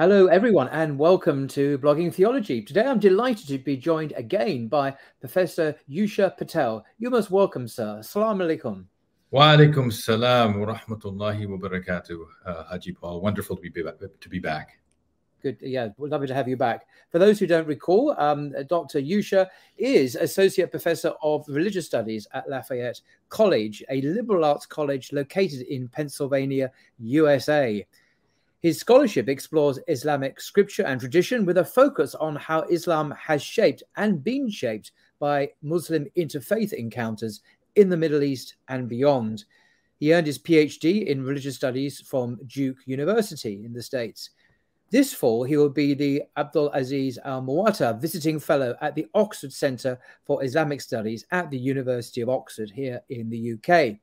Hello, everyone, and welcome to Blogging Theology. Today I'm delighted to be joined again by Professor Youshaa Patel. You're most welcome, sir. Assalamu alaikum. Wa alaikum salam wa rahmatullahi wa barakatuh, uh, Haji Paul. Wonderful to be, to be back. Good. Yeah, we're lovely to have you back. For those who don't recall, um, Dr. Youshaa is Associate Professor of Religious Studies at Lafayette College, a liberal arts college located in Pennsylvania, USA. His scholarship explores Islamic scripture and tradition with a focus on how Islam has shaped and been shaped by Muslim interfaith encounters in the Middle East and beyond. He earned his PhD in religious studies from Duke University in the States. This fall, he will be the Abdul Aziz Al Muwatta Visiting Fellow at the Oxford Centre for Islamic Studies at the University of Oxford here in the UK.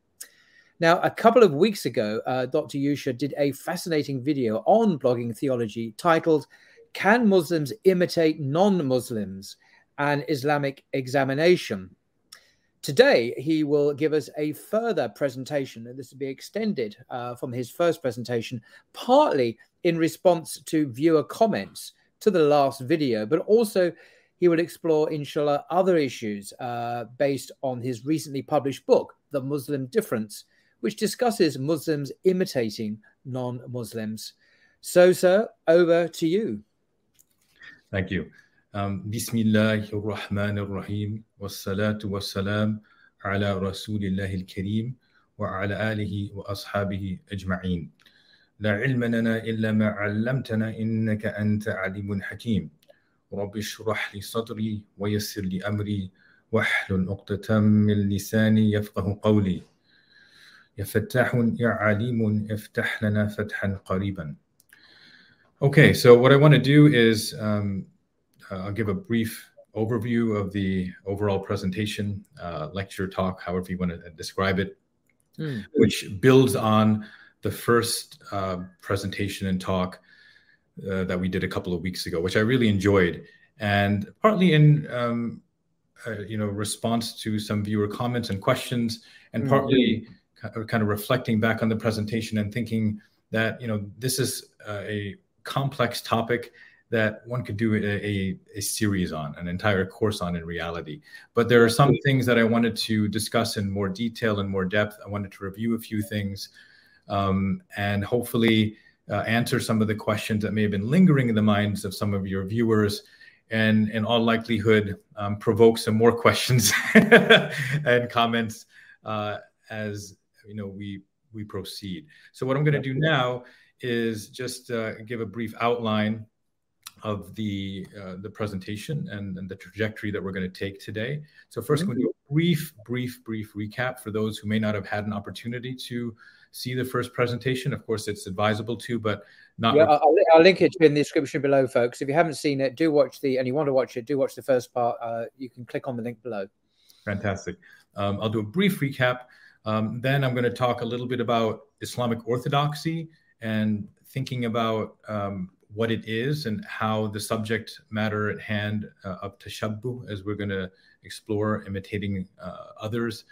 Now, a couple of weeks ago, uh, Dr. Youshaa did a fascinating video on blogging theology titled Can Muslims Imitate Non Muslims? An Islamic Examination. Today, he will give us a further presentation, and this will be extended uh, from his first presentation, partly in response to viewer comments to the last video, but also he will explore, inshallah, other issues uh, based on his recently published book, The Muslim Difference, which discusses Muslims imitating non Muslims. So, sir, over to you. Thank you. Um, Bismillah ar-Rahman ar-Rahim wassalatu wassalam ala Rasulillah al-Kareem wa ala alihi wa ashabihi ajma'in. لا علم لنا إلا ما علمتنا إنك أنت عليم حكيم رب اشرح لي صدري ويسر لي أمري واحلل عقدة من لساني يفقه قولي يا فتاح يا عليم افتح لنا فتحا قريبا Okay, so what I want to do is um, uh, I'll give a brief overview of the overall presentation, uh, lecture, talk, however you want to describe it, mm. which builds on the first uh, presentation and talk uh, that we did a couple of weeks ago, which I really enjoyed, and partly in um, uh, you know response to some viewer comments and questions, and mm. partly kind of reflecting back on the presentation and thinking that you know this is uh, a complex topic that one could do a, a, a, series on, an entire course on in reality. But there are some things that I wanted to discuss in more detail and more depth. I wanted to review a few things um, and hopefully uh, answer some of the questions that may have been lingering in the minds of some of your viewers. And in all likelihood, um, provoke some more questions and comments uh, as you know we we proceed. So what I'm going to do now is just uh, give a brief outline of the uh, the presentation and, and, the trajectory that we're going to take today. So 1st mm-hmm. we're going to do a brief, brief, brief recap for those who may not have had an opportunity to see the first presentation. Of course, it's advisable to, but not. Yeah, I'll, I'll, link it in the description below, folks. If you haven't seen it, do watch the and you want to watch it, do watch the first part. Uh, you can click on the link below. Fantastic. Um, I'll do a brief recap. Um, then I'm going to talk a little bit about Islamic orthodoxy and thinking about um, what it is and how the subject matter at hand uh, of tashabbuh, as we're going to explore imitating uh, others,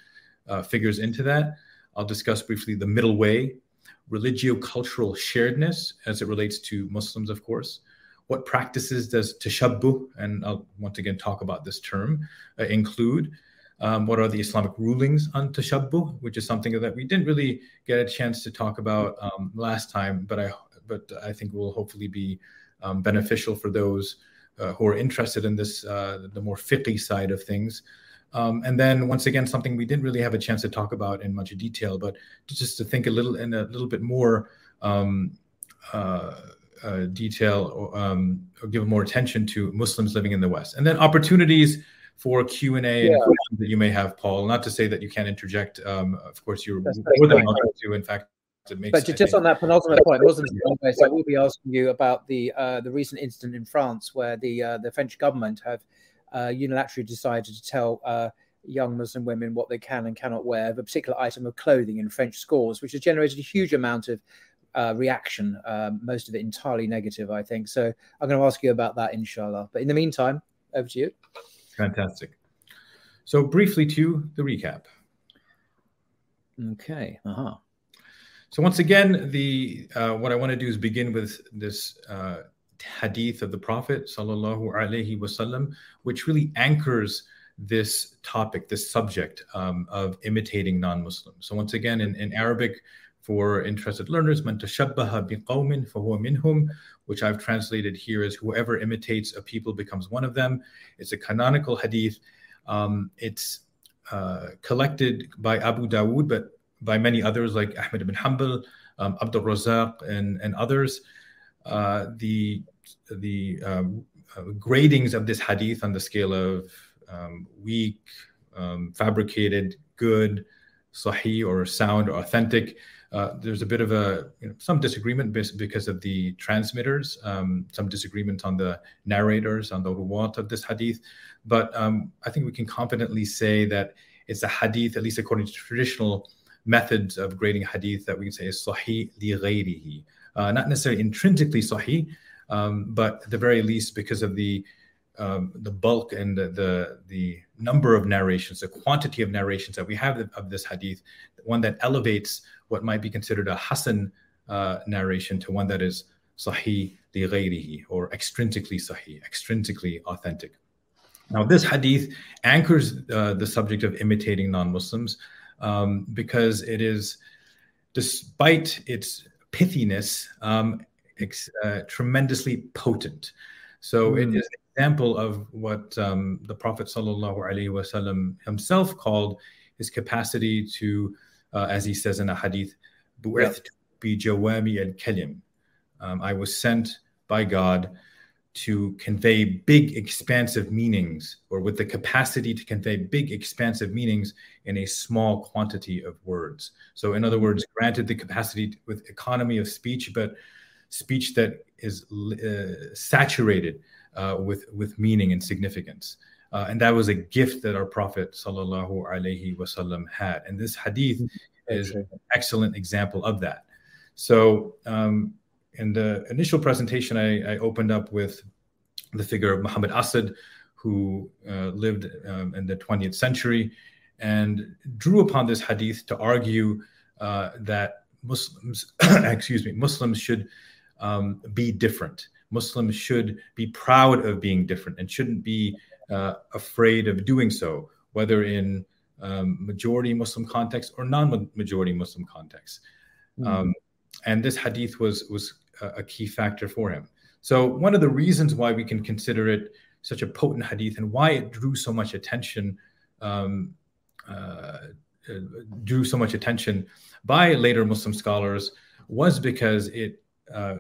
uh, figures into that. I'll discuss briefly the middle way, religio-cultural sharedness as it relates to Muslims, of course. What practices does tashabbuh, and I'll once again talk about this term, uh, include? Um, what are the Islamic rulings on tashabbuh, which is something that we didn't really get a chance to talk about um, last time, but I but I think will hopefully be um, beneficial for those uh, who are interested in this uh, the more fiqh side of things. Um, and then once again, something we didn't really have a chance to talk about in much detail, but just to think a little in a little bit more um, uh, uh, detail or, um, or, give more attention to Muslims living in the West, and then opportunities for Q and A that you may have, Paul. Not to say that you can't interject. Um, of course, you're That's more than welcome to. In fact, it makes. But just on that penultimate point, Muslims. So I will be asking you about the uh, the recent incident in France where the uh, the French government have uh, unilaterally decided to tell uh, young Muslim women what they can and cannot wear of a particular item of clothing in French schools, which has generated a huge amount of uh, reaction, um, most of it entirely negative, I think. So I'm going to ask you about that, inshallah. But in the meantime, over to you. Fantastic. So, briefly to the recap. Okay. Uh huh. So once again, the uh, what I want to do is begin with this uh, hadith of the Prophet sallallahu alaihi wasallam, which really anchors this topic, this subject um, of imitating non-Muslims. So once again, in, in Arabic, for interested learners, minhum, which I've translated here as whoever imitates a people becomes one of them. It's a canonical hadith. Um, it's uh, collected by Abu Dawood, but by many others like Ahmed ibn Hanbal, um, Abdul Razak, and, and others. Uh, the the um, uh, gradings of this hadith on the scale of um, weak, um, fabricated, good, sahih, or sound, or authentic. Uh, there's a bit of a you know, some disagreement because of the transmitters, um, some disagreement on the narrators, on the ruwat of this hadith. But um, I think we can confidently say that it's a hadith, at least according to traditional methods of grading hadith, that we can say is sahih li ghayrihi. Uh, not necessarily intrinsically sahih, um, but at the very least because of the um, the bulk and the, the, the number of narrations, the quantity of narrations that we have of this hadith, one that elevates what might be considered a hasan uh, narration to one that is sahih li ghayrihi or extrinsically sahih, extrinsically authentic. Now, this hadith anchors uh, the subject of imitating non-Muslims um, because it is, despite its pithiness, um, ex- uh, tremendously potent. So mm. it hmm. is an example of what um, the Prophet wasallam himself called his capacity to, uh, as he says in a hadith, bi jawami al kalim. Um, I was sent by God to convey big, expansive meanings, or with the capacity to convey big, expansive meanings in a small quantity of words. So, in other words, granted the capacity with economy of speech, but speech that is uh, saturated uh, with with meaning and significance. Uh, and that was a gift that our Prophet sallallahu alaihi wasallam had. And this hadith mm-hmm. is an excellent example of that. So, um, in the initial presentation, I, I, opened up with the figure of Muhammad Asad, who uh, lived um, in the 20th century and drew upon this hadith to argue uh, that Muslims, excuse me, Muslims should um, be different. Muslims should be proud of being different and shouldn't be uh, afraid of doing so, whether in um, majority Muslim context or non-majority Muslim context. Mm-hmm. Um, and this hadith was was a, a, key factor for him. So one of the reasons why we can consider it such a potent hadith and why it drew so much attention um, uh, drew so much attention by later Muslim scholars was because it uh,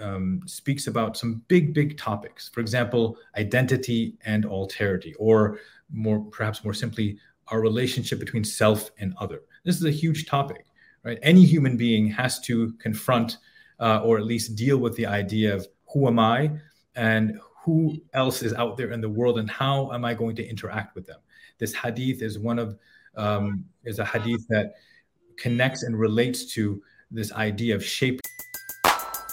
um, speaks about some big, big topics. For example, identity and alterity, or more, perhaps more simply, our relationship between self and other. This is a huge topic, right? Any human being has to confront uh, or at least deal with the idea of who am I and who else is out there in the world and how am I going to interact with them. This hadith is one of um, is a hadith that connects and relates to this idea of shaping.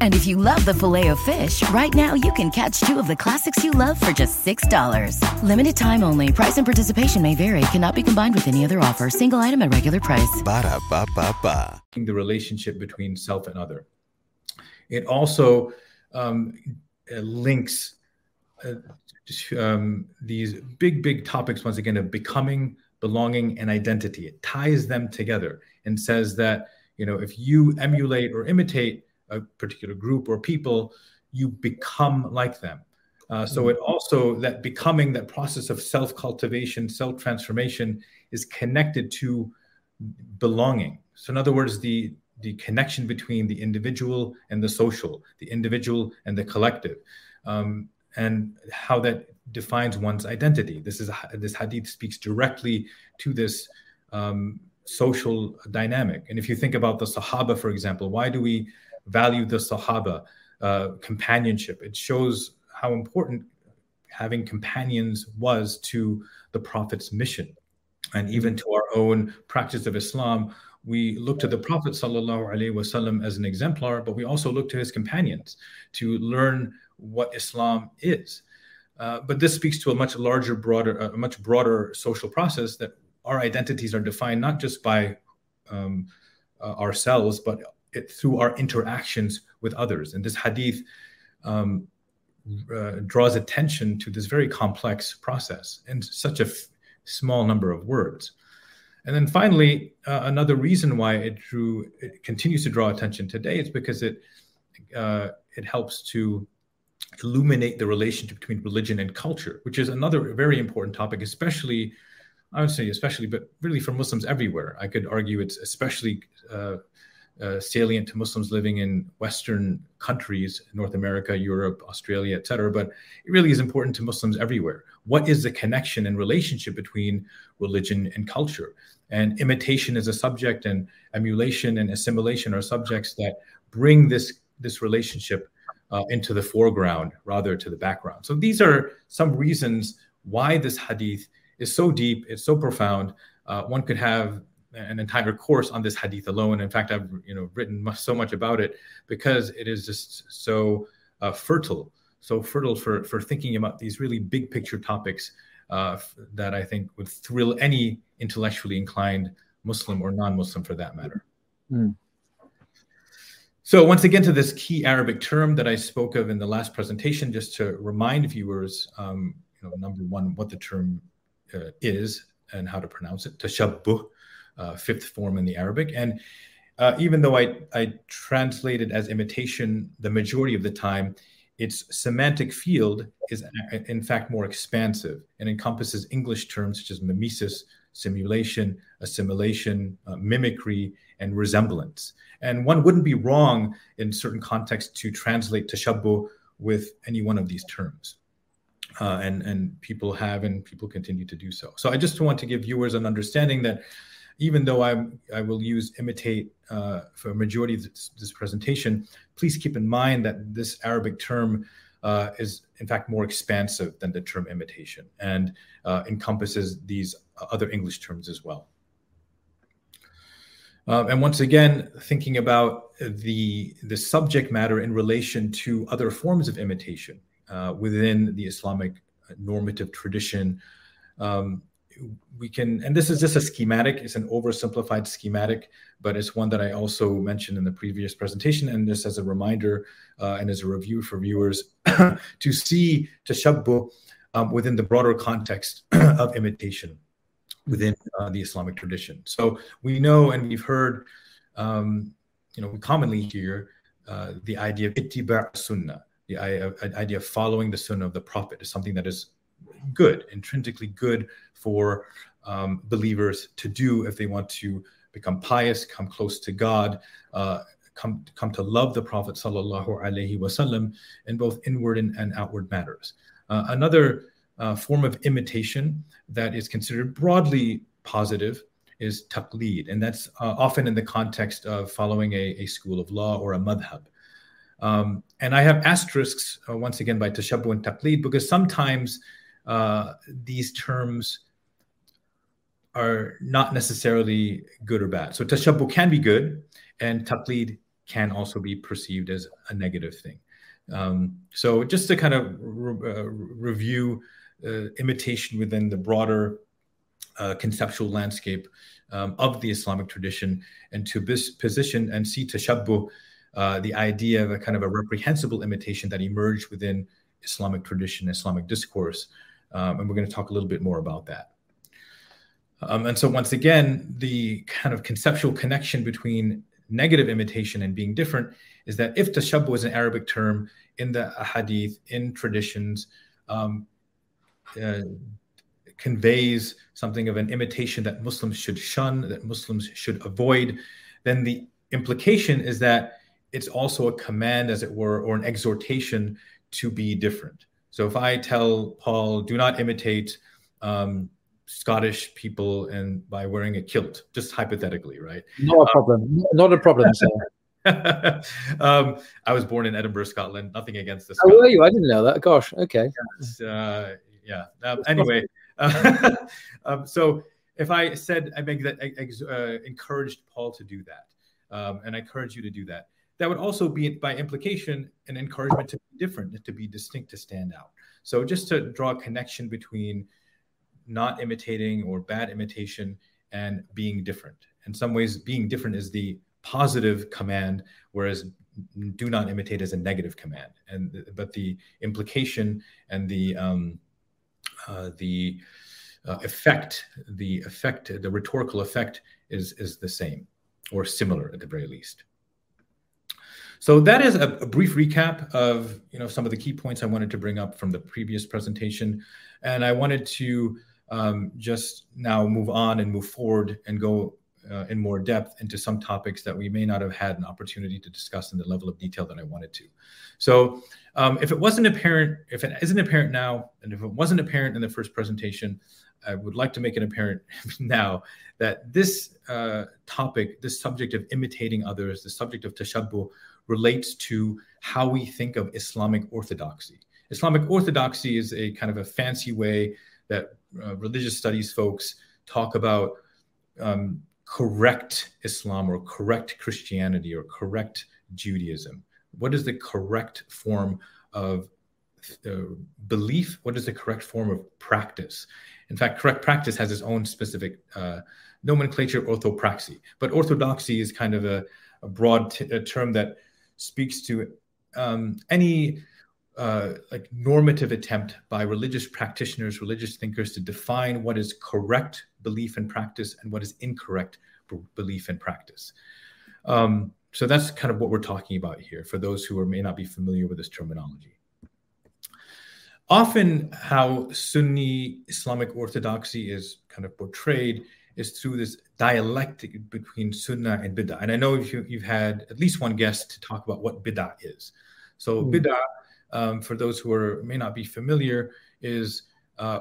And if you love the filet of fish, right now you can catch two of the classics you love for just $6. Limited time only. Price and participation may vary. Cannot be combined with any other offer. Single item at regular price. Ba da ba ba ba. The relationship between self and other. It also um, links uh, um, these big, big topics once again of becoming, belonging, and identity. It ties them together and says that you know if you emulate or imitate a particular group or people you become like them uh, so mm. it also that becoming that process of self cultivation self transformation is connected to belonging so in other words the the connection between the individual and the social the individual and the collective um, and how that defines one's identity this is this hadith speaks directly to this um, social dynamic. And if you think about the Sahaba, for example, why do we value the Sahaba uh, companionship? It shows how important having companions was to the Prophet's mission and even to our own practice of Islam we look to the Prophet wasallam as an exemplar, but we also look to his companions to learn what Islam is. Uh, but this speaks to a much larger, broader, a much broader social process that our identities are defined not just by um, uh, ourselves, but through our interactions with others. And this hadith um, uh, draws attention to this very complex process in such a small number of words. And then finally, uh, another reason why it drew, it continues to draw attention today is because it uh, it helps to illuminate the relationship between religion and culture, which is another very important topic, especially I would say especially, but really for Muslims everywhere. I could argue it's especially uh, uh, salient to Muslims living in Western countries, North America, Europe, Australia, etc. But it really is important to Muslims everywhere. What is the connection and relationship between religion and culture? And imitation is a subject, and emulation and assimilation are subjects that bring this this relationship uh, into the foreground rather to the background. So these are some reasons why this hadith is so deep, it's so profound. Uh, one could have an entire course on this hadith alone. In fact, I've you know written so much about it because it is just so uh, fertile, so fertile for for thinking about these really big picture topics uh, that I think would thrill any intellectually inclined Muslim or non-Muslim for that matter. Mm. So once again, to this key Arabic term that I spoke of in the last presentation, just to remind viewers, um, you know, number one, what the term uh, is and how to pronounce it, tashabbuh, uh, fifth form in the Arabic. And uh, even though I, I translate it as imitation the majority of the time, its semantic field is in fact more expansive and encompasses English terms such as mimesis, simulation, assimilation, uh, mimicry, and resemblance. And one wouldn't be wrong in certain contexts to translate tashabbuh with any one of these terms. Uh, and and people have and people continue to do so. So I just want to give viewers an understanding that even though I I will use imitate uh, for a majority of this, this, presentation, please keep in mind that this Arabic term uh, is in fact more expansive than the term imitation and uh, encompasses these other English terms as well. Um, and once again, thinking about the the subject matter in relation to other forms of imitation uh, within the Islamic normative tradition. Um, we can, and this is just a schematic, it's an oversimplified schematic, but it's one that I also mentioned in the previous presentation. And this as a reminder uh, and as a review for viewers to see tashabbuh um, within the broader context of imitation within uh, the Islamic tradition. So we know and we've heard, um, you know, we commonly hear uh, the idea of ittiba' sunnah, the idea of following the sunnah of the prophet is something that is good, intrinsically good for um, believers to do if they want to become pious, come close to God, uh, come come to love the Prophet sallallahu alaihi wasallam in both inward and, and outward matters. Uh, another uh, form of imitation that is considered broadly positive is taqlid, and that's uh, often in the context of following a, a school of law or a madhab. Um, and I have asterisks uh, once again by tashabbuh and taqlid because sometimes uh, these terms are not necessarily good or bad. So tashabbuh can be good, and taqlid can also be perceived as a negative thing. Um, so just to kind of re- uh, review uh, imitation within the broader uh, conceptual landscape um, of the Islamic tradition, and to bis- position and see tashabbuh, uh, the idea of a kind of a reprehensible imitation that emerged within Islamic tradition, Islamic discourse, um, and we're going to talk a little bit more about that. Um, and so, once again, the kind of conceptual connection between negative imitation and being different is that if tashabbuh is an Arabic term in the hadith, in traditions, um, uh, conveys something of an imitation that Muslims should shun, that Muslims should avoid, then the implication is that it's also a command, as it were, or an exhortation to be different. So if I tell Paul, do not imitate um, Scottish people and by wearing a kilt, just hypothetically, right? Not a um, problem. Not a problem, um, I was born in Edinburgh, Scotland. Nothing against this. Oh, were you? I didn't know that. Gosh. Okay. Uh, yeah. Um, anyway, uh, um, so if I said I make that uh, encouraged Paul to do that, um, and I encourage you to do that, that would also be by implication an encouragement to be different, to be distinct, to stand out. So just to draw a connection between not imitating or bad imitation and being different. In some ways, being different is the positive command, whereas do not imitate is a negative command. And but the implication and the um, uh, the uh, effect, the effect, the rhetorical effect is is the same or similar at the very least. So that is a, a, brief recap of you know some of the key points I wanted to bring up from the previous presentation, and I wanted to um, just now move on and move forward and go uh, in more depth into some topics that we may not have had an opportunity to discuss in the level of detail that I wanted to. So, um, if it wasn't apparent, if it isn't apparent now, and if it wasn't apparent in the first presentation, I would like to make it apparent now that this uh, topic, this subject of imitating others, the subject of tashabbuh, relates to how we think of Islamic orthodoxy. Islamic orthodoxy is a kind of a fancy way that uh, religious studies folks talk about um, correct Islam or correct Christianity or correct Judaism. What is the correct form of uh, belief? What is the correct form of practice? In fact, correct practice has its own specific uh, nomenclature, orthopraxy. But orthodoxy is kind of a, a broad t- a term that speaks to um, any uh, like normative attempt by religious practitioners, religious thinkers to define what is correct belief and practice and what is incorrect belief and practice. Um, so that's kind of what we're talking about here for those who are, may not be familiar with this terminology. Often, how Sunni Islamic orthodoxy is kind of portrayed is through this dialectic between Sunnah and Bid'ah. And I know you, have had at least one guest to talk about what Bid'ah is. So, mm. Bid'ah um, for those who are may not be familiar, is uh,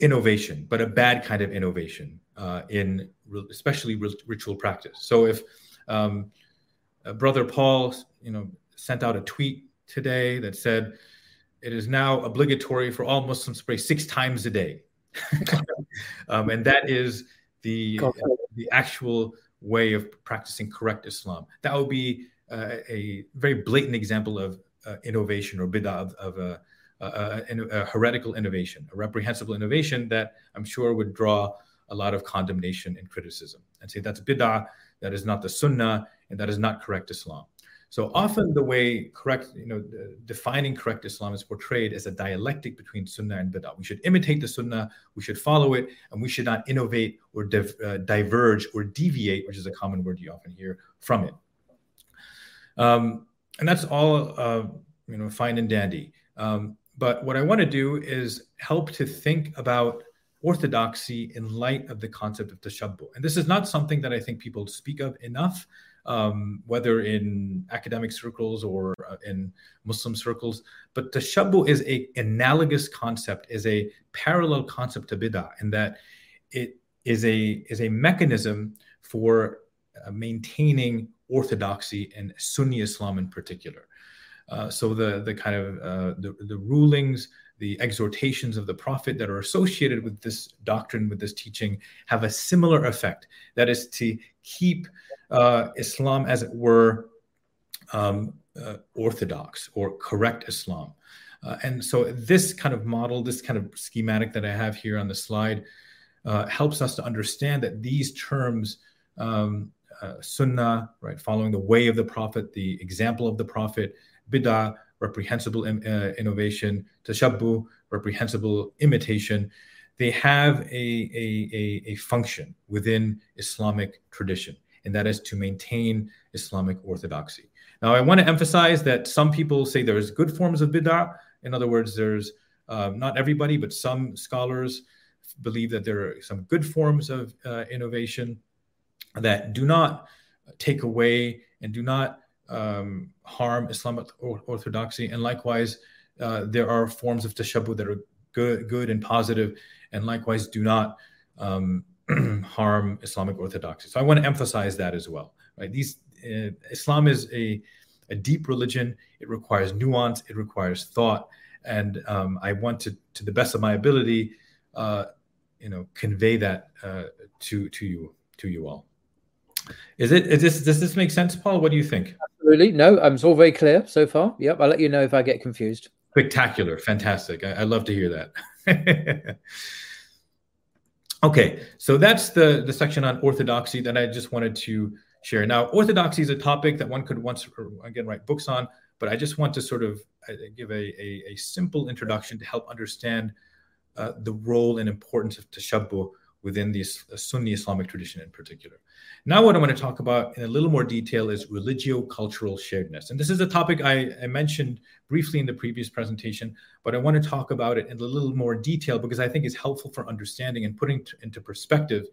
innovation, but a bad kind of innovation uh, in especially ritual practice. So if um, Brother Paul, you know, sent out a tweet today that said it is now obligatory for all Muslims to pray six times a day, um, and that is the uh, the actual way of practicing correct Islam. That would be uh, a very blatant example of uh, innovation or bid'ah of, of a, a, a, heretical innovation, a reprehensible innovation that I'm sure would draw a lot of condemnation and criticism and say that's bid'ah, that is not the sunnah, and that is not correct Islam. So often the way correct, you know, defining correct Islam is portrayed as a dialectic between sunnah and bid'ah. We should imitate the sunnah, we should follow it, and we should not innovate or div, uh, diverge or deviate, which is a common word you often hear, from it. Um, and that's all uh, you know fine and dandy um, but what i want to do is help to think about orthodoxy in light of the concept of tashabbuh and this is not something that i think people speak of enough um, whether in academic circles or uh, in muslim circles but tashabbuh is a analogous concept is a parallel concept to bid'ah in that it is a is a mechanism for uh, maintaining orthodoxy and Sunni Islam in particular. Uh, so the the kind of uh, the, the rulings, the exhortations of the Prophet that are associated with this doctrine, with this teaching, have a similar effect. That is to keep uh, Islam, as it were, um, uh, orthodox or correct Islam. Uh, and so this kind of model, this kind of schematic that I have here on the slide, uh, helps us to understand that these terms um, uh, sunnah, right, following the way of the prophet, the example of the prophet, bid'ah, reprehensible uh, innovation, tashabbuh, reprehensible imitation, they have a, a, a, a, function within Islamic tradition, and that is to maintain Islamic orthodoxy. Now, I want to emphasize that some people say there's good forms of bid'ah. In other words, there's uh, not everybody, but some scholars believe that there are some good forms of uh, innovation that do not take away and do not um, harm Islamic orthodoxy. And likewise, uh, there are forms of tashabbuh that are good, good and positive, and likewise do not um, harm Islamic orthodoxy. So I want to emphasize that as well. Right? These uh, Islam is a, a deep religion. It requires nuance. It requires thought. And um, I want to, to the best of my ability, uh, you know convey that uh, to to you to you all. Is it is this does this make sense, Paul? What do you think? Absolutely. No, um, it's all very clear so far. Yep, I'll let you know if I get confused. Spectacular, fantastic. I, I love to hear that. okay, so that's the the section on orthodoxy that I just wanted to share. Now, orthodoxy is a topic that one could once again write books on, but I just want to sort of uh, give a, a, a simple introduction to help understand uh, the role and importance of tashabbuh within the Sunni Islamic tradition in particular. Now, what I want to talk about in a little more detail is religio-cultural sharedness. And this is a topic I, I, mentioned briefly in the previous presentation, but I want to talk about it in a little more detail because I think it's helpful for understanding and putting into perspective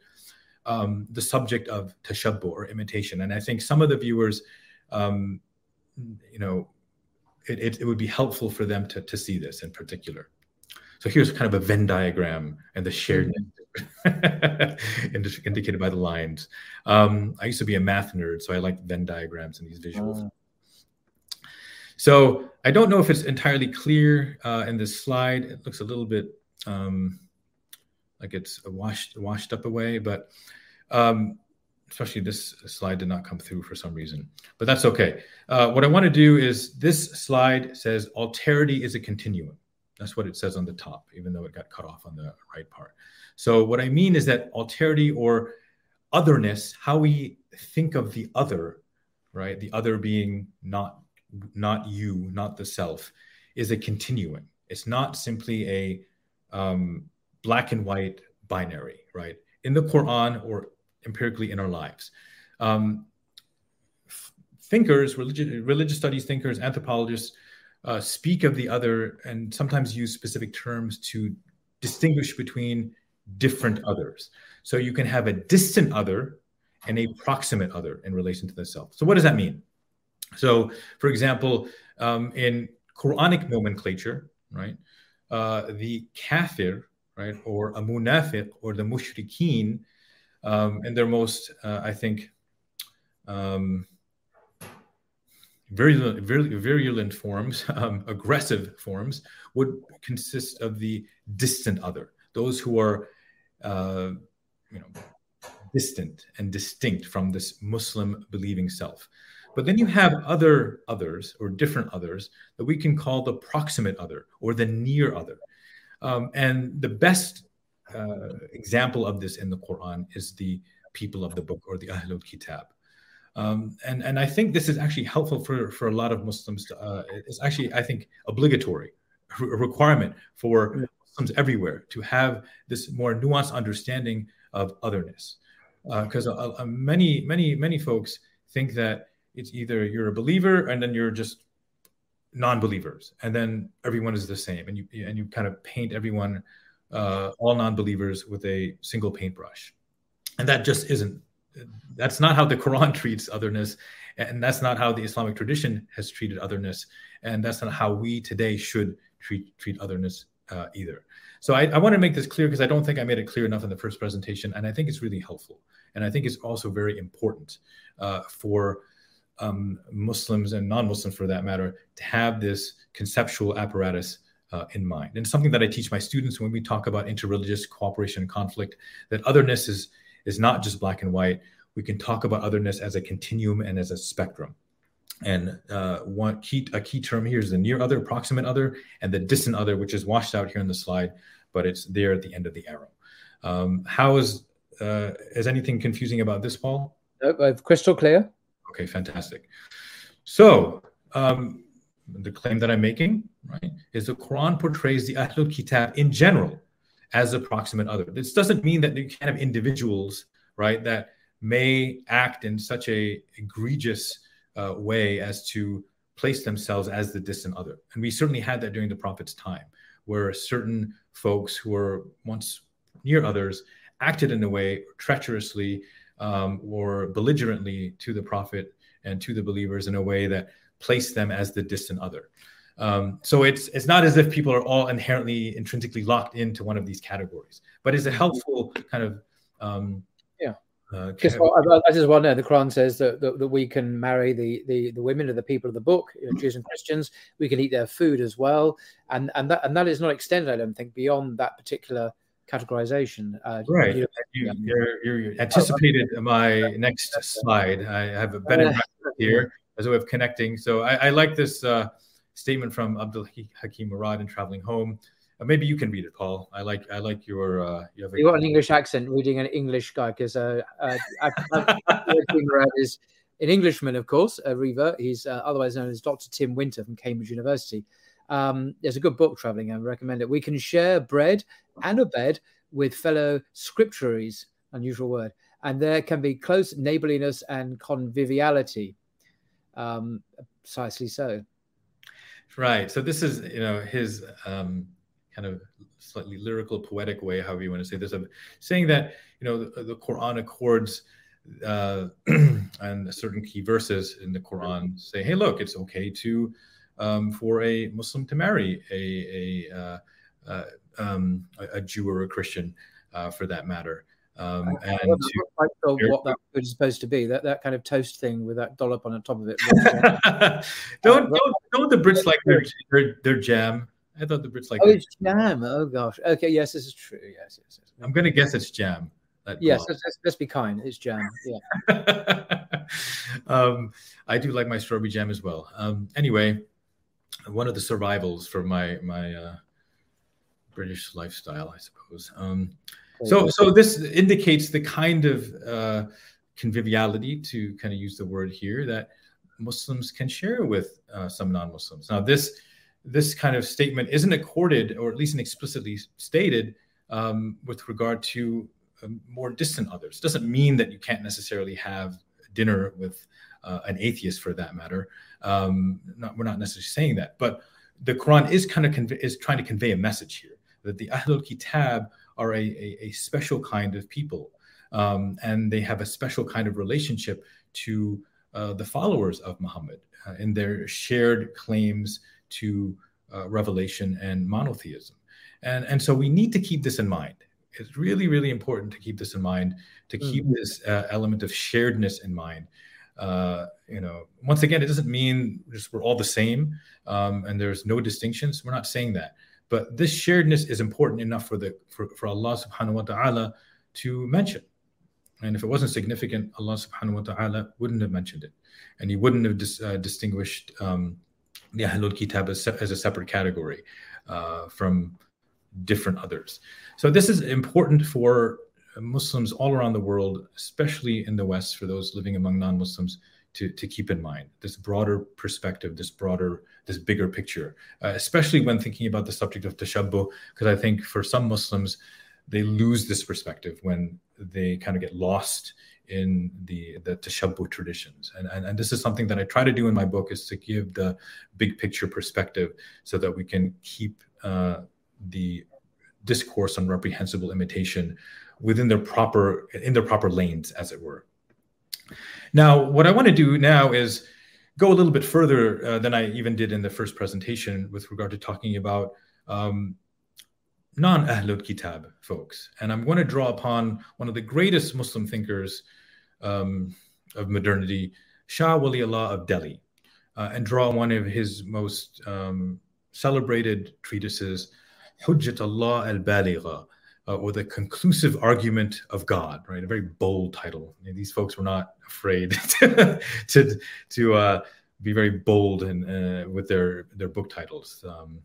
um, the subject of tashabbuh or imitation. And I think some of the viewers, um, you know, it, it, it, would be helpful for them to, to see this in particular. So here's kind of a Venn diagram and the shared indicated by the lines. Um, I used to be a math nerd, so I like Venn diagrams and these visuals. Oh. So I don't know if it's entirely clear uh, in this slide. It looks a little bit um, like it's washed washed up away, but um, especially this slide did not come through for some reason, but that's okay. Uh, what I want to do is this slide says alterity is a continuum. That's what it says on the top, even though it got cut off on the right part. So what I mean is that alterity or otherness, how we think of the other, right? The other being not not you, not the self, is a continuum. It's not simply a um, black and white binary, right? In the Quran or empirically in our lives. Um, thinkers, religious, religious studies thinkers, anthropologists uh, speak of the other and sometimes use specific terms to distinguish between different others. So you can have a distant other and a proximate other in relation to the self. So what does that mean? So, for example, um, in Quranic nomenclature, right, uh, the kafir, right, or a munafiq or the mushrikeen, um, in their most, uh, I think, um, virulent, virulent forms, um, aggressive forms, would consist of the distant other, those who are uh, you know, distant and distinct from this Muslim believing self. But then you have other others or different others that we can call the proximate other or the near other. Um, and the best uh, example of this in the Quran is the people of the book or the Ahlul Kitab. Um, and, and I think this is actually helpful for, for a lot of Muslims. To, uh, it's actually, I think, obligatory, a requirement for Muslims everywhere to have this more nuanced understanding of otherness. Because uh, uh, uh, many, many, many folks think that it's either you're a believer and then you're just non-believers, and then everyone is the same, and you and you kind of paint everyone, uh, all non-believers, with a single paintbrush, and that just isn't. That's not how the Quran treats otherness, and that's not how the Islamic tradition has treated otherness, and that's not how we today should treat treat otherness uh, either. So I, I want to make this clear because I don't think I made it clear enough in the first presentation, and I think it's really helpful, and I think it's also very important uh, for um, Muslims and non-Muslims, for that matter, to have this conceptual apparatus uh, in mind. And something that I teach my students when we talk about interreligious cooperation and conflict, that otherness is is not just black and white. We can talk about otherness as a continuum and as a spectrum. And uh, one key a key term here is the near other, proximate other, and the distant other, which is washed out here in the slide, but it's there at the end of the arrow. Um, how is uh, is anything confusing about this, Paul? Nope, crystal clear. Okay, fantastic. So um, the claim that I'm making, right, is the Quran portrays the Ahlul Kitab in general as a proximate other. This doesn't mean that you can have individuals, right, that may act in such a egregious uh, way as to place themselves as the distant other. And we certainly had that during the Prophet's time, where certain folks who were once near others acted in a way treacherously um, or belligerently to the Prophet and to the believers in a way that placed them as the distant other. Um, so it's it's not as if people are all inherently intrinsically locked into one of these categories, but it's a helpful kind of um, yeah. uh, just well, I, just want to know the Quran says that, that, that, we can marry the, the, the women of the people of the book, you know, Jews and Christians. We can eat their food as well, and and that and that is not extended, I don't think, beyond that particular categorization. Uh, right. You, you, you're, you're anticipated my next slide. I have a better here as a way of connecting. So I, I like this uh, statement from Abdul Hakim Murad in Traveling Home. Uh, maybe you can read it, Paul. I like I like your uh, you have a, you got an English accent reading an English guy because uh, uh, Murad is an Englishman, of course, a Riva. He's uh, otherwise known as Dr. Tim Winter from Cambridge University. Um, there's a good book traveling. I recommend it. We can share bread and a bed with fellow scripturaries, unusual word, and there can be close neighborliness and conviviality. Um, precisely so. Right. So this is, you know, his um, kind of slightly lyrical, poetic way, however you want to say this, of saying that, you know, the, the Quran accords uh, and certain key verses in the Quran say, hey, look, it's okay to um, for a Muslim to marry a a, uh, uh, um, a Jew or a Christian, uh, for that matter. Um, and to, what that food is supposed to be that that kind of toast thing with that dollop on the top of it. don't, don't don't the Brits like their, their their jam? I thought the Brits like. Oh, it's jam. Oh gosh. Okay. Yes, this is true. Yes. Yes. yes. I'm gonna guess it's jam. Yes. Let's, let's, be kind. It's jam. Yeah. um, I do like my strawberry jam as well. Um, anyway, one of the survivals for my my uh, British lifestyle, I suppose. Um, so so this indicates the kind of uh, conviviality, to kind of use the word here, that Muslims can share with uh, some non-Muslims. Now this this kind of statement isn't accorded, or at least explicitly stated, um, with regard to um, more distant others. Doesn't mean that you can't necessarily have dinner with uh, an atheist, for that matter. Um, not, we're not necessarily saying that, but the Quran is kind of convey, is trying to convey a message here that the Ahlul Kitab are a, a, a special kind of people, um, and they have a special kind of relationship to uh, the followers of Muhammad uh, in their shared claims to uh, revelation and monotheism. And, and so we need to keep this in mind. It's really, really important to keep this in mind, to keep mm-hmm. this uh, element of sharedness in mind uh, you know, once again, it doesn't mean just we're all the same um, and there's no distinctions. We're not saying that. But this sharedness is important enough for the for, for Allah subhanahu wa ta'ala to mention. And if it wasn't significant, Allah subhanahu wa ta'ala wouldn't have mentioned it. And he wouldn't have dis, uh, distinguished um, the Ahlul Kitab as, as a separate category uh, from different others. So this is important for Muslims all around the world, especially in the West, for those living among non-Muslims, to, to keep in mind this broader perspective, this broader, this bigger picture, uh, especially when thinking about the subject of tashabbuh, because I think for some Muslims, they lose this perspective when they kind of get lost in the the tashabbuh traditions. And, and and this is something that i try to do in my book is to give the big picture perspective so that we can keep uh, the discourse on reprehensible imitation within their proper in their proper lanes, as it were. Now, what I want to do now is go a little bit further uh, than I even did in the first presentation with regard to talking about um, non Ahlul Kitab folks. And I'm going to draw upon one of the greatest Muslim thinkers um, of modernity, Shah Wali Allah of Delhi, uh, and draw one of his most um, celebrated treatises, Hujjat Allah al Baligha, uh, or the conclusive argument of God, right? A very bold title. these folks were not afraid to to, to uh, be very bold and uh, with their their book titles. Um,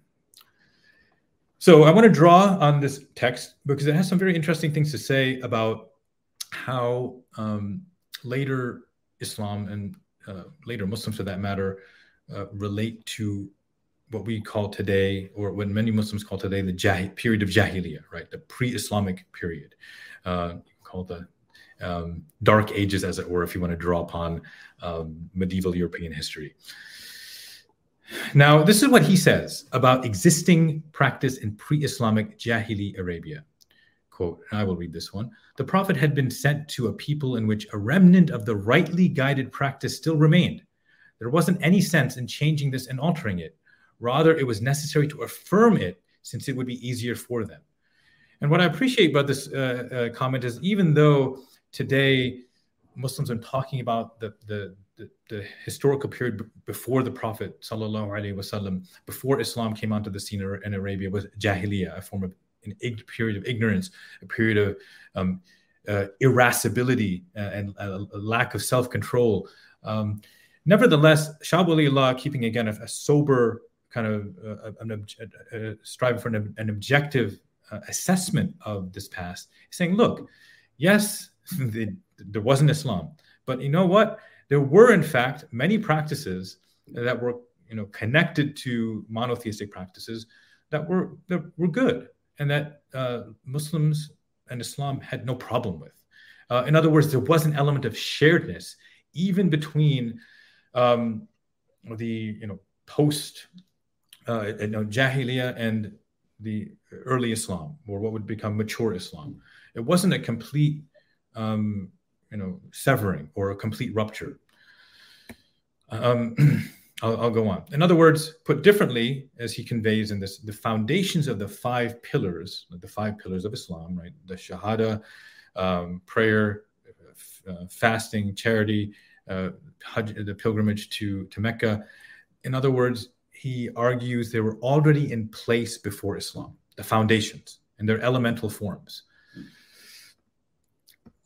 so I want to draw on this text because it has some very interesting things to say about how um, later Islam and uh, later Muslims, for that matter, uh, relate to what we call today, or what many Muslims call today, the jah- period of Jahiliyyah, right? The pre-Islamic period, uh, called the um, Dark Ages, as it were, if you want to draw upon um, medieval European history. Now, this is what he says about existing practice in pre-Islamic Jahili Arabia. Quote, I will read this one. The Prophet had been sent to a people in which a remnant of the rightly guided practice still remained. There wasn't any sense in changing this and altering it. Rather, it was necessary to affirm it since it would be easier for them. And what I appreciate about this uh, uh, comment is even though today Muslims are talking about the, the, the, the historical period b- before the Prophet wasallam, before Islam came onto the scene in Arabia, was Jahiliyyah, a form of an ig- period of ignorance, a period of um, uh, irascibility and a, lack of self-control. Um, nevertheless, Shah keeping again a, a sober kind of uh, an, a, striving for an, an objective uh, assessment of this past, saying, look, yes, the, there wasn't Islam, but you know what? There were, in fact, many practices that were you know connected to monotheistic practices that were that were good and that uh, Muslims and Islam had no problem with. Uh, in other words, there was an element of sharedness even between um, the you know post uh, you know, and the early Islam, or what would become mature Islam. It wasn't a complete um, you know severing or a complete rupture. Um, I'll, I'll, go on. In other words, put differently, as he conveys in this, the foundations of the five pillars, the five pillars of Islam, right? The Shahada, um, prayer, uh, fasting, charity, uh, Hajj, the pilgrimage to, to Mecca. In other words, he argues they were already in place before Islam, the foundations and their elemental forms.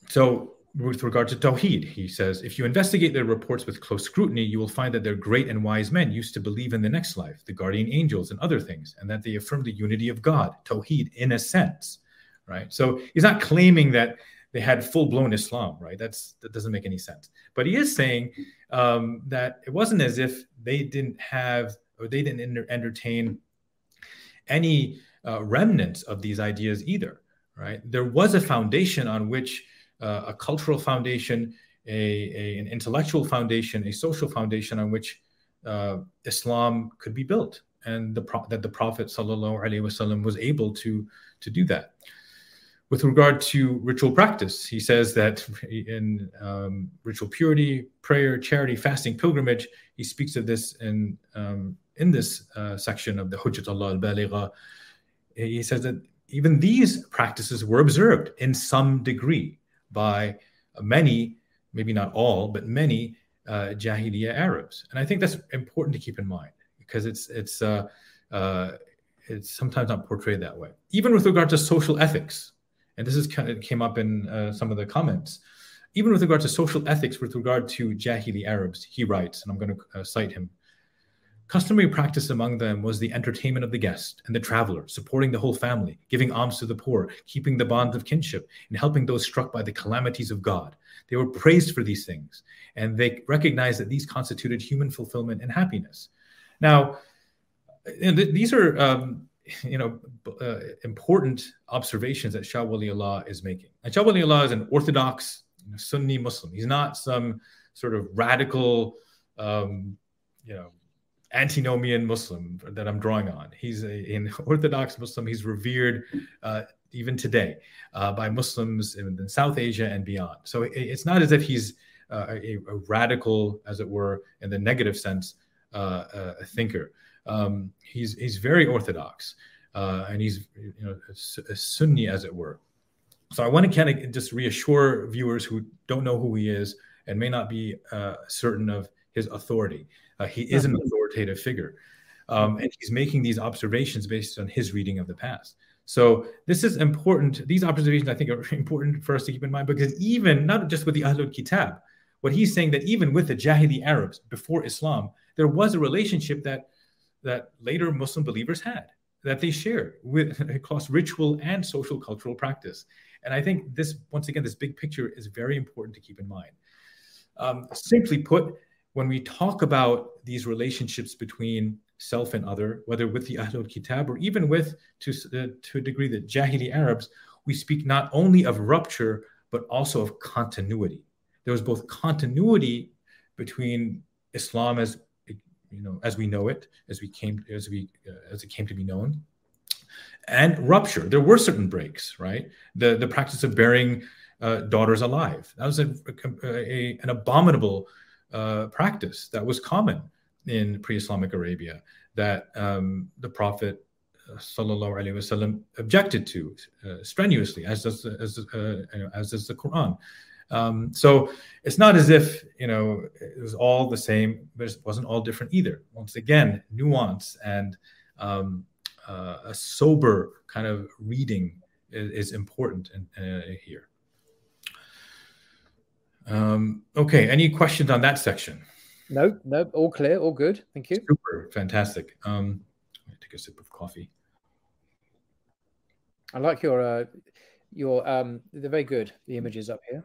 So with regard to Tawheed, he says, if you investigate their reports with close scrutiny, you will find that their great and wise men used to believe in the next life, the guardian angels, and other things, and that they affirm the unity of God, Tawheed, in a sense, right? So he's not claiming that they had full blown Islam, right? That's that doesn't make any sense. But he is saying um, that it wasn't as if they didn't have or they didn't entertain any uh, remnants of these ideas either, right? There was a foundation on which uh, a cultural foundation, a, a, an intellectual foundation, a social foundation on which uh, Islam could be built, and the pro- that the Prophet wasallam was able to to do that. With regard to ritual practice, he says that in um, ritual purity, prayer, charity, fasting, pilgrimage, he speaks of this in um, in this uh, section of the Hujjat Allah al-Baligha. He says that even these practices were observed in some degree by many, maybe not all, but many uh, Jahiliyyah Arabs. And I think that's important to keep in mind because it's it's uh, uh, it's sometimes not portrayed that way. Even with regard to social ethics, and this is kind of came up in uh, some of the comments. Even with regard to social ethics, with regard to Jahili Arabs, he writes, and I'm going to uh, cite him. Customary practice among them was the entertainment of the guest and the traveler, supporting the whole family, giving alms to the poor, keeping the bonds of kinship, and helping those struck by the calamities of God. They were praised for these things, and they recognized that these constituted human fulfillment and happiness. Now, these are um, you know uh, important observations that Shah Wali Allah is making. And Shah Wali Allah is an orthodox you know, Sunni Muslim. He's not some sort of radical, um, you know antinomian Muslim that I'm drawing on. He's a, an Orthodox Muslim. He's revered uh, even today uh, by Muslims in, in, South Asia and beyond. So it, it's not as if he's uh, a, a, radical, as it were, in the negative sense, uh, a thinker. Um, he's he's very orthodox, uh, and he's you know a, a Sunni, as it were. So I want to kind of just reassure viewers who don't know who he is and may not be uh, certain of his authority. Uh, he is an authoritative figure. Um, and he's making these observations based on his reading of the past. So this is important. These observations, I think, are important for us to keep in mind because even not just with the Ahlul Kitab, what he's saying that even with the Jahili Arabs before Islam, there was a relationship that that later Muslim believers had that they shared with across ritual and social cultural practice. And I think this, once again, this big picture is very important to keep in mind. Um, simply put, when we talk about these relationships between self and other, whether with the Ahlul Kitab or even with, to, uh, to a degree, the Jahili Arabs, we speak not only of rupture, but also of continuity. There was both continuity between Islam as you know as we know it, as we came as we uh, as it came to be known, and rupture. There were certain breaks, right? The the practice of burying uh, daughters alive that was a, a, a an abominable uh, practice that was common in pre-Islamic Arabia that um, the Prophet uh, sallallahu alaihi wasallam objected to uh, strenuously, as does as, uh, as does the Quran. Um, so it's not as if you know it was all the same, but it wasn't all different either. Once again, nuance and um, uh, a sober kind of reading is, is important in, uh, here. Um, okay, any questions on that section? No, no, all clear, all good. Thank you. Super, fantastic. Um, take a sip of coffee. I like your uh, your um, they're very good. The images up here.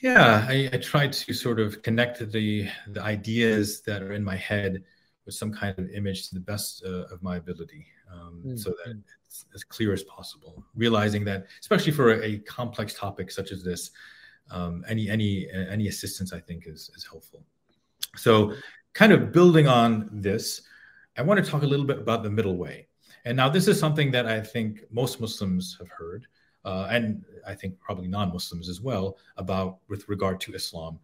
Yeah, I, I tried to sort of connect the the ideas that are in my head with some kind of image to the best uh, of my ability, um, mm-hmm. so that it's as clear as possible. Realizing that, especially for a, a complex topic such as this, um, any any any assistance I think is is helpful. So, kind of building on this, I want to talk a little bit about the middle way. And now this is something that I think most Muslims have heard, uh, and I think probably non-Muslims as well, about with regard to Islam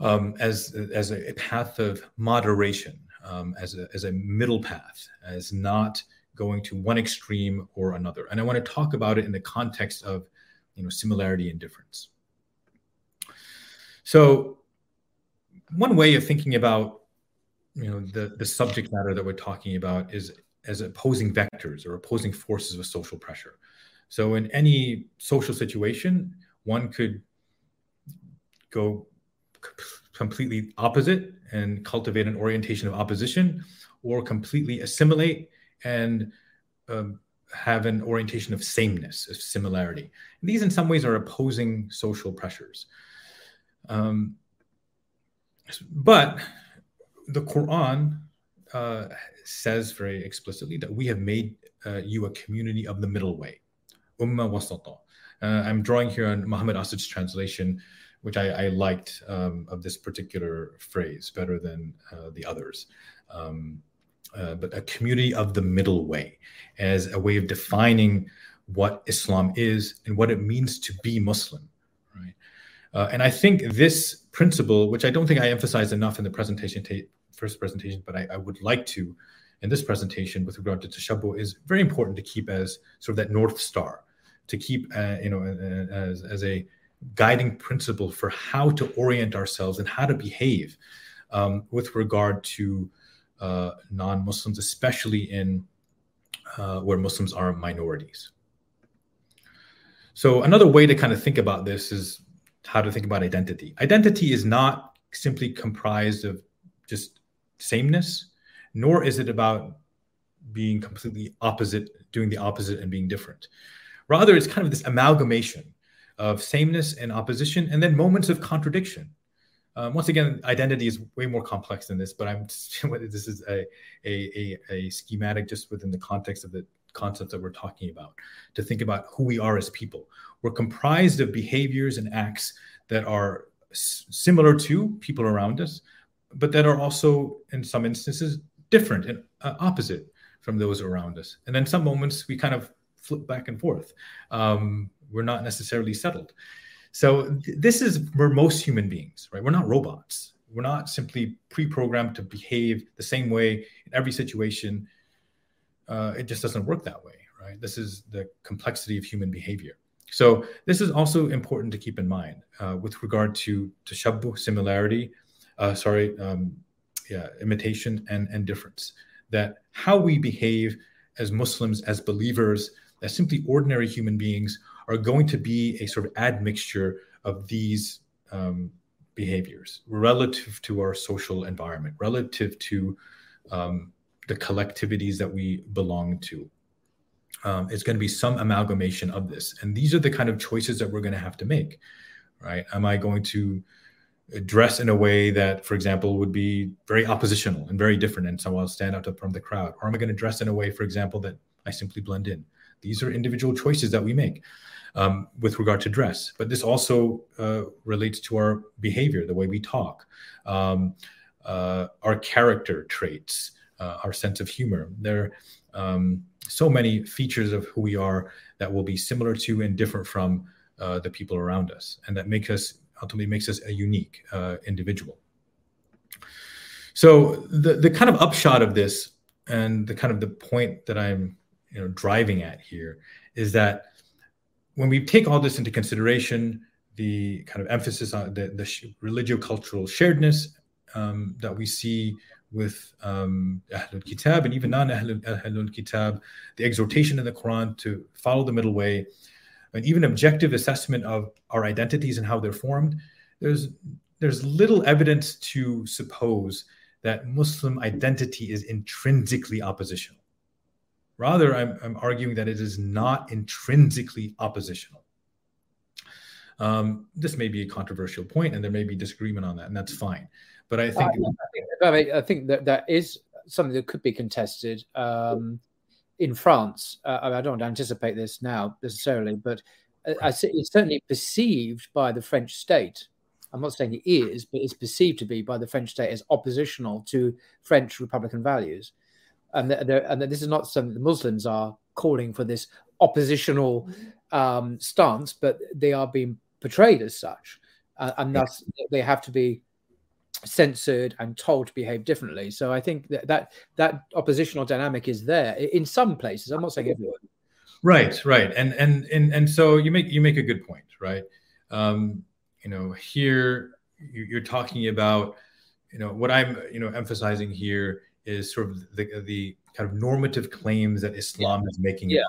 um, as as a path of moderation, um, as a as a middle path, as not going to one extreme or another. And I want to talk about it in the context of you know similarity and difference. So one way of thinking about you know the the subject matter that we're talking about is as opposing vectors or opposing forces of social pressure. So in any social situation, one could go completely opposite and cultivate an orientation of opposition, or completely assimilate and um, have an orientation of sameness, of similarity. And these, in some ways, are opposing social pressures. Um, but the Quran uh, says very explicitly that we have made uh, you a community of the middle way. Ummah wasata. Uh, I'm drawing here on Muhammad Asad's translation, which I, I liked um, of this particular phrase better than uh, the others. Um, uh, but a community of the middle way as a way of defining what Islam is and what it means to be Muslim. Uh, and I think this principle, which I don't think I emphasized enough in the presentation first presentation, but I, I, would like to in this presentation with regard to tashabbuh is very important to keep as sort of that north star, to keep uh, you know as, as a guiding principle for how to orient ourselves and how to behave um, with regard to uh, non-Muslims, especially in uh, where Muslims are minorities. So another way to kind of think about this is how to think about identity. Identity is not simply comprised of just sameness, nor is it about being completely opposite, doing the opposite and being different. Rather, it's kind of this amalgamation of sameness and opposition, and then moments of contradiction. Um, once again, identity is way more complex than this, but I'm this is a, a, a, a schematic just within the context of the concepts that we're talking about to think about who we are as people. We're comprised of behaviors and acts that are similar to people around us, but that are also, in some instances, different and uh, opposite from those around us. And then some moments we kind of flip back and forth. Um, we're not necessarily settled. So th- this is we're most human beings, right? We're not robots. We're not simply pre-programmed to behave the same way in every situation. Uh, it just doesn't work that way, right? This is the complexity of human behavior. So this is also important to keep in mind uh, with regard to tashabbuh, similarity, uh, sorry, um, yeah, imitation and, and difference. That how we behave as Muslims, as believers, as simply ordinary human beings are going to be a sort of admixture of these um, behaviors relative to our social environment, relative to um, the collectivities that we belong to. Um, it's going to be some amalgamation of this. And these are the kind of choices that we're going to have to make, right? Am I going to dress in a way that, for example, would be very oppositional and very different, and so I'll stand out from the crowd? Or am I going to dress in a way, for example, that I simply blend in? These are individual choices that we make um, with regard to dress, but this also uh, relates to our behavior, the way we talk, um, uh, our character traits, uh, our sense of humor. There are um, so many features of who we are that will be similar to and different from uh, the people around us, and that make us ultimately makes us a unique uh, individual. So the the kind of upshot of this, and the kind of the point that I'm you know driving at here, is that when we take all this into consideration, the kind of emphasis on the, the religio-cultural sharedness um, that we see with um, Ahlul Kitab and even non Ahlul Kitab, the exhortation in the Quran to follow the middle way, and even objective assessment of our identities and how they're formed, there's there's little evidence to suppose that Muslim identity is intrinsically oppositional. Rather, I'm, I'm arguing that it is not intrinsically oppositional. Um, this may be a controversial point, and there may be disagreement on that, and that's fine. But I think, I, think, I think that that is something that could be contested um, in France. Uh, I don't want to anticipate this now necessarily, but I, it's certainly perceived by the French state. I'm not saying it is, but it's perceived to be by the French state as oppositional to French Republican values. And, and this is not something the Muslims are calling for this oppositional um, stance, but they are being portrayed as such. Uh, and thus they have to be censored and told to behave differently. So I think that that, that oppositional dynamic is there in some places. I'm not saying everywhere. Right, right, and and and and so you make you make a good point, right? Um, you know, here you're talking about, you know, what I'm you know emphasizing here is sort of the the kind of normative claims that Islam yeah. is making. Yeah.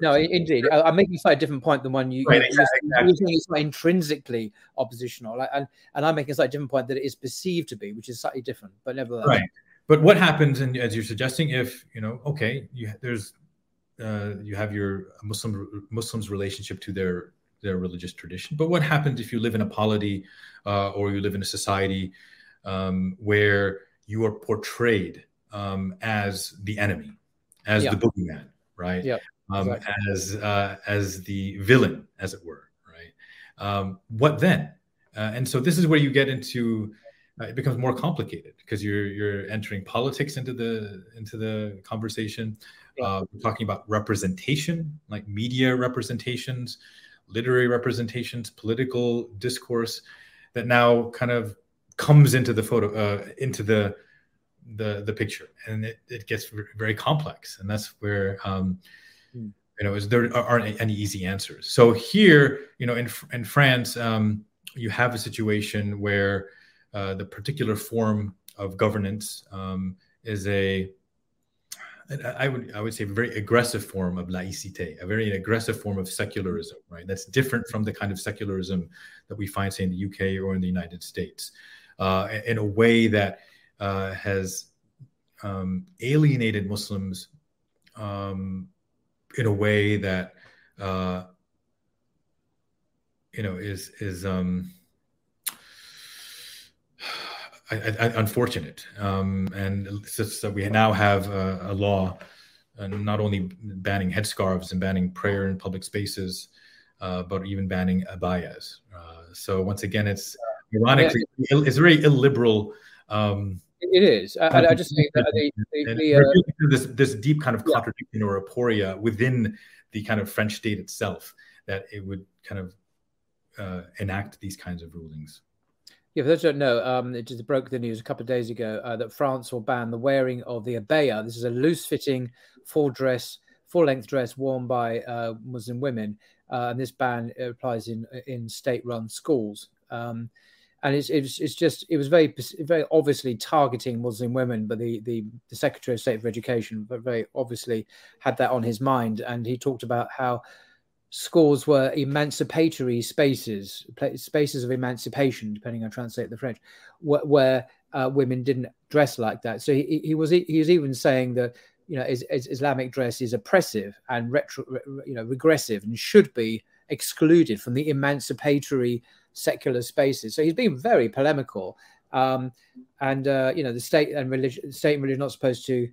No, indeed. I'm making a slightly different point than one you. Right, exactly. You're saying it's not intrinsically oppositional, and and I'm making a slightly different point that it is perceived to be, which is slightly different, but nevertheless. Right. But what happens, and as you're suggesting, if you know, okay, you, there's uh, you have your Muslim Muslims' relationship to their their religious tradition. But what happens if you live in a polity uh, or you live in a society um, where you are portrayed um, as the enemy, as yeah. the boogeyman, right? Yeah. Um, exactly. As uh, as the villain, as it were, right? Um, what then? Uh, and so this is where you get into uh, it becomes more complicated because you're you're entering politics into the into the conversation. Uh, we're talking about representation, like media representations, literary representations, political discourse that now kind of comes into the photo uh, into the the the picture, and it, it gets very complex, and that's where. Um, mm. You know, is there aren't any easy answers. So here, you know, in in France, um, you have a situation where uh, the particular form of governance um, is a I would I would say a very aggressive form of laïcité, a very aggressive form of secularism, right? That's different from the kind of secularism that we find, say, in the UK or in the United States, uh, in a way that uh, has um, alienated Muslims um, in a way that uh, you know is is um, I, I, unfortunate. Um, and it's that we now have a, a law uh, not only banning headscarves and banning prayer in public spaces, uh, but even banning abayas. Uh, so once again, it's ironically yeah. it's very illiberal. Um, it is. I, I just think that the, the, the, uh, this this deep kind of contradiction yeah. or aporia within the kind of French state itself that it would kind of uh, enact these kinds of rulings. Yeah, for those who don't know, um, it just broke the news a couple of days ago uh, that France will ban the wearing of the abaya. This is a loose-fitting full dress, full-length dress worn by uh, Muslim women, uh, and this ban applies in in state-run schools. Um, and it's, it's it's just it was very very obviously targeting Muslim women, but the, the the Secretary of State for Education very obviously had that on his mind, and he talked about how schools were emancipatory spaces, spaces of emancipation, depending on translate the French, where, where uh, women didn't dress like that. So he, he was he was even saying that you know is, is Islamic dress is oppressive and retro, you know regressive and should be excluded from the emancipatory secular spaces. So he's been very polemical. Um, and uh, you know the state and religion, state and religion not supposed to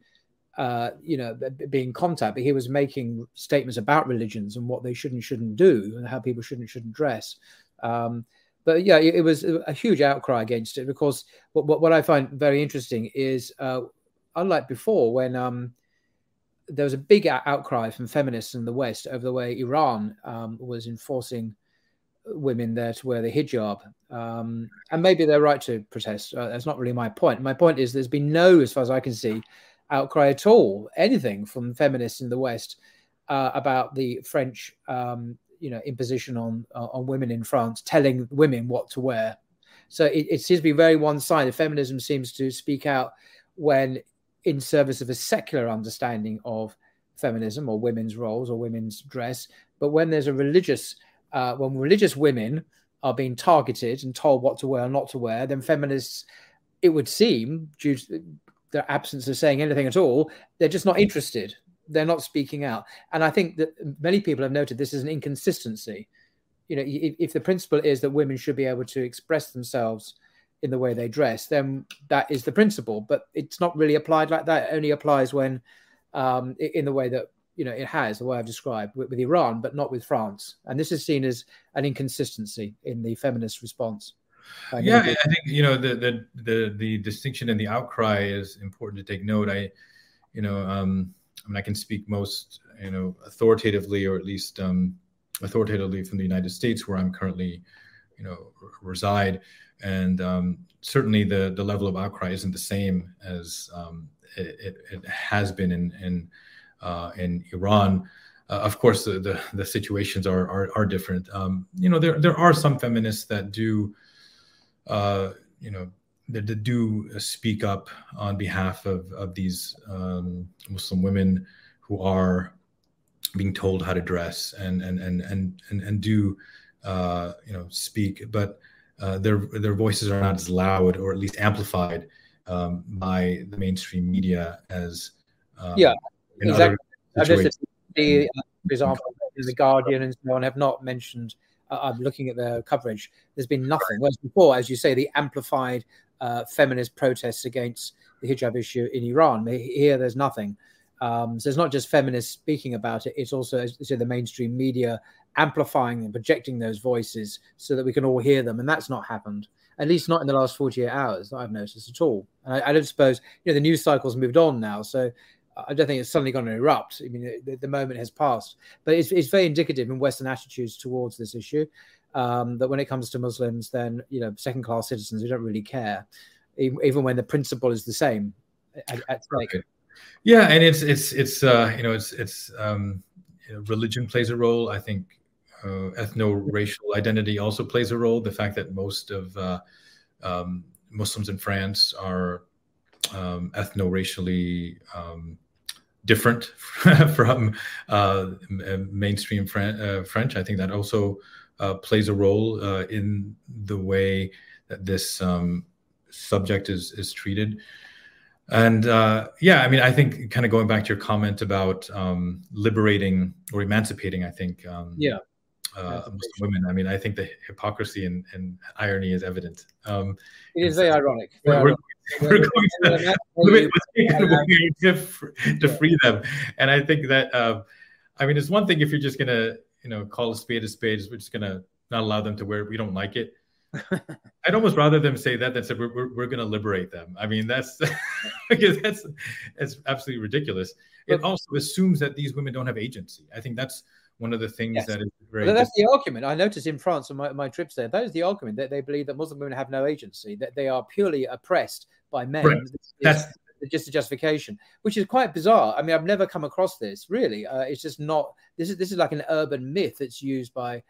uh, you know, be in contact, but he was making statements about religions and what they should and shouldn't do and how people should and shouldn't dress. Um, but yeah, it, it, was a huge outcry against it because what, what, what I find very interesting is, uh, unlike before, when um, there was a big outcry from feminists in the West over the way Iran um, was enforcing women there to wear the hijab. Um, and maybe they're right to protest. Uh, that's not really my point. My point is there's been no, as far as I can see, outcry at all, anything from feminists in the West uh, about the French, um, you know, imposition on uh, on women in France, telling women what to wear. So it, it seems to be very one-sided. Feminism seems to speak out when in service of a secular understanding of feminism or women's roles or women's dress, but when there's a religious, uh, when religious women are being targeted and told what to wear and not to wear, then feminists, it would seem, due to their absence of saying anything at all, they're just not interested. They're not speaking out. And I think that many people have noted this is an inconsistency. You know, if, if the principle is that women should be able to express themselves in the way they dress, then that is the principle. But it's not really applied like that. It only applies when, um, in the way that you know it has, the way I've described with, with Iran, but not with France. And this is seen as an inconsistency in the feminist response. Yeah, I think you know the, the the the distinction and the outcry is important to take note. I, you know, um, I mean, I can speak most you know authoritatively, or at least um, authoritatively from the United States, where I'm currently, you know, reside and um, certainly the the level of outcry isn't the same as um, it, it, has been in in, uh, in Iran. Uh, of course, the, the, the situations are are, are different. Um, you know, there there are some feminists that do, uh, you know, that, that, do speak up on behalf of of these um, Muslim women who are being told how to dress and and and and and, and do uh, you know speak, but uh, their their voices are not as loud or at least amplified um, by the mainstream media as um, yeah exactly. The, uh, for example, the Guardian and so on have not mentioned. Uh, I'm looking at their coverage. There's been nothing. Whereas before, as you say, the amplified uh, feminist protests against the hijab issue in Iran. Here, there's nothing. Um, so it's not just feminists speaking about it; it's also, as you say, the mainstream media amplifying and projecting those voices so that we can all hear them. And that's not happened, at least not in the last 48 hours that I've noticed at all. And I, I don't suppose, you know, the news cycle's moved on now. So I don't think it's suddenly going to erupt. I mean, the, the moment has passed. But it's, it's, very indicative in Western attitudes towards this issue um, that when it comes to Muslims, then, you know, second class citizens, who don't really care, even, even when the principle is the same at, at. Yeah, and it's it's it's uh, you know it's it's um, religion plays a role. I think uh, ethno-racial identity also plays a role. The fact that most of uh, um, Muslims in France are um, ethno-racially um, different from uh, mainstream uh, French, I think that also uh, plays a role uh, in the way that this um, subject is is treated. And uh, yeah, I mean, I think kind of going back to your comment about um, liberating or emancipating, I think um, yeah uh, Muslim women. I mean, I think the hypocrisy and, and irony is evident. Um, it is very ironic. We're, we're, we're going to limit to, to free them, and I think that uh, I mean, it's one thing if you're just gonna you know call a spade a spade, we're just gonna not allow them to wear. We don't like it. I'd almost rather them say that than say we're, we're, we're going to liberate them. I mean, that's because that's that's absolutely ridiculous. It also assumes that these women don't have agency. I think that's one of the things yes. that is very. Well, that's the argument I noticed in France on my, my trips there. That is the argument that they believe that Muslim women have no agency, that they are purely oppressed by men. Right. That's just a justification, which is quite bizarre. I mean, I've never come across this really. Uh, it's just not. This is this is like an urban myth that's used by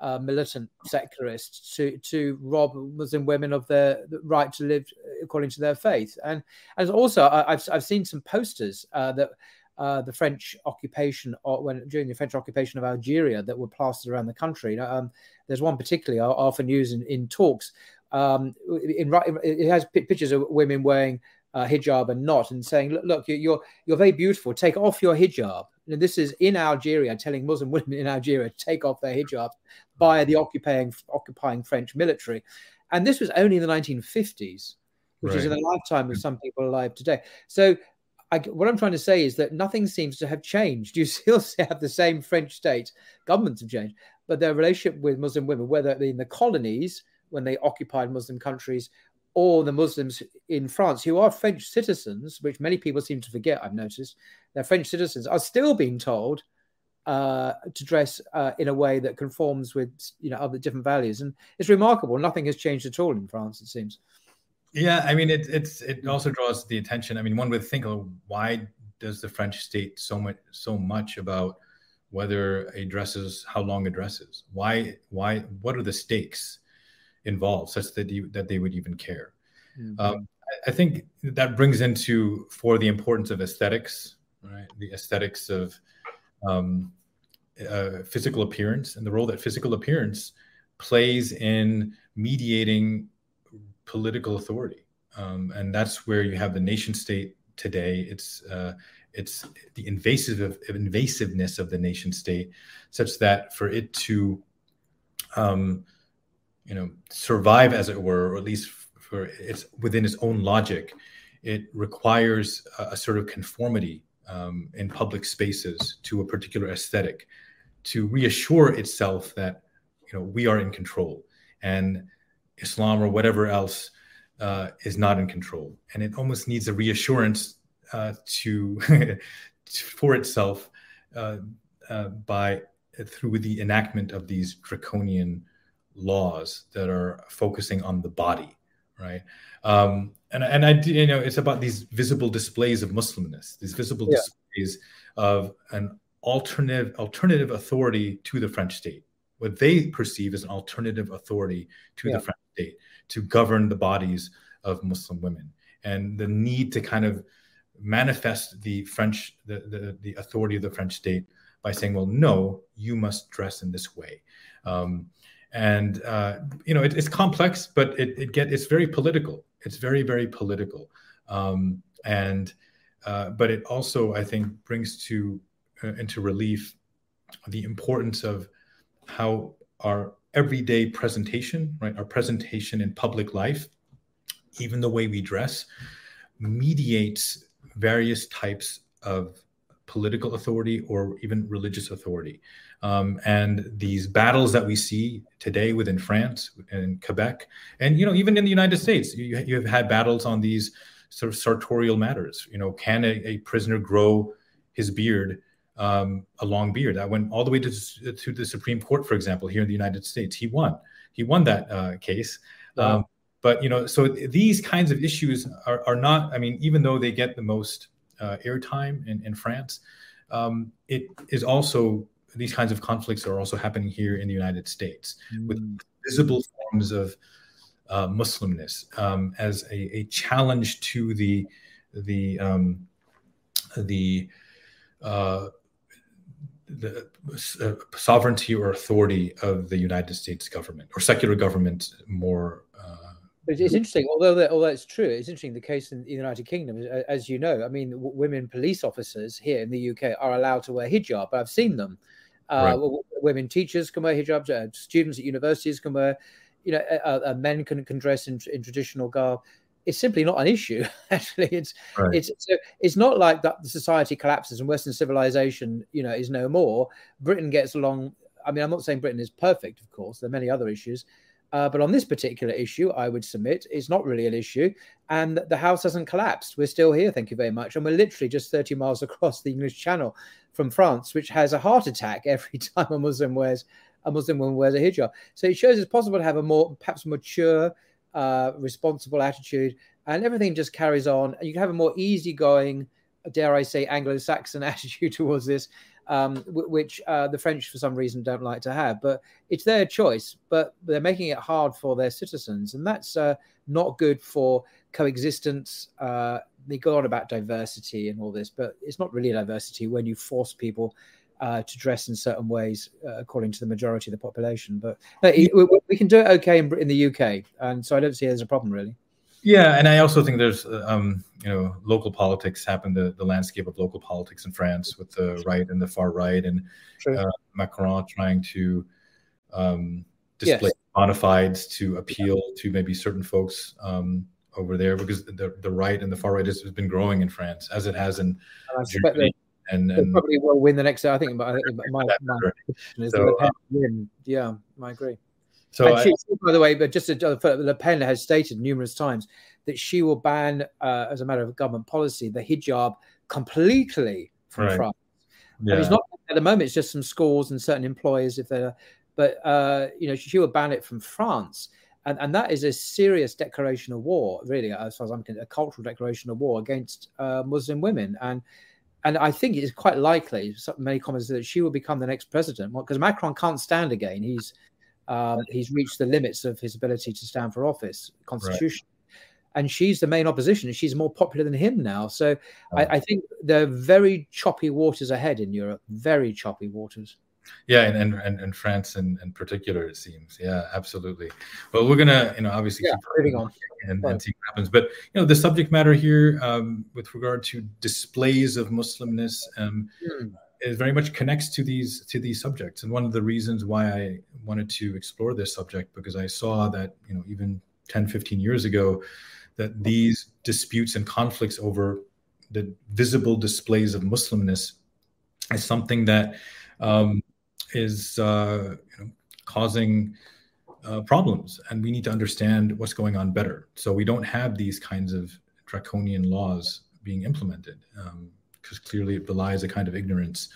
uh, militant secularists to to rob Muslim women of their right to live according to their faith. And and also, I, have I've seen some posters uh, that uh, the French occupation, or when during the French occupation of Algeria, that were plastered around the country. Um, there's one particularly I often use in, in talks. Um, in, it has pictures of women wearing uh, hijab and not, and saying, "Look, look you're you're very beautiful. Take off your hijab." And this is in Algeria, telling Muslim women in Algeria to take off their hijab by the occupying occupying French military. And this was only in the 1950s, which right. is in the lifetime of some people alive today. So I, what I'm trying to say is that nothing seems to have changed. You still have the same French state, governments have changed, but their relationship with Muslim women, whether in the colonies when they occupied Muslim countries, or the Muslims in France who are French citizens, which many people seem to forget, I've noticed, they're French citizens, are still being told uh, to dress uh, in a way that conforms with you know other different values, and it's remarkable. Nothing has changed at all in France, it seems. Yeah, I mean, it, it's it also draws the attention. I mean, one would think, oh, why does the French state so much so much about whether a dress is how long a dress is? Why why what are the stakes involved such that you, that they would even care? Mm-hmm. Um, I think that brings into fore the importance of aesthetics, right? The aesthetics of um, uh, physical appearance and the role that physical appearance plays in mediating political authority. Um, and that's where you have the nation state today. It's uh, it's the invasive of, invasiveness of the nation state, such that for it to, um, you know, survive as it were, or at least for it's within its own logic, it requires a, a sort of conformity um, in public spaces to a particular aesthetic to reassure itself that you know we are in control and Islam or whatever else uh, is not in control, and it almost needs a reassurance uh, to for itself uh, uh, by through the enactment of these draconian laws that are focusing on the body, right? Um, and and I you know it's about these visible displays of Muslimness, these visible yeah. displays of an alternative alternative authority to the French state, what they perceive as an alternative authority to yeah. the French state to govern the bodies of Muslim women, and the need to kind of manifest the French the, the, the authority of the French state by saying, well, no, you must dress in this way. Um, and uh, you know it, it's complex, but it, it get it's very political. It's very very political, um, and uh, but it also I think brings to uh, into relief the importance of how our everyday presentation, right, our presentation in public life, even the way we dress, mediates various types of political authority or even religious authority. Um, and these battles that we see today within France and Quebec, and you know even in the United States, you, you have had battles on these sort of sartorial matters. You know, can a, a prisoner grow his beard, um, a long beard? That went all the way to, to the Supreme Court, for example, here in the United States. He won. He won that uh, case. Wow. Um, but you know, so these kinds of issues are, are not. I mean, even though they get the most uh, airtime in, in France, um, it is also these kinds of conflicts are also happening here in the United States mm. with visible forms of uh, Muslimness um, as a, a, challenge to the the um, the uh, the uh, sovereignty or authority of the United States government or secular government more. Uh, but it's interesting, although that, although it's true, it's interesting. The case in the United Kingdom, as you know, I mean, women police officers here in the UK are allowed to wear hijab. But I've seen them. Uh, right. Women teachers can wear hijabs. Uh, students at universities can wear. You know, uh, uh, men can can dress in, in traditional garb. It's simply not an issue. Actually, it's right. it's it's not like that. The society collapses and Western civilization, you know, is no more. Britain gets along. I mean, I'm not saying Britain is perfect. Of course, there are many other issues. Uh, but on this particular issue, I would submit it's not really an issue, and the house hasn't collapsed. We're still here, thank you very much, and we're literally just 30 miles across the English Channel from France, which has a heart attack every time a Muslim wears a Muslim woman wears a hijab. So it shows it's possible to have a more perhaps mature, uh, responsible attitude, and everything just carries on. You can have a more easygoing, dare I say, Anglo-Saxon attitude towards this, um, w- which uh, the French, for some reason, don't like to have. But it's their choice. But they're making it hard for their citizens, and that's uh, not good for coexistence. Uh, they go on about diversity and all this, but it's not really diversity when you force people uh, to dress in certain ways uh, according to the majority of the population. But we, we, can do it okay in, in, the UK, and so I don't see there's a problem really. Yeah, and I also think there's, um, you know, local politics happen, the, the landscape of local politics in France with the right and the far right, and uh, Macron trying to um, display yes. bona fides to appeal to maybe certain folks um, over there because the, the right and the far right has, has been growing in France as it has in. And, and probably will win the next. I think, but I think my, my is so, Le Pen win. Yeah, I agree. So, I, she, by the way, but just to, Le Pen has stated numerous times that she will ban, uh, as a matter of government policy, the hijab completely from right. France. Yeah. it's not at the moment; it's just some schools and certain employers if they're. But uh, you know, she, she will ban it from France, and and that is a serious declaration of war, really, as far as I'm concerned, a cultural declaration of war against uh, Muslim women, and and I think it's quite likely. Many comments that she will become the next president because Macron can't stand again. He's um, he's reached the limits of his ability to stand for office constitution. Right. and she's the main opposition, she's more popular than him now. So oh. I, I, think there are very choppy waters ahead in Europe, very choppy waters. Yeah, and and, and France in, in particular, it seems. Yeah, absolutely. Well, we're gonna, you know, obviously yeah, keep on and, and, see what happens. But you know, the subject matter here, um, with regard to displays of Muslimness, um, mm. is very much connects to these to these subjects. And one of the reasons why I wanted to explore this subject because I saw that you know even 10, 15 years ago, that these disputes and conflicts over the visible displays of Muslimness is something that um, is uh, you know, causing uh, problems, and we need to understand what's going on better. So we don't have these kinds of draconian laws being implemented, because um, clearly it belies a kind of ignorance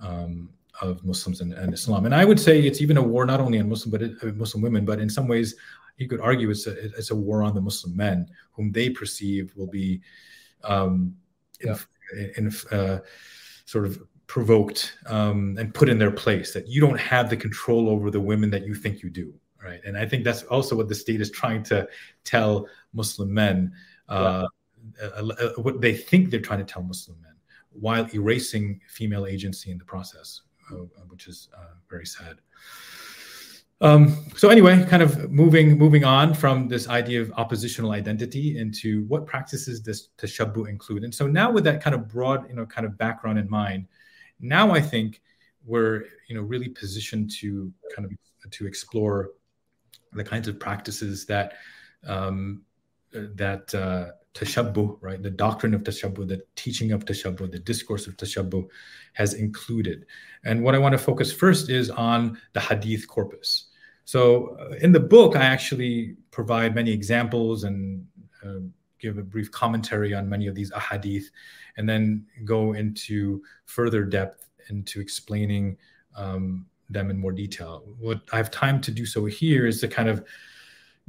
um, of Muslims and, and, Islam. And I would say it's even a war not only on Muslim but it, uh, Muslim women, but in some ways you could argue it's a, it's a war on the Muslim men, whom they perceive will be um, yeah. in, in uh, sort of provoked um, and put in their place. That you don't have the control over the women that you think you do, right? And I think that's also what the state is trying to tell Muslim men. Uh, yeah. uh, uh, what they think they're trying to tell Muslim men, while erasing female agency in the process, uh, which is uh, very sad. Um, so anyway, kind of moving moving on from this idea of oppositional identity into what practices does tashabbu include? And so now with that kind of broad, you know, kind of background in mind, now I think we're you know really positioned to kind of to explore the kinds of practices that um, that uh, tashabbu, right, the doctrine of tashabbu, the teaching of tashabbu, the discourse of tashabbu has included. And what I want to focus first is on the hadith corpus. So uh, in the book, I actually provide many examples and uh, give a brief commentary on many of these ahadith, and then go into further depth into explaining um, them in more detail. What I have time to do so here is to kind of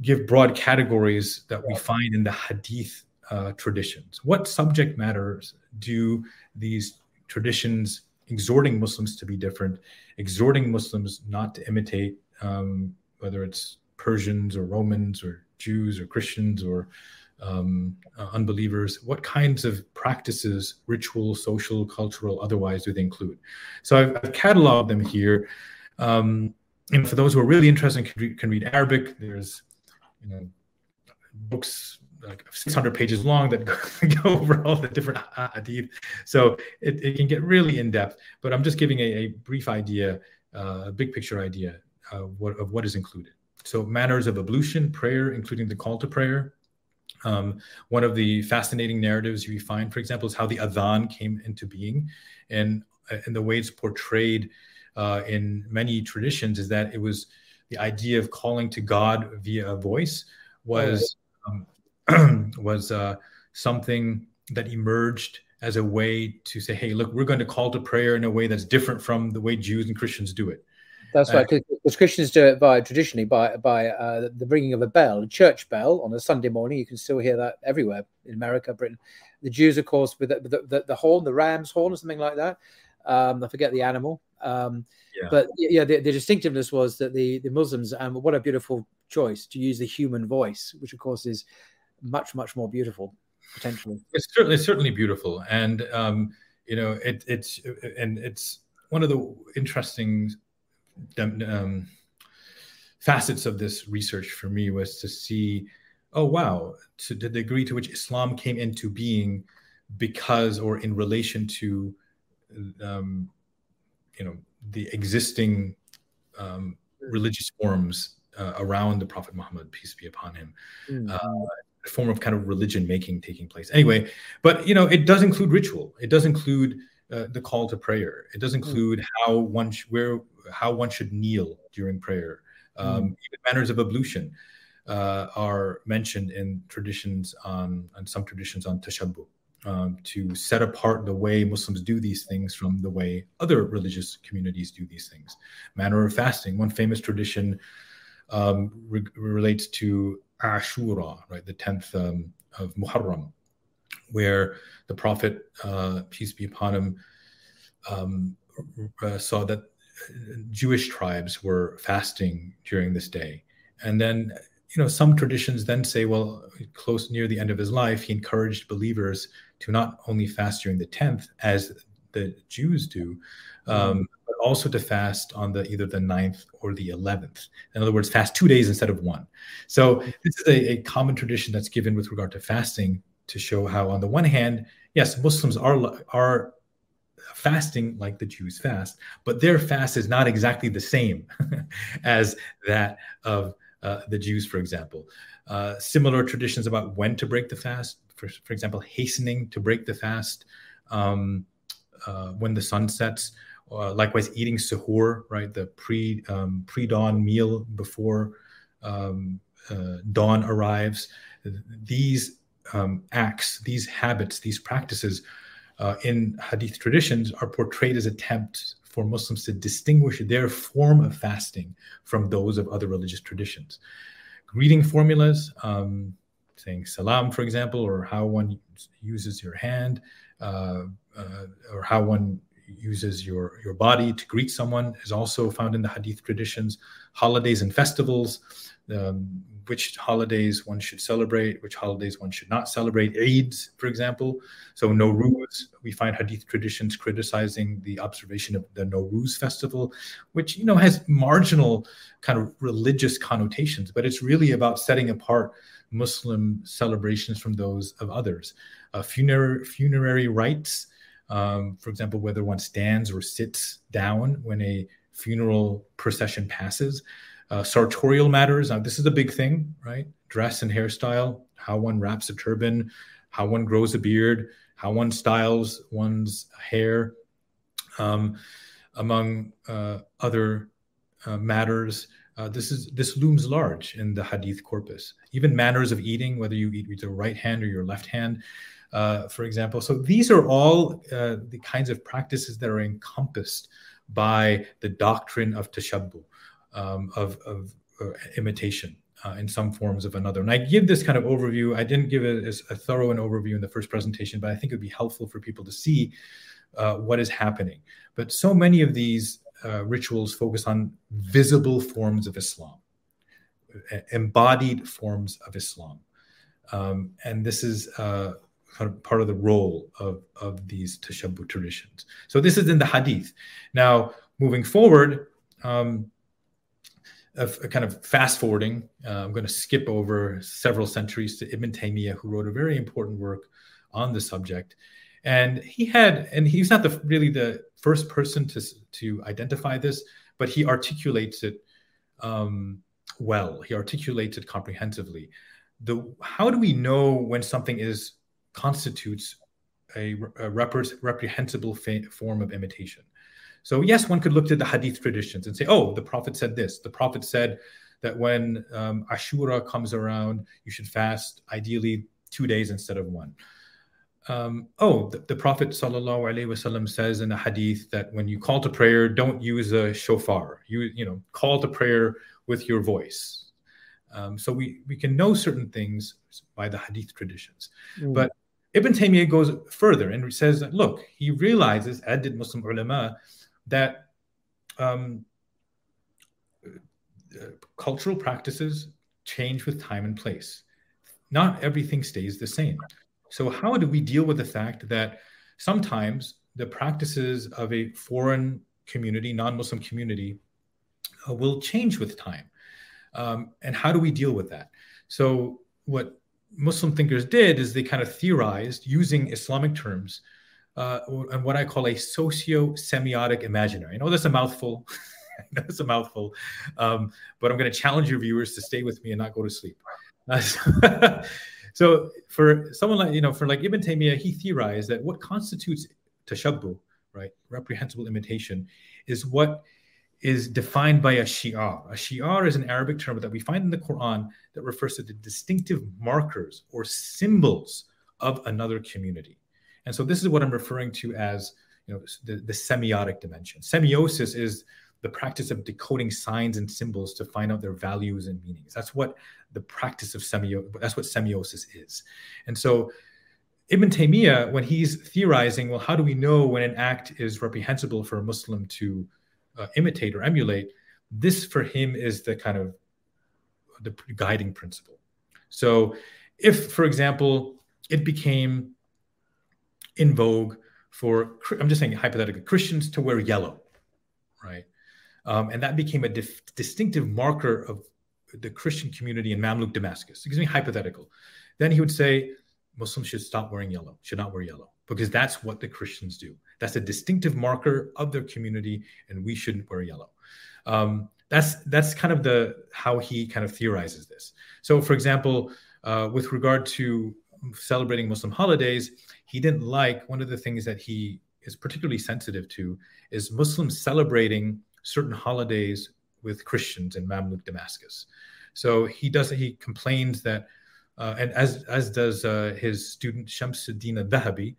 give broad categories that we find in the hadith uh, traditions. What subject matters do these traditions exhorting Muslims to be different, exhorting Muslims not to imitate um, whether it's Persians or Romans or Jews or Christians or um, uh, unbelievers, what kinds of practices, ritual, social, cultural, otherwise, do they include? So I've, I've cataloged them here. Um, and for those who are really interested can read, can read Arabic, there's you know books like 600 pages long that go over all the different hadith. So it, it can get really in depth, but I'm just giving a, a brief idea, uh, a big picture idea uh, what, of what is included. So, manners of ablution, prayer, including the call to prayer. Um, one of the fascinating narratives we find, for example, is how the adhan came into being, and uh, and the way it's portrayed uh, in many traditions is that it was the idea of calling to God via a voice was um, was uh, something that emerged as a way to say, hey, look, we're going to call to prayer in a way that's different from the way Jews and Christians do it. That's right, because Christians do it by traditionally by by uh, the ringing of a bell, a church bell on a Sunday morning. You can still hear that everywhere in America, Britain. The Jews, of course, with the, the, the, the horn, the ram's horn, or something like that. Um, I forget the animal. Um, yeah. But yeah, the, the, distinctiveness was that the the Muslims, and um, what a beautiful choice to use the human voice, which of course is much much more beautiful potentially. It's certainly certainly beautiful, and um, you know it, it's and it's one of the interesting um, facets of this research for me was to see, oh wow, to the degree to which Islam came into being because or in relation to, um, you know, the existing um, religious forms uh, around the Prophet Muhammad, peace be upon him. Mm-hmm. Uh, a form of kind of religion making taking place. Anyway, but you know, it does include ritual. It does include uh, the call to prayer. It does mm. include mm-hmm. how one sh- where how one should kneel during prayer. Um, mm. Even manners of ablution uh, are mentioned in traditions on, on some traditions on tashabbu. Um, to set apart the way Muslims do these things from the way other religious communities do these things. Manner of fasting. One famous tradition um, re- relates to Ashura, right, the tenth um, of Muharram, where the Prophet, uh, peace be upon him, um, uh, saw that Jewish tribes were fasting during this day. And then you know, some traditions then say, well, close near the end of his life, he encouraged believers to not only fast during the 10th, as the Jews do, um, but also to fast on the either the 9th or the 11th. In other words, fast two days instead of one. So this is a, a common tradition that's given with regard to fasting to show how, on the one hand, yes, Muslims are are fasting like the Jews fast, but their fast is not exactly the same as that of uh, the Jews, for example. Uh, similar traditions about when to break the fast, for, for example, hastening to break the fast um, uh, when the sun sets. Likewise, eating suhoor, right, the pre um, pre dawn meal before um, uh, dawn arrives. These um, acts, these habits, these practices uh, in Hadith traditions are portrayed as attempts for Muslims to distinguish their form of fasting from those of other religious traditions. Greeting formulas, um, saying salam, for example, or how one uses your hand, uh, uh, or how one uses your, your body to greet someone, is also found in the Hadith traditions. Holidays and festivals, um, which holidays one should celebrate, which holidays one should not celebrate. Eids, for example. So Nowruz, we find Hadith traditions criticizing the observation of the Nowruz festival, which you know has marginal kind of religious connotations, but it's really about setting apart Muslim celebrations from those of others. Uh, funerary, funerary rites, um, for example, whether one stands or sits down when a funeral procession passes uh, sartorial matters. Now, this is a big thing, right? Dress and hairstyle, how one wraps a turban, how one grows a beard, how one styles one's hair, um, among uh, other uh, matters. Uh, this is this looms large in the hadith corpus. Even manners of eating, whether you eat with your right hand or your left hand, uh, for example. So these are all uh, the kinds of practices that are encompassed by the doctrine of tashabbuh um, of, of uh, imitation uh, in some forms of another. And I give this kind of overview. I didn't give it as a thorough an overview in the first presentation, but I think it would be helpful for people to see uh, what is happening. But so many of these uh, rituals focus on visible forms of Islam, embodied forms of Islam. Um, and this is uh, kind of part of the role of, of these tashabbuh traditions. So this is in the hadith. Now, moving forward, um, of a kind of fast forwarding, uh, I'm going to skip over several centuries to Ibn Taymiyyah, who wrote a very important work on the subject. And he had, and he's not the really the first person to to identify this, but he articulates it um, well. He articulates it comprehensively. The how do we know when something is constitutes a, a reprehensible fa- form of imitation? So, yes, one could look to the hadith traditions and say, oh, the Prophet said this. The Prophet said that when um, Ashura comes around, you should fast ideally two days instead of one. Um, oh, the, the Prophet wasallam says in a hadith that when you call to prayer, don't use a shofar. You, you know, call to prayer with your voice. Um, so we, we can know certain things by the hadith traditions. Mm. But Ibn Taymiyyah goes further and says that, look, he realizes, as did Muslim ulama, that um, uh, cultural practices change with time and place. Not everything stays the same. So, how do we deal with the fact that sometimes the practices of a foreign community, non Muslim community, uh, will change with time? Um, and how do we deal with that? So, what Muslim thinkers did is they kind of theorized using Islamic terms uh, and what I call a socio-semiotic imaginary. I know that's a mouthful. that's a mouthful, um, but I'm going to challenge your viewers to stay with me and not go to sleep. Uh, so, so, for someone like you know, for like Ibn Taymiyyah, he theorized that what constitutes tashabbuh, right, reprehensible imitation, is what is defined by a shi'ar. A shi'ar is an Arabic term that we find in the Quran that refers to the distinctive markers or symbols of another community. And so this is what I'm referring to as you know the, the semiotic dimension. Semiosis is the practice of decoding signs and symbols to find out their values and meanings. That's what the practice of semio that's what semiosis is. And so Ibn Taymiyyah, when he's theorizing, well, how do we know when an act is reprehensible for a Muslim to uh, imitate or emulate? This for him is the kind of the guiding principle. So, if, for example, it became in vogue for, I'm just saying hypothetically, Christians to wear yellow, right? Um, and that became a dif- distinctive marker of the Christian community in Mamluk Damascus. Excuse me, hypothetical. Then he would say Muslims should stop wearing yellow, should not wear yellow, because that's what the Christians do. That's a distinctive marker of their community, and we shouldn't wear yellow. Um, that's that's kind of the how he kind of theorizes this. So, for example, uh, with regard to celebrating Muslim holidays, he didn't like one of the things that he is particularly sensitive to is Muslims celebrating certain holidays with Christians in Mamluk Damascus. So he does he complains that, uh, and as as does uh, his student Shamsuddin al-Dhahabi,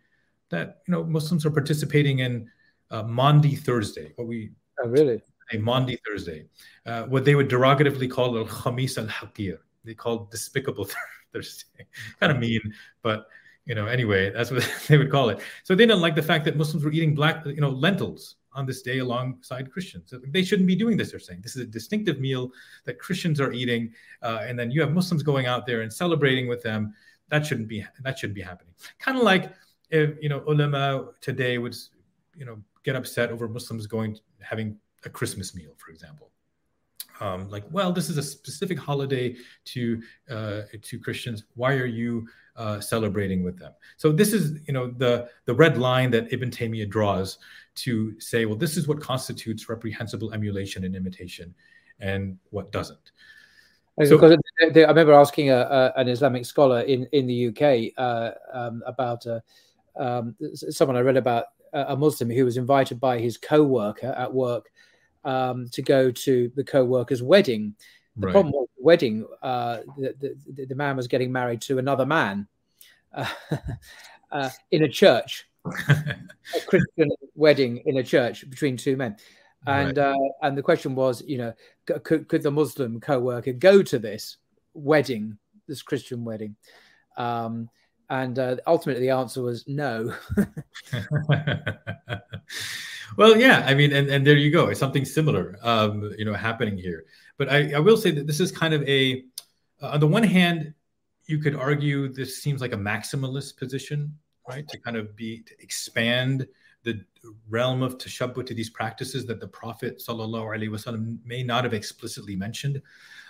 that you know Muslims are participating in uh, Maundy Thursday, what we oh, really a Maundy Thursday, uh, what they would derogatively call al Khamis al Haqir. They call despicable Thursday. kind of mean, but you know, anyway, that's what they would call it. So they didn't like the fact that Muslims were eating black, you know, lentils on this day alongside Christians. They shouldn't be doing this. They're saying this is a distinctive meal that Christians are eating, uh, and then you have Muslims going out there and celebrating with them. That shouldn't be that shouldn't be happening. Kind of like if you know ulama today would you know get upset over Muslims going having a Christmas meal, for example. Um, like, well, this is a specific holiday to uh, to Christians. Why are you uh, celebrating with them? So this is, you know, the the red line that Ibn Taymiyyah draws to say, well, this is what constitutes reprehensible emulation and imitation, and what doesn't. So, because I remember asking a, a, an Islamic scholar in in the UK uh, um, about uh, um, someone I read about a Muslim who was invited by his co-worker at work um, to go to the co-worker's wedding. The right. problem was the wedding, uh, the, the, the, man was getting married to another man uh, uh, in a church, a Christian wedding in a church between two men. And right. Uh, and the question was, you know, could, could the Muslim co-worker go to this wedding, this Christian wedding? Um, and uh, ultimately, the answer was no. well, yeah, I mean, and, and there you go. It's something similar, um, you know, happening here. But I, I will say that this is kind of a, uh, on the one hand, you could argue this seems like a maximalist position, right? To kind of be to expand the realm of tashabbuh to these practices that the Prophet wasallam may not have explicitly mentioned.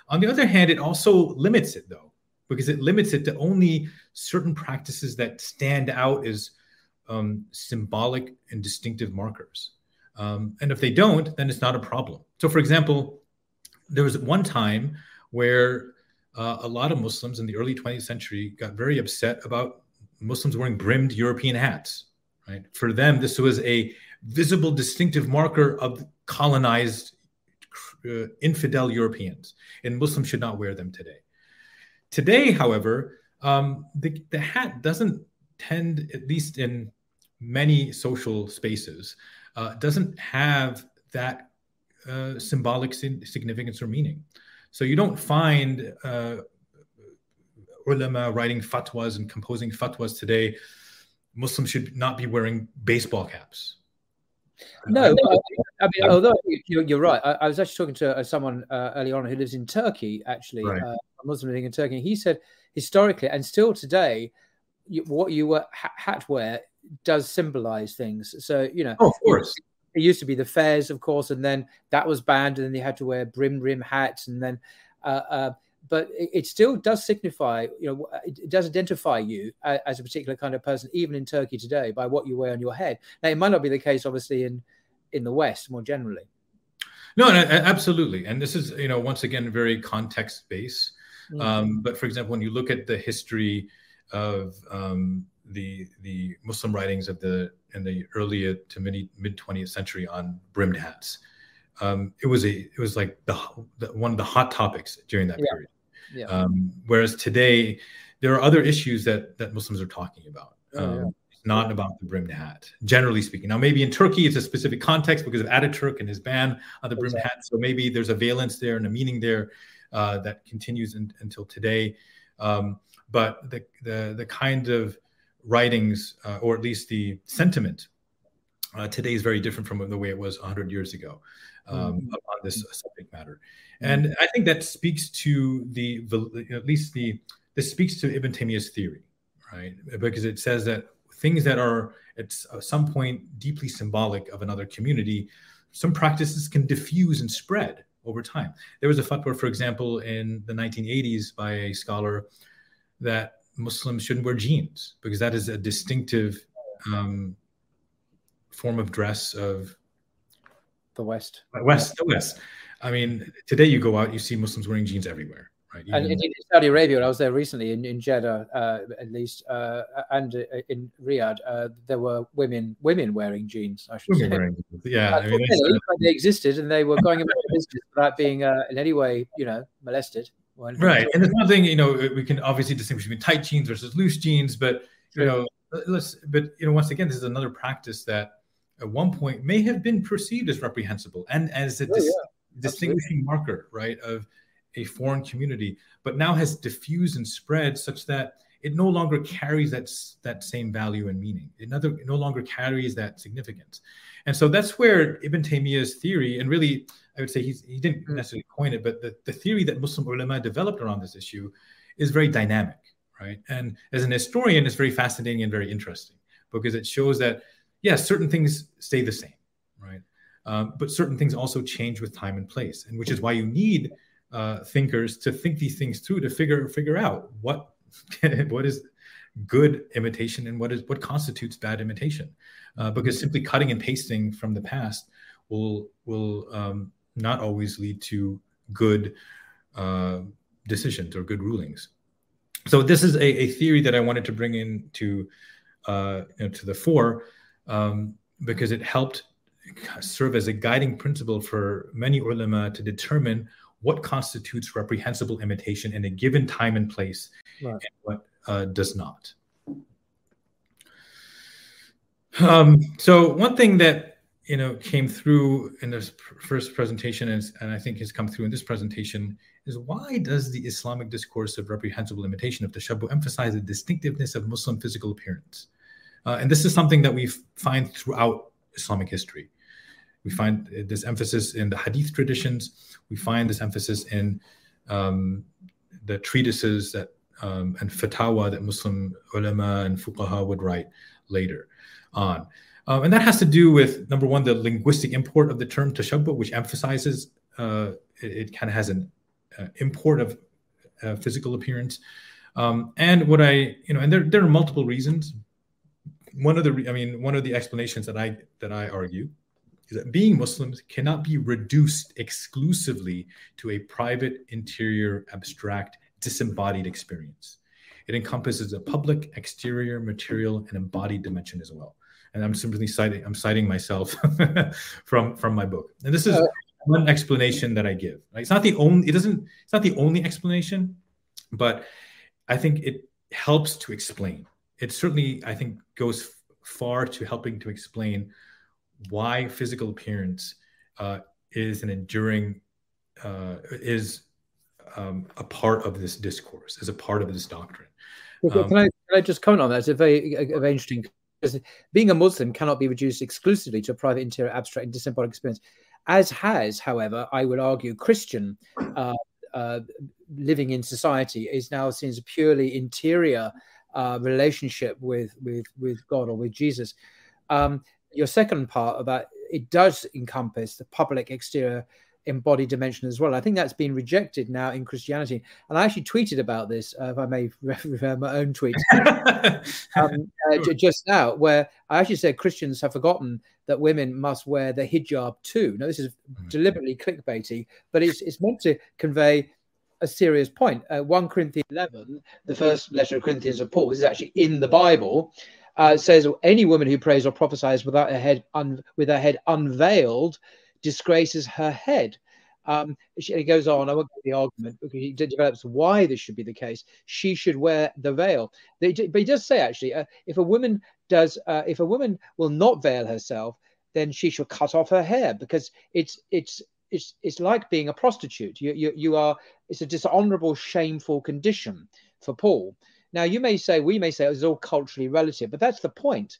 On the other hand, it also limits it though, because it limits it to only certain practices that stand out as um, symbolic and distinctive markers. Um, and if they don't, then it's not a problem. So, for example, there was one time where uh, a lot of Muslims in the early 20th century got very upset about Muslims wearing brimmed European hats. Right? For them, this was a visible, distinctive marker of colonized uh, infidel Europeans, and Muslims should not wear them today. Today, however, um, the, the hat doesn't tend, at least in many social spaces, uh, doesn't have that uh, symbolic significance or meaning. So you don't find uh, ulama writing fatwas and composing fatwas today. Muslims should not be wearing baseball caps. No, I mean, although you're, you're right, I, I, was actually talking to uh, someone uh, early on who lives in Turkey, actually, right. uh, a Muslim living in Turkey. He said historically and still today, you, what you were hat wear does symbolize things. So you know, oh, of course, it used to be the fairs, of course, and then that was banned, and then you had to wear brim rim hats, and then. Uh, uh, but it, it, still does signify, you know, it, it does identify you as, as a particular kind of person, even in Turkey today, by what you wear on your head. Now, it might not be the case, obviously, in in the West more generally. No, no absolutely, and this is, you know, once again, very context based. Mm-hmm. Um, but for example, when you look at the history of um, the the Muslim writings of the in the early to mid mid 20th century on brimmed hats. Um, it was a it was like the, the, one of the hot topics during that yeah. period. Yeah. Um, whereas today, there are other issues that that Muslims are talking about. Oh, um, yeah. It's not about the brimmed hat, generally speaking. Now, maybe in Turkey, it's a specific context because of Ataturk and his ban on the brimmed exactly. hat. So maybe there's a valence there and a meaning there uh, that continues in, until today. Um, but the, the the kind of writings, uh, or at least the sentiment uh, today is very different from the way it was 100 years ago um, mm-hmm. on this subject matter. Mm-hmm. And I think that speaks to the, at least the, this speaks to Ibn Taymiyyah's theory, right? Because it says that things that are at some point deeply symbolic of another community, some practices can diffuse and spread over time. There was a fatwa, for example, in the 1980s by a scholar that Muslims shouldn't wear jeans because that is a distinctive um, form of dress of the West. West, the West. I mean, today you go out, you see Muslims wearing jeans everywhere. Right? Even, and in Saudi Arabia, I was there recently in, in Jeddah, uh, at least, uh, and uh, in Riyadh, uh, there were women women wearing jeans. I should say. Wearing, yeah, I mean, they existed, and they were going about their business without being uh, in any way, you know, molested. Right, and there's nothing, you know, uh, we can obviously distinguish between tight jeans versus loose jeans, but you know, let's, but you know, once again, this is another practice that at one point may have been perceived as reprehensible and as a oh, dis- yeah. distinguishing marker, right, of a foreign community, but now has diffused and spread such that it no longer carries that that same value and meaning. Another, it no longer carries that significance, and so that's where Ibn Taymiyyah's theory, and really, I would say he's, he didn't mm. necessarily coin it, but the, the theory that Muslim ulama developed around this issue is very dynamic, right? And as an historian, it's very fascinating and very interesting because it shows that yes, certain things stay the same, right? Um, but certain things also change with time and place, and which is why you need uh, thinkers to think these things through to figure figure out what what is good imitation and what is what constitutes bad imitation uh, because simply cutting and pasting from the past will will um, not always lead to good uh, decisions or good rulings so this is a, a, theory that i wanted to bring into uh, you know, to the fore um, because it helped serve as a guiding principle for many ulama to determine what constitutes reprehensible imitation in a given time and place right. and what uh, does not. Um, so one thing that you know came through in this first presentation is, and I think has come through in this presentation is why does the Islamic discourse of reprehensible imitation of tashabbuh emphasize the distinctiveness of Muslim physical appearance? Uh, and this is something that we find throughout Islamic history. We find this emphasis in the hadith traditions. We find this emphasis in um, the treatises that um, and fatwa that Muslim ulama and fuqaha would write later on. Um, and that has to do with number one, the linguistic import of the term tashabbuh, which emphasizes uh, it, it kind of has an uh, import of uh, physical appearance. Um, and what I, you know, and there, there are multiple reasons. One of the, I mean, one of the explanations that I that I argue is that being Muslims cannot be reduced exclusively to a private, interior, abstract, disembodied experience. It encompasses a public, exterior, material, and embodied dimension as well. And I'm simply citing, I'm citing myself from from my book. And this is uh, one explanation that I give. Right? It's not the only. It doesn't. It's not the only explanation, but I think it helps to explain. It certainly, I think, goes far to helping to explain why physical appearance uh, is an enduring uh, is um, a part of this discourse, is a part of this doctrine. Um, can, I, can I just comment on that? It's a very, a, very interesting because being a Muslim cannot be reduced exclusively to a private, interior, abstract, and disembodied experience, as has, however, I would argue, Christian uh, uh, living in society is now seen as a purely interior uh, relationship with with with God or with Jesus. Um, your second part about it does encompass the public exterior embodied dimension as well. I think that's been rejected now in Christianity. And I actually tweeted about this, uh, if I may refer my own tweet, um, uh, just now, where I actually said Christians have forgotten that women must wear the hijab too. Now, this is mm-hmm. deliberately clickbaity, but it's, it's meant to convey a serious point. Uh, 1 Corinthians 11, the first letter of Corinthians of Paul, this is actually in the Bible uh, says any woman who prays or prophesies without her head un- with her head unveiled disgraces her head. Um, she, goes on. I won't get the argument because he develops why this should be the case. She should wear the veil. They, but he does say actually, uh, if a woman does, uh, if a woman will not veil herself, then she shall cut off her hair because it's it's it's it's like being a prostitute. You you you are. It's a dishonorable, shameful condition for Paul. Now, you may say, we may say it's all culturally relative, but that's the point.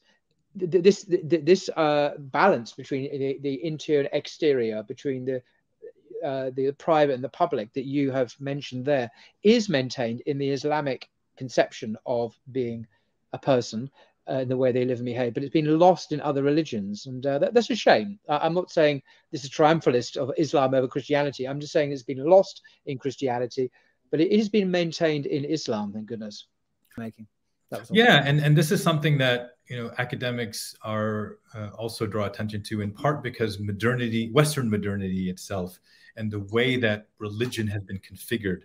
This this uh, balance between the, the interior and exterior, between the uh, the private and the public that you have mentioned there, is maintained in the Islamic conception of being a person uh, in the way they live and behave, but it's been lost in other religions, and uh, that, that's a shame. I'm not saying this is triumphalist of Islam over Christianity. I'm just saying it's been lost in Christianity, but it has been maintained in Islam. Thank goodness. Making. Yeah, and and this is something that you know academics are uh, also draw attention to in part because modernity, Western modernity itself, and the way that religion has been configured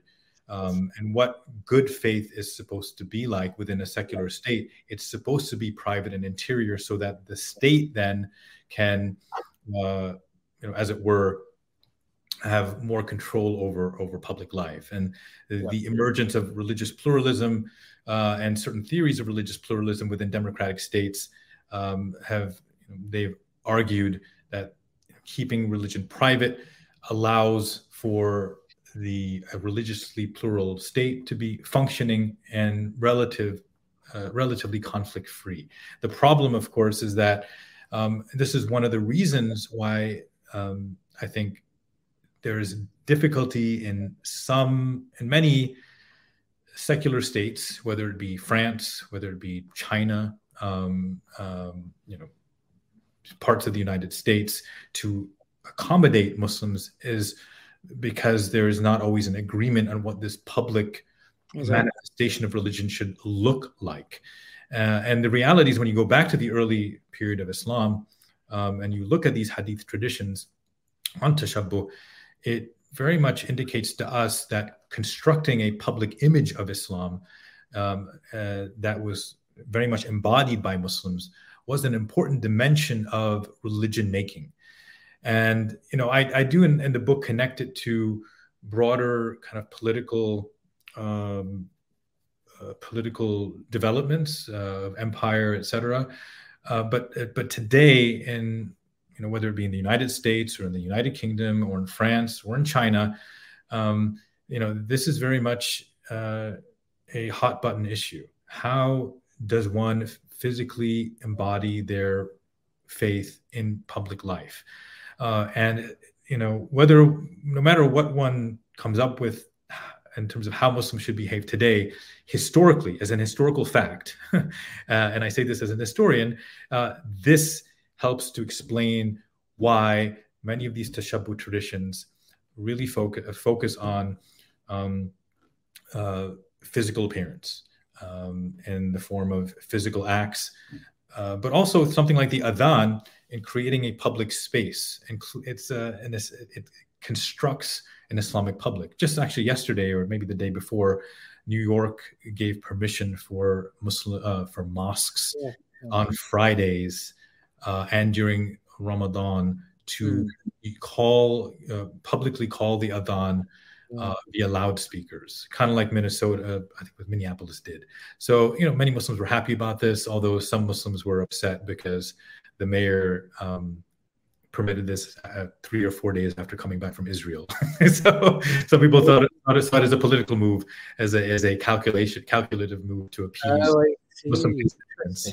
um, and what good faith is supposed to be like within a secular state. It's supposed to be private and interior, so that the state then can, uh, you know, as it were, have more control over over public life. And the, the emergence of religious pluralism uh, and certain theories of religious pluralism within democratic states um, have they've argued that keeping religion private allows for the religiously plural state to be functioning and relative, uh, relatively conflict free. The problem, of course, is that um, this is one of the reasons why um, I think there is difficulty in some, in many secular states, whether it be France, whether it be China, um, um you know, parts of the United States, to accommodate Muslims is because there is not always an agreement on what this public exactly. manifestation of religion should look like. Uh, and the reality is, when you go back to the early period of Islam um, and you look at these hadith traditions on tashabbuh, it very much indicates to us that constructing a public image of Islam um, uh, that was very much embodied by Muslims was an important dimension of religion making. And you know, I, I do in, in the book connect it to broader kind of political um, uh, political developments uh, empire, et cetera. Uh, but uh, but today, in you know whether it be in the United States or in the United Kingdom or in France or in China, um, you know this is very much uh, a hot button issue. How does one physically embody their faith in public life? Uh, and you know whether no matter what one comes up with in terms of how Muslims should behave today, historically, as an historical fact, uh, and I say this as an historian, uh, this helps to explain why many of these tashabbuh traditions really focus focus on um, uh, physical appearance um, in the form of physical acts, uh, but also something like the adhan in creating a public space. And it's uh, and this it constructs an Islamic public. Just actually yesterday, or maybe the day before, New York gave permission for Muslim uh, for mosques yeah. on Fridays uh, and during Ramadan to mm. call uh, publicly call the adhan uh, via loudspeakers, kind of like Minnesota, I think what Minneapolis did. So, you know, many Muslims were happy about this, although some Muslims were upset because the mayor um, permitted this uh, three or four days after coming back from Israel. so some people thought it, thought it, thought it as a political move, as a as a calculation calculative move to appease oh, Muslim constituents.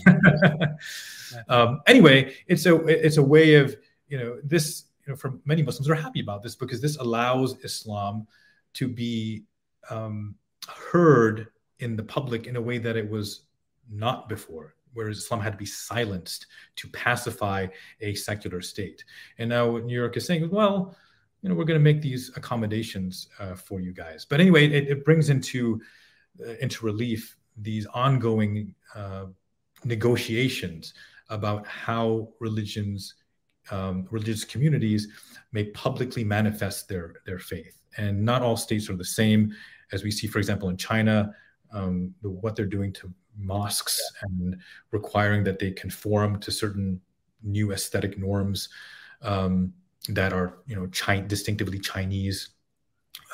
um, anyway, it's a it's a way of you know this you know for many Muslims are happy about this because this allows Islam to be um, heard in the public in a way that it was not before whereas Islam had to be silenced to pacify a secular state. And now New York is saying, well, you know, we're going to make these accommodations uh, for you guys. But anyway, it, it brings into uh, into relief these ongoing uh, negotiations about how religions, um, religious communities, may publicly manifest their their faith. And not all states are the same, as we see, for example, in China, um, the, what they're doing to mosques and requiring that they conform to certain new aesthetic norms um, that are you know chi- distinctively Chinese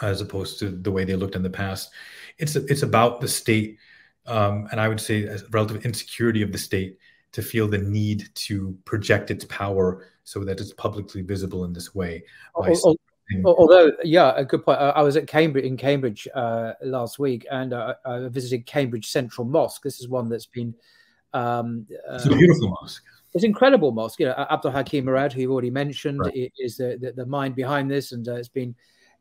as opposed to the way they looked in the past. It's it's about the state, um, and I would say as relative insecurity of the state to feel the need to project its power so that it's publicly visible in this way. Although, yeah, a good point. I was at Cambridge in Cambridge uh, last week, and uh, I visited Cambridge Central Mosque. This is one that's been Um, it's a beautiful mosque. It's incredible mosque. You know, Abdul Hakim Murad, who you've already mentioned, right. is the, the, the mind behind this, and uh, it's been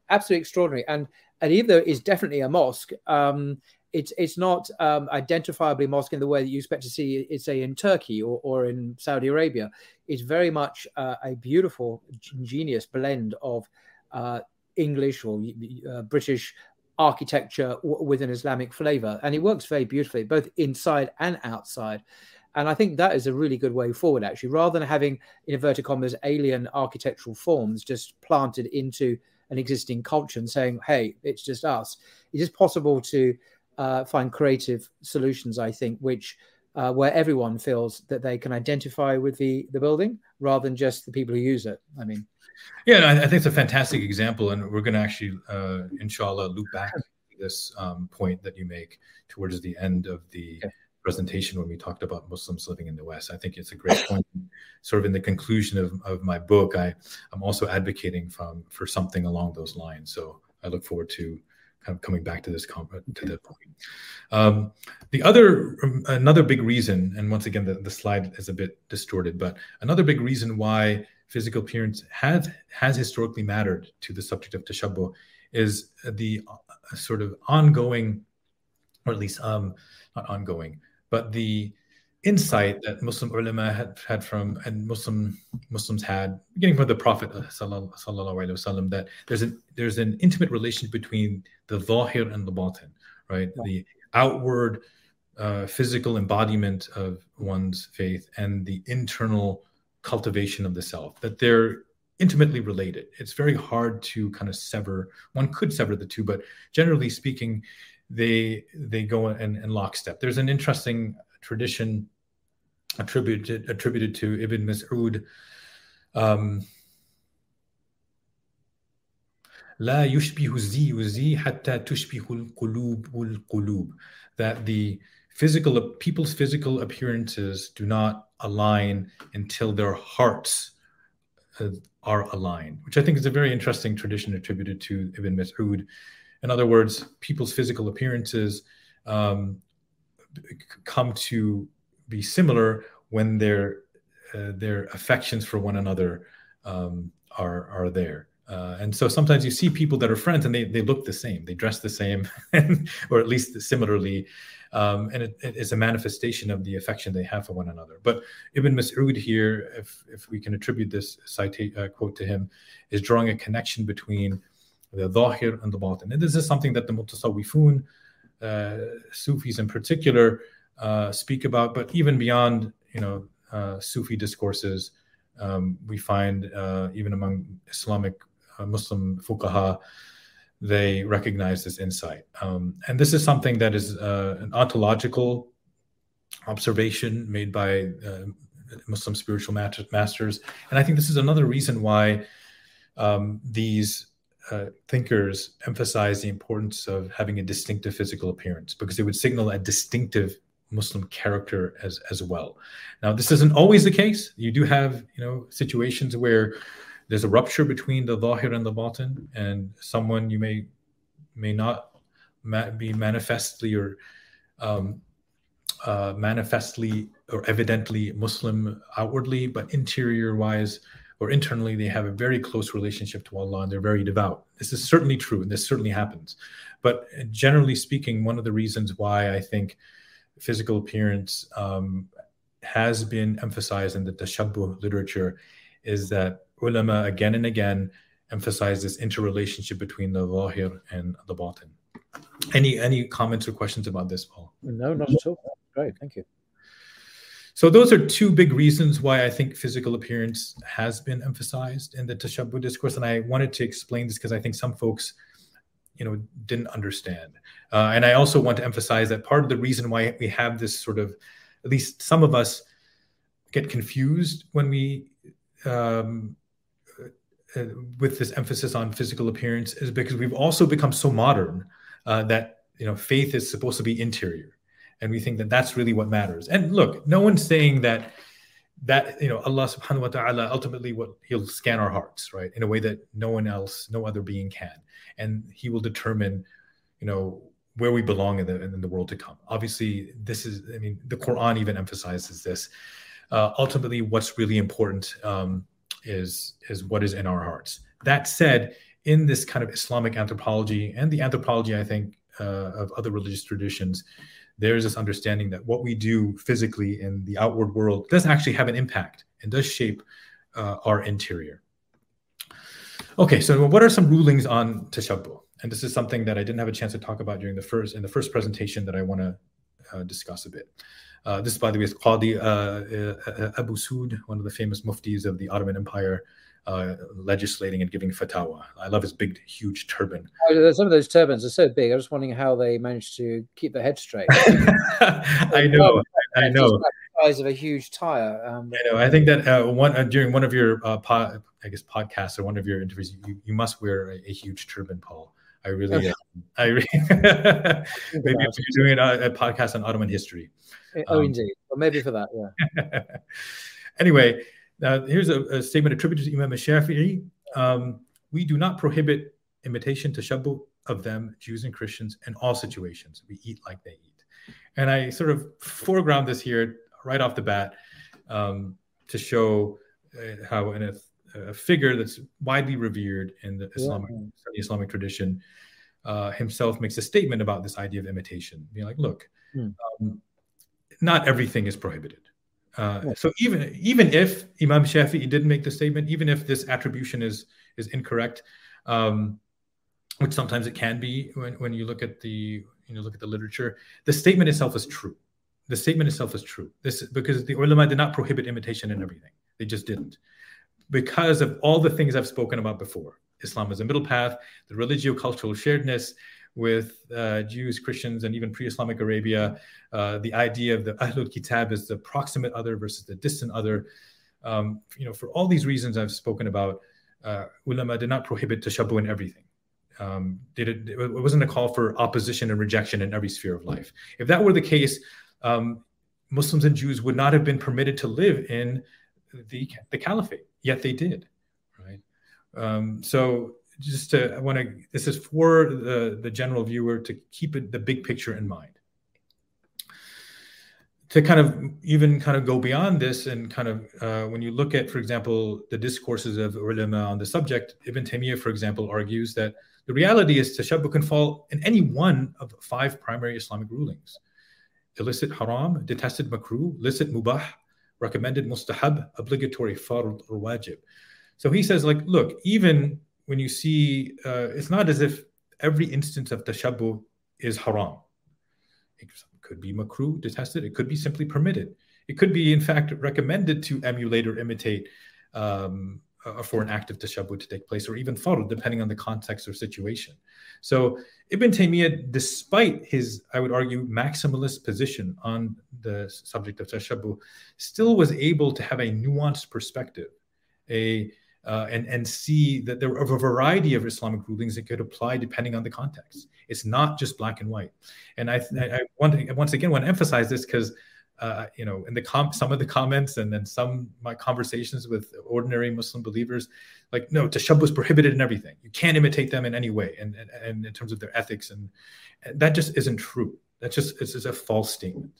absolutely extraordinary. And and even though it is definitely a mosque, um, it's it's not um, identifiably mosque in the way that you expect to see it, say in Turkey or, or in Saudi Arabia. It's very much uh, a beautiful, ingenious blend of uh, English or uh, British architecture w- with an Islamic flavor, and it works very beautifully both inside and outside. And I think that is a really good way forward, actually, rather than having, in inverted commas, alien architectural forms just planted into an existing culture and saying, hey, it's just us. It is possible to uh, find creative solutions, I think, which uh, where everyone feels that they can identify with the, the building rather than just the people who use it. I mean, yeah, I, think it's a fantastic example, and we're going to actually, uh, inshallah, loop back to this um, point that you make towards the end of the presentation when we talked about Muslims living in the West. I think it's a great point. sort of in the conclusion of, of my book, I, I'm also advocating from for something along those lines. So I look forward to kind of coming back to this to that point. Um, the other um, another big reason, and once again the, the slide is a bit distorted, but another big reason why physical appearance has has historically mattered to the subject of tashabbuh is the uh, sort of ongoing, or at least um, not ongoing, but the insight that Muslim ulama had, had from and Muslim Muslims had, beginning from the Prophet uh, sallallahu alaihi wasallam, that there's an there's an intimate relation between the zahir and the batin, right? Yeah. The outward uh, physical embodiment of one's faith and the internal cultivation of the self. That they're intimately related. It's very hard to kind of sever. One could sever the two, but generally speaking, they they go in, in lockstep. There's an interesting tradition attributed attributed to Ibn Mas'ud. Um, لا يشبه الزي الزي حتى تشبه القلوب القلوب that the physical people's physical appearances do not align until their hearts uh, are aligned which i think is a very interesting tradition attributed to ibn mas'ud in other words people's physical appearances um, come to be similar when their uh, their affections for one another um, are are there. Uh, and so sometimes you see people that are friends and they, they look the same, they dress the same, or at least similarly. Um, and it, it is a manifestation of the affection they have for one another. But Ibn Mas'ud here, if, if we can attribute this uh, quote to him, is drawing a connection between the dhahir and the batin. And this is something that the mutasawwifun, uh, Sufis in particular, uh, speak about, but even beyond, you know, uh, Sufi discourses, um, we find uh, even among Islamic uh, Muslim fuqaha, they recognize this insight. Um, and this is something that is uh, an ontological observation made by uh, Muslim spiritual masters. And I think this is another reason why um, these uh, thinkers emphasize the importance of having a distinctive physical appearance because it would signal a distinctive Muslim character as as well. Now, this isn't always the case. You do have you know situations where there's a rupture between the zahir and the batin, and someone you may may not ma- be manifestly or um, uh, manifestly or evidently Muslim outwardly, but interior wise or internally, they have a very close relationship to Allah and they're very devout. This is certainly true, and this certainly happens. But generally speaking, one of the reasons why I think physical appearance um, has been emphasized in the tashabbuh literature is that ulama again and again emphasize this interrelationship between the zahir and the batin. Any any comments or questions about this, Paul? No, not at all. Great, thank you. So those are two big reasons why I think physical appearance has been emphasized in the tashabbuh discourse, and I wanted to explain this because I think some folks you know didn't understand uh, and i also want to emphasize that part of the reason why we have this sort of at least some of us get confused when we um, uh, with this emphasis on physical appearance is because we've also become so modern uh, that you know faith is supposed to be interior and we think that that's really what matters and look no one's saying that that you know allah subhanahu wa ta'ala ultimately what he'll scan our hearts right in a way that no one else no other being can and he will determine you know where we belong in the in the world to come. Obviously, this is I mean the Quran even emphasizes this. Uh, ultimately, what's really important um, is is what is in our hearts. That said, in this kind of Islamic anthropology and the anthropology, I think, uh, of other religious traditions, there's this understanding that what we do physically in the outward world does actually have an impact and does shape uh, our interior. Okay, so what are some rulings on tashabbuh? And this is something that I didn't have a chance to talk about during the first in the first presentation that I want to uh, discuss a bit. Uh, this, by the way, is Qadi uh, uh, Abu Su'ud, one of the famous muftis of the Ottoman Empire, uh, legislating and giving fatwa. I love his big, huge turban. Oh, some of those turbans are so big. I was wondering how they managed to keep their head straight. I know, I know. Size of a huge tire. Um, I know. I think that uh, one uh, during one of your uh, pod, I guess podcasts or one of your interviews, you, you must wear a, a huge turban, Paul. I really, uh, I really, maybe if you're doing a, a, podcast on Ottoman history. Oh, um, indeed. Well, maybe for that, yeah. anyway, now here's a, a, statement attributed to Imam Shafi'i. Um, we do not prohibit imitation tashabbuh of them, Jews and Christians, in all situations. We eat like they eat. And I sort of foreground this here right off the bat um, to show uh, how in a figure that's widely revered in the Islamic yeah. Islamic tradition, uh, himself makes a statement about this idea of imitation, being like, "Look, mm. um, not everything is prohibited." Uh, yeah. So even even if Imam Shafi'i didn't make the statement, even if this attribution is is incorrect, um, which sometimes it can be when, when you look at the you know look at the literature, the statement itself is true. The statement itself is true. This because the ulama did not prohibit imitation in everything; they just didn't because of all the things I've spoken about before. Islam is a middle path, the religio-cultural sharedness with uh, Jews, Christians, and even pre-Islamic Arabia, uh, the idea of the Ahlul Kitab as the proximate other versus the distant other. Um, you know, for all these reasons I've spoken about, uh, ulama did not prohibit tashabbuh in everything. Um, it, it, wasn't a call for opposition and rejection in every sphere of life. If that were the case, um, Muslims and Jews would not have been permitted to live in the, the caliphate. Yet they did right? Um, so just to i want to this is for the the general viewer to keep it the big picture in mind. To kind of even kind of go beyond this and kind of uh, when you look at for example the discourses of ulama on the subject ibn taymiyyah for example argues that the reality is tashabbuh can fall in any one of five primary islamic rulings. Illicit haram detested makruh licit mubah recommended mustahab, obligatory fard or wajib. So he says, like, look, even when you see, uh, it's not as if every instance of tashabbuh is haram. It could be makruh, detested. It could be simply permitted. It could be, in fact, recommended to emulate or imitate um, uh, for an act of tashabbuh to take place, or even fard, depending on the context or situation. So Ibn Taymiyyah, despite his, I would argue, maximalist position on the subject of tashabbuh, still was able to have a nuanced perspective, a uh, and and see that there are a variety of Islamic rulings that could apply depending on the context. It's not just black and white. And I, I, I want to, once again want to emphasize this because uh, you know, in the com- some of the comments and then some my conversations with ordinary Muslim believers, like no, tashabbus is prohibited in everything. You can't imitate them in any way, and and, and in terms of their ethics, and, and that just isn't true. That just is a false statement.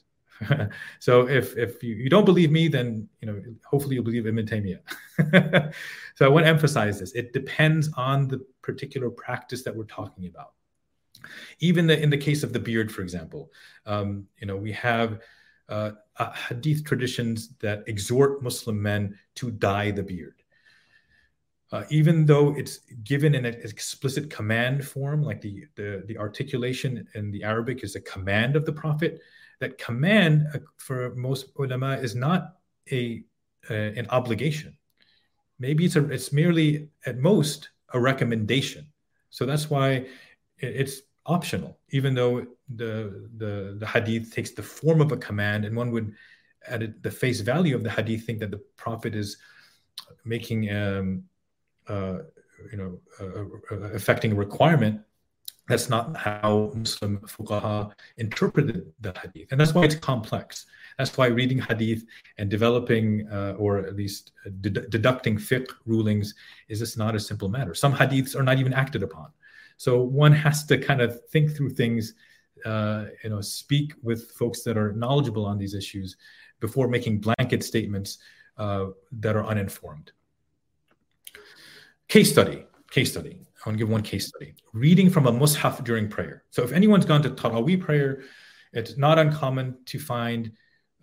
so if if you, you don't believe me, then you know hopefully you'll believe Ibn Taymiyyah. so I want to emphasize this. It depends on the particular practice that we're talking about. Even the, in the case of the beard, for example, um, you know we have uh, uh, hadith traditions that exhort Muslim men to dye the beard. Uh, even though it's given in an explicit command form, like the, the, the articulation in the Arabic is a command of the Prophet, that command uh, for most ulama is not a uh, an obligation. Maybe it's a it's merely at most a recommendation. So that's why it's optional, even though the, the, the hadith takes the form of a command, and one would, at the face value of the hadith, think that the Prophet is making, um, uh, you know, uh, uh, affecting a requirement. That's not how Muslim fuqaha interpreted the hadith, and that's why it's complex. That's why reading hadith and developing, uh, or at least deducting fiqh rulings, is just not a simple matter. Some hadiths are not even acted upon. So one has to kind of think through things uh, you know speak with folks that are knowledgeable on these issues before making blanket statements uh, that are uninformed. Case study. Case study. I want to give one case study. Reading from a mushaf during prayer. So if anyone's gone to Taraweeh prayer, it's not uncommon to find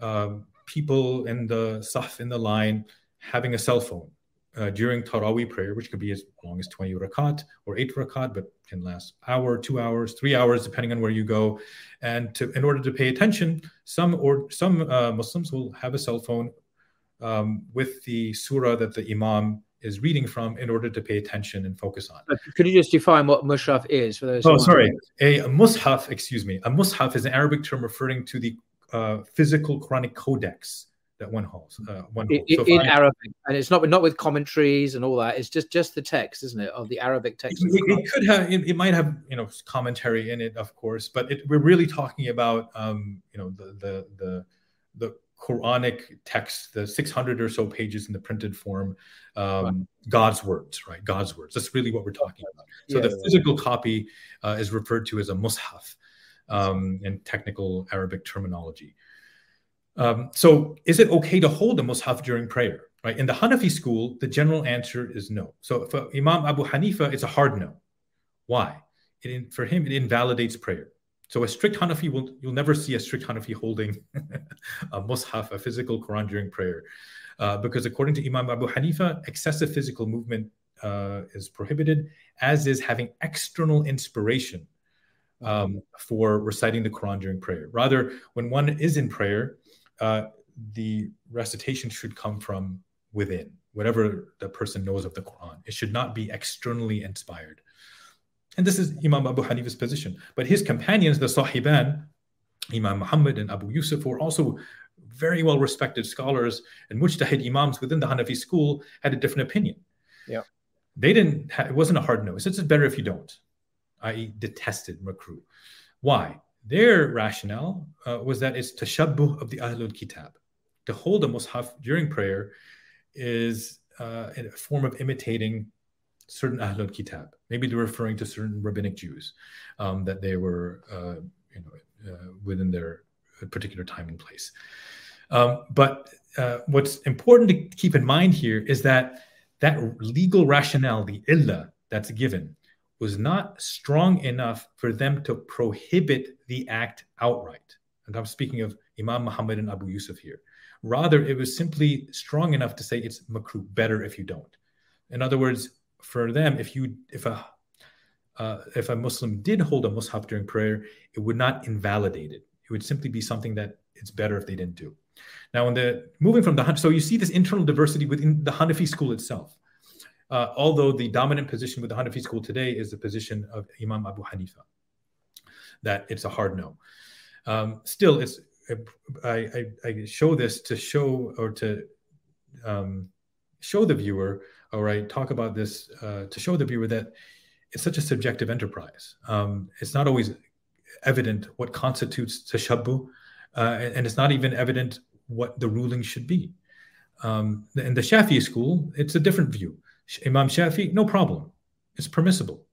uh, people in the saf in the line having a cell phone uh, during Taraweeh prayer, which could be as long as 20 rakat or 8 rakat, but can last hour, two hours, three hours, depending on where you go. And to, in order to pay attention, some or some uh, Muslims will have a cell phone um, with the surah that the imam is reading from in order to pay attention and focus on. Could you just define what mushaf is for those? Oh, sorry. A, a, mushaf, excuse me. A mushaf is an Arabic term referring to the uh, physical Quranic codex that one holds. Uh, one so in I, Arabic, and it's not not with commentaries and all that. It's just just the text, isn't it, of the Arabic text? It, it could have. It, it, might have you know commentary in it, of course, but we're really talking about um, you know the the the the Quranic text, the 600 or so pages in the printed form, um, right. God's words, right? God's words. That's really what we're talking about. So yeah, the physical copy uh, is referred to as a mushaf um, in technical Arabic terminology. Um, so is it okay to hold a mushaf during prayer? Right. In the Hanafi school, the general answer is no. So for Imam Abu Hanifa, it's a hard no. Why? It, for him, it invalidates prayer. So a strict Hanafi will you'll never see a strict Hanafi holding a mushaf, a physical Quran during prayer, uh, because according to Imam Abu Hanifa, excessive physical movement uh, is prohibited, as is having external inspiration um, for reciting the Quran during prayer. Rather, when one is in prayer, uh, the recitation should come from within, whatever the person knows of the Quran. It should not be externally inspired. And this is Imam Abu Hanifa's position. But his companions, the Sahiban, Imam Muhammad and Abu Yusuf, were also very well respected scholars and mujtahid imams within the Hanafi school had a different opinion. Yeah. They didn't, it wasn't a hard no. It's just better if you don't, i.e., detested makruh. Why? Their rationale uh, was that it's tashabbuh of the Ahlul Kitab. To hold a mushaf during prayer is uh, a form of imitating certain Ahlul Kitab. Maybe they're referring to certain rabbinic Jews um, that they were, uh, you know, uh, within their particular time and place. Um, but uh, what's important to keep in mind here is that that legal rationale, the illa that's given, was not strong enough for them to prohibit the act outright. And I'm speaking of Imam Muhammad and Abu Yusuf here. Rather, it was simply strong enough to say it's makruh, better if you don't. In other words, for them, if you if a uh, if a Muslim did hold a mushaf during prayer, it would not invalidate it. It would simply be something that it's better if they didn't do. Now, in the moving from the so you see this internal diversity within the Hanafi school itself. Uh, although the dominant position with the Hanafi school today is the position of Imam Abu Hanifa, that it's a hard no. Um, still, it's I, I, I, show this to show or to um, show the viewer all right, talk about this uh, to show the viewer that it's such a subjective enterprise. Um, it's not always evident what constitutes tashabbuh, uh, and, it's not even evident what the ruling should be. Um, in the Shafi'i school, it's a different view. Imam Shafi, no problem. It's permissible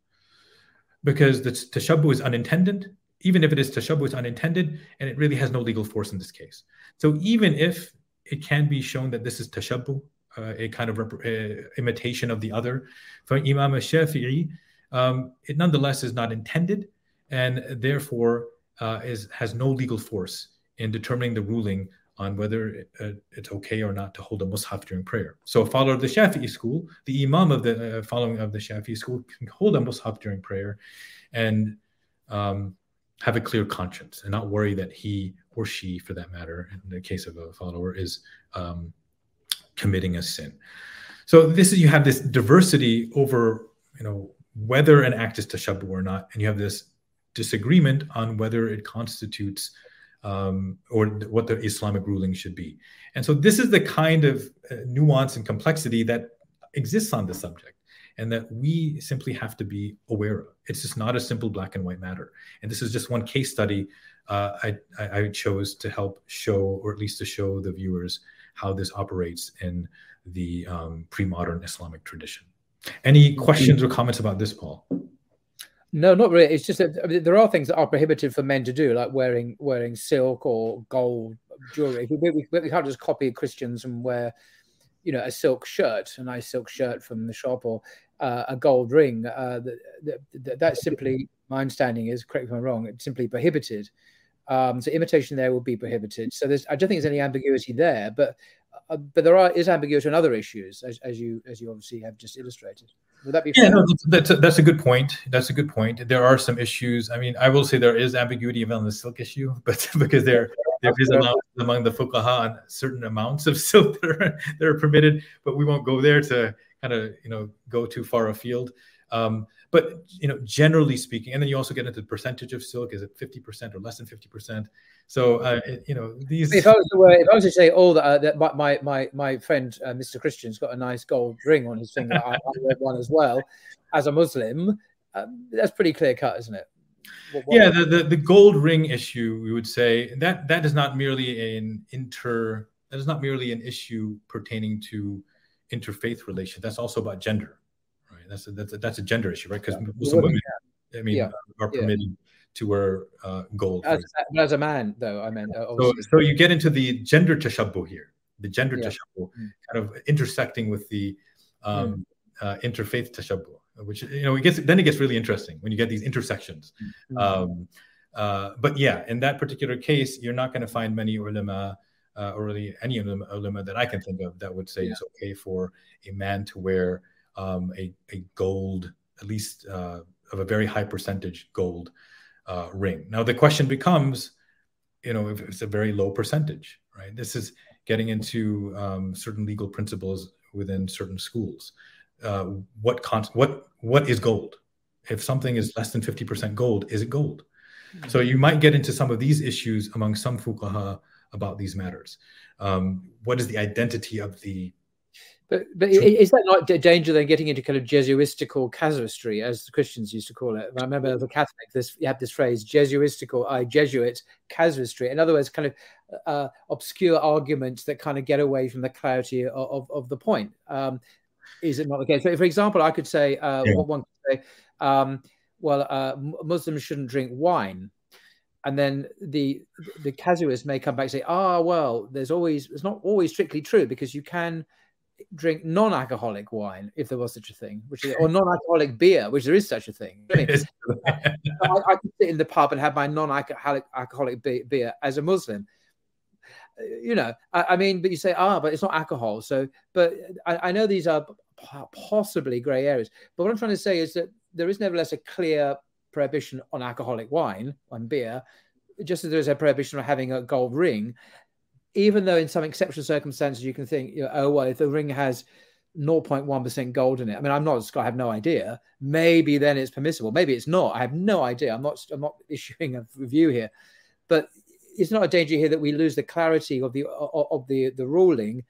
because the tashabbuh is unintended. Even if it is tashabbuh, it's unintended, and it really has no legal force in this case. So even if it can be shown that this is tashabbuh, uh, a kind of rep- uh, imitation of the other. For Imam Shafi'i, um, it nonetheless is not intended and therefore uh, is has no legal force in determining the ruling on whether uh, it's okay or not to hold a mushaf during prayer. So, a follower of the Shafi'i school, the imam of the uh, following of the Shafi'i school, can hold a mushaf during prayer, and um, have a clear conscience and not worry that he or she, for that matter, in the case of a follower, is um, committing a sin. So this is you have this diversity over you know whether an act is tashabbuh or not, and you have this disagreement on whether it constitutes um, or what the Islamic ruling should be. And so this is the kind of uh, nuance and complexity that exists on the subject and that we simply have to be aware of. It's just not a simple black and white matter. And this is just one case study uh, I, I, chose to help show, or at least to show the viewers, how this operates in the um, pre-modern Islamic tradition. Any questions or comments about this, Paul? No, not really. It's just that I mean, there are things that are prohibited for men to do, like wearing wearing silk or gold jewelry. We, we, we can't just copy Christians and wear, you know, a silk shirt, a nice silk shirt from the shop, or uh, a gold ring. Uh, that, that, that's simply my understanding is correct if I'm wrong. It's simply prohibited. Um, so imitation there will be prohibited. So there's I don't think there's any ambiguity there, but uh, but there are is ambiguity on other issues, as, as you as you obviously have just illustrated. Would that be? Yeah, no, that's a, that's a good point. That's a good point. There are some issues. I mean, I will say there is ambiguity even on the silk issue, but because there there is among the fuqaha on certain amounts of silk that are, that are permitted, but we won't go there to kind of you know go too far afield. Um, but you know, generally speaking, and then you also get into the percentage of silk. Is it fifty percent or less than fifty percent? So uh, you know these. If I was to, wear, if I was to say, oh, that, uh, that my my my friend uh, Mr. Christian's got a nice gold ring on his finger, I, I wear one as well. As a Muslim, um, that's pretty clear cut, isn't it? What, what yeah, the, the the gold ring issue, we would say that that is not merely an inter. That is not merely an issue pertaining to interfaith relation. That's also about gender, right? That's a, that's a, that's a gender issue, right? Because yeah. Muslim women, I mean, yeah. are permitted. To wear uh, gold. As, as, a man, though, I mean. Uh, so, so you get into the gender tashabbuh here, the gender yeah. tashabbuh, mm. kind of intersecting with the um, mm. uh, interfaith tashabbuh, which you know it gets then it gets really interesting when you get these intersections. Mm. Um, uh, but yeah, in that particular case, you're not going to find many ulama. Uh, or really any ulama, ulama that I can think of that would say yeah. it's okay for a man to wear um, a, a gold, at least uh, of a very high percentage gold uh, ring. Now the question becomes, you know, if it's a very low percentage, right? This is getting into um, certain legal principles within certain schools. Uh, what con- what what is gold? If something is less than fifty percent gold, is it gold? Mm-hmm. So you might get into some of these issues among some fuqaha about these matters. Um, what is the identity of the but but is that not a danger then getting into kind of Jesuitical casuistry, as the Christians used to call it? I remember as a Catholic, this you have this phrase Jesuitical, I Jesuit casuistry. In other words, kind of uh, obscure arguments that kind of get away from the clarity of, of, of the point. Um, is it not the case? For, for example, I could say uh, yeah. what one could say. Um, well, uh, Muslims shouldn't drink wine and then the the casuist may come back and say, ah, well, there's always it's not always strictly true because you can drink non-alcoholic wine if there was such a thing, which is, or non-alcoholic beer, which there is such a thing. I, mean, I, I, could sit in the pub and have my non-alcoholic alcoholic beer as a Muslim. You know, I, I, mean, but you say, ah, but it's not alcohol. So, but I, know these are possibly grey areas. But what I'm trying to say is that there is nevertheless a clear prohibition on alcoholic wine, on beer, just as there is a prohibition on having a gold ring even though in some exceptional circumstances you can think, you know, oh well, if the ring has 0.1% gold in it. I mean, I'm not, I have no idea. Maybe then it's permissible. Maybe it's not. I have no idea. I'm not, I'm not issuing a review here, but it's not a danger here that we lose the clarity of the of the the ruling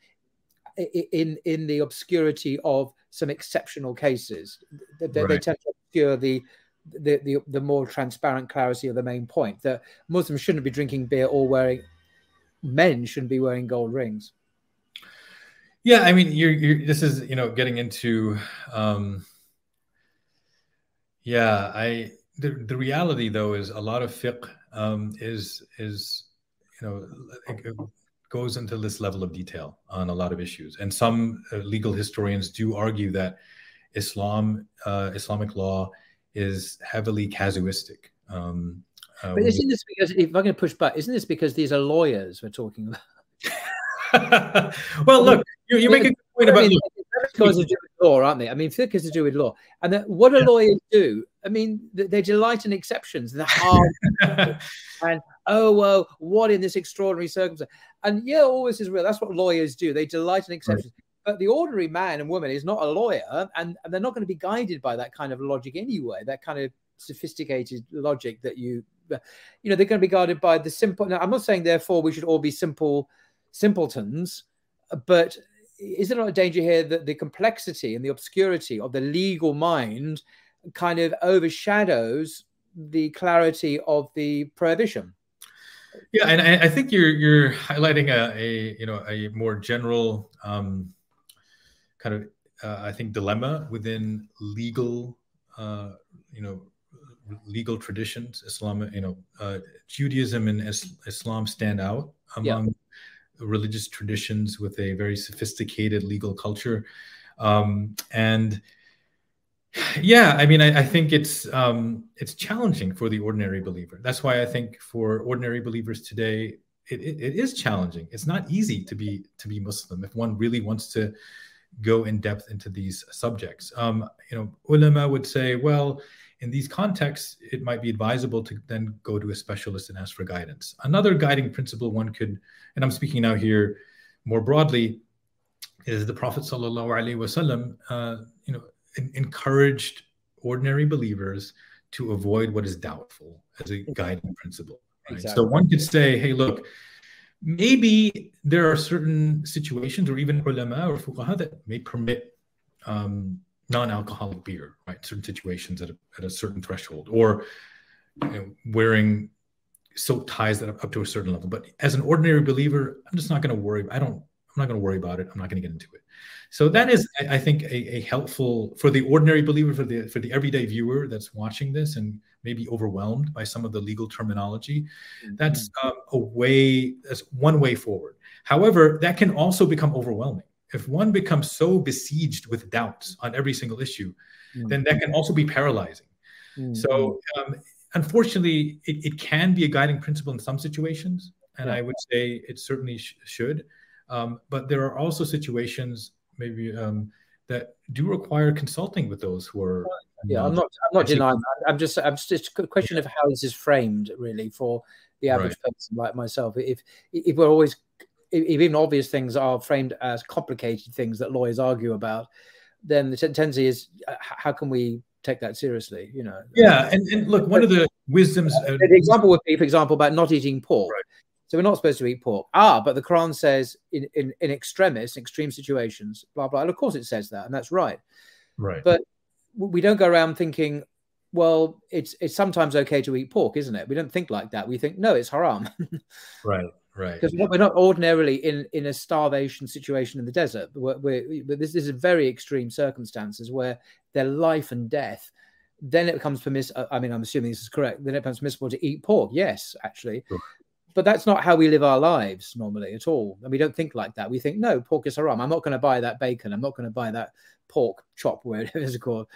in in the obscurity of some exceptional cases. They, right. they tend to obscure the, the the the more transparent clarity of the main point that Muslims shouldn't be drinking beer or wearing men shouldn't be wearing gold rings. Yeah, I mean, you're, you're this is you know getting into, um, yeah, I the, the reality though is a lot of fiqh um, is is you know goes into this level of detail on a lot of issues, and some uh, legal historians do argue that Islam uh, Islamic law is heavily casuistic. Um, Um, but isn't this because if I'm going to push back, isn't this because these are lawyers we're talking about? well, look, you, you make a good point about. I mean, because to do with law, aren't they? I mean, fiqh is to do with law, and that, what do lawyers do? I mean, they, they delight in exceptions. The hard and oh well, what in this extraordinary circumstance? And yeah, all this is real. That's what lawyers do. They delight in exceptions. Right. But the ordinary man and woman is not a lawyer, and, and they're not going to be guided by that kind of logic anyway. That kind of sophisticated logic that you you know they're going to be guided by the simple now i'm not saying therefore we should all be simple simpletons but is there not a danger here that the complexity and the obscurity of the legal mind kind of overshadows the clarity of the prohibition? Yeah and i, think you're you're highlighting a, a you know a more general um, kind of uh, i think dilemma within legal uh, you know legal traditions. Islam, you know, uh, Judaism and Islam stand out among yeah. religious traditions with a very sophisticated legal culture, um, and yeah, I mean, I, I think it's um, it's challenging for the ordinary believer. That's why I think for ordinary believers today, it, it, it is challenging. It's not easy to be to be Muslim if one really wants to go in depth into these subjects. Um, you know, ulama would say, well, in these contexts, it might be advisable to then go to a specialist and ask for guidance. Another guiding principle one could, and I'm speaking now here more broadly, is the Prophet sallallahu alaihi wasallam, uh, you know, encouraged ordinary believers to avoid what is doubtful as a guiding principle. Right? Exactly. So one could say, hey, look, maybe there are certain situations or even ulama or fuqaha that may permit um, non-alcoholic beer, right? Certain situations at a, at a certain threshold, or you know, wearing silk ties that up, up to a certain level. But as an ordinary believer, I'm just not going to worry. I don't. I'm not going to worry about it. I'm not going to get into it. So that is, I think, a, a, helpful for the ordinary believer, for the for the everyday viewer that's watching this and maybe overwhelmed by some of the legal terminology. Mm-hmm. That's um, a way. That's one way forward. However, that can also become overwhelming if one becomes so besieged with doubts on every single issue, mm-hmm. then that can also be paralyzing. Mm-hmm. So, um, unfortunately, it, it, can be a guiding principle in some situations, and yeah. I would say it certainly sh- should. Um, but there are also situations, maybe um, that do require consulting with those who are. Yeah, I'm not. I'm not denying that. I'm just. I'm just a question of how this is framed, really, for the average right. person like myself. If if we're always even obvious things are framed as complicated things that lawyers argue about, then the tendency is uh, how can we take that seriously? You know. Yeah, and, and look, one of the wisdoms. Uh, the example would be, for example, about not eating pork. Right. So we're not supposed to eat pork. Ah, but the Quran says in in, in extremis, extreme situations, blah blah. And of course, it says that, and that's right. Right. But we don't go around thinking, well, it's it's sometimes okay to eat pork, isn't it? We don't think like that. We think no, it's haram. right. Right. Because we're not ordinarily in, in a starvation situation in the desert. We're, we're, this, this is very extreme circumstances where they're life and death. Then it becomes permissible. I mean, I'm assuming this is correct. Then it becomes permissible to eat pork. Yes, actually. Sure. But that's not how we live our lives normally at all. And we don't think like that. We think, no, pork is haram. I'm not going to buy that bacon. I'm not going to buy that pork chop, whatever it's called.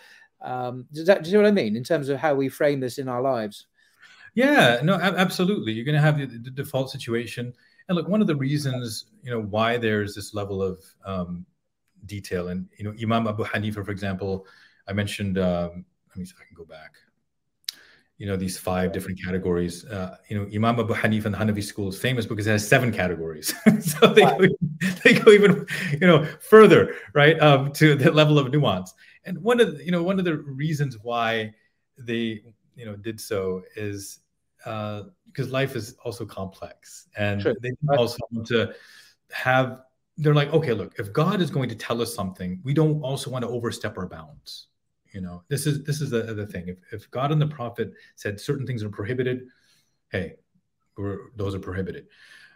Um, does that, do you know what I mean in terms of how we frame this in our lives? Yeah, no, absolutely. You're going to have the, the, default situation. And look, one of the reasons, you know, why there's this level of um, detail, and you know, Imam Abu Hanifa, for example, I mentioned. Um, let me see if I can go back. You know, these five different categories. Uh, you know, Imam Abu Hanifa and the Hanafi school is famous because it has seven categories. so they go, they go even, you know, further, right, um, to the level of nuance. And one of the, you know, one of the reasons why they you know did so is uh, because life is also complex, and sure. they also want to have. They're like, okay, look, if God is going to tell us something, we don't also want to overstep our bounds. You know, this is this is the, the thing. If, if God and the prophet said certain things are prohibited, hey, those are prohibited.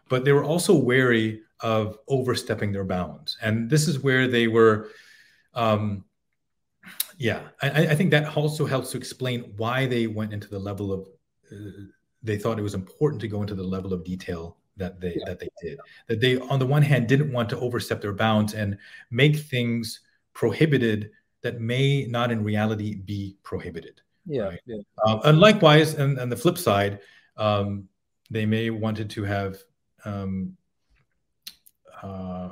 But they were also wary of overstepping their bounds, and this is where they were. Um, yeah, I, I, think that also helps to explain why they went into the level of. They thought it was important to go into the level of detail that they yeah. that they did. That they, on the one hand, didn't want to overstep their bounds and make things prohibited that may not in reality be prohibited. Yeah. Right? yeah. Um, and likewise, and, and the flip side, um, they may wanted to have um, uh,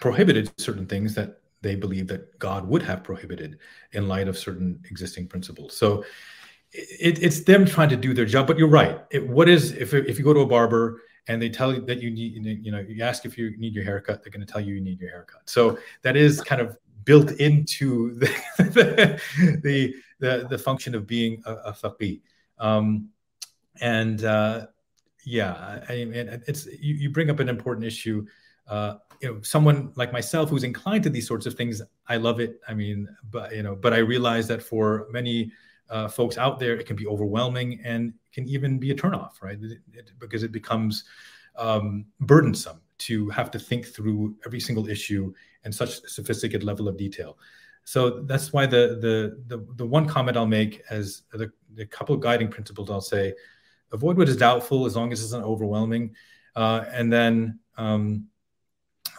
prohibited certain things that they believe that God would have prohibited in light of certain existing principles. So it, it's them trying to do their job. But you're right. It, what is if if you go to a barber and they tell you that you need, you know, you ask if you need your haircut, they're going to tell you you need your haircut. So that is kind of built into the the the, the function of being a, a faqih. Um, and uh, yeah, I mean, it's you, you bring up an important issue. Uh, you know someone like myself who's inclined to these sorts of things i love it i mean but you know but i realize that for many uh, folks out there it can be overwhelming and can even be a turnoff right it, it, because it becomes um, burdensome to have to think through every single issue in such a sophisticated level of detail so that's why the, the the the one comment I'll make as the, the couple of guiding principles I'll say, avoid what is doubtful as long as it's not overwhelming, uh, and then um,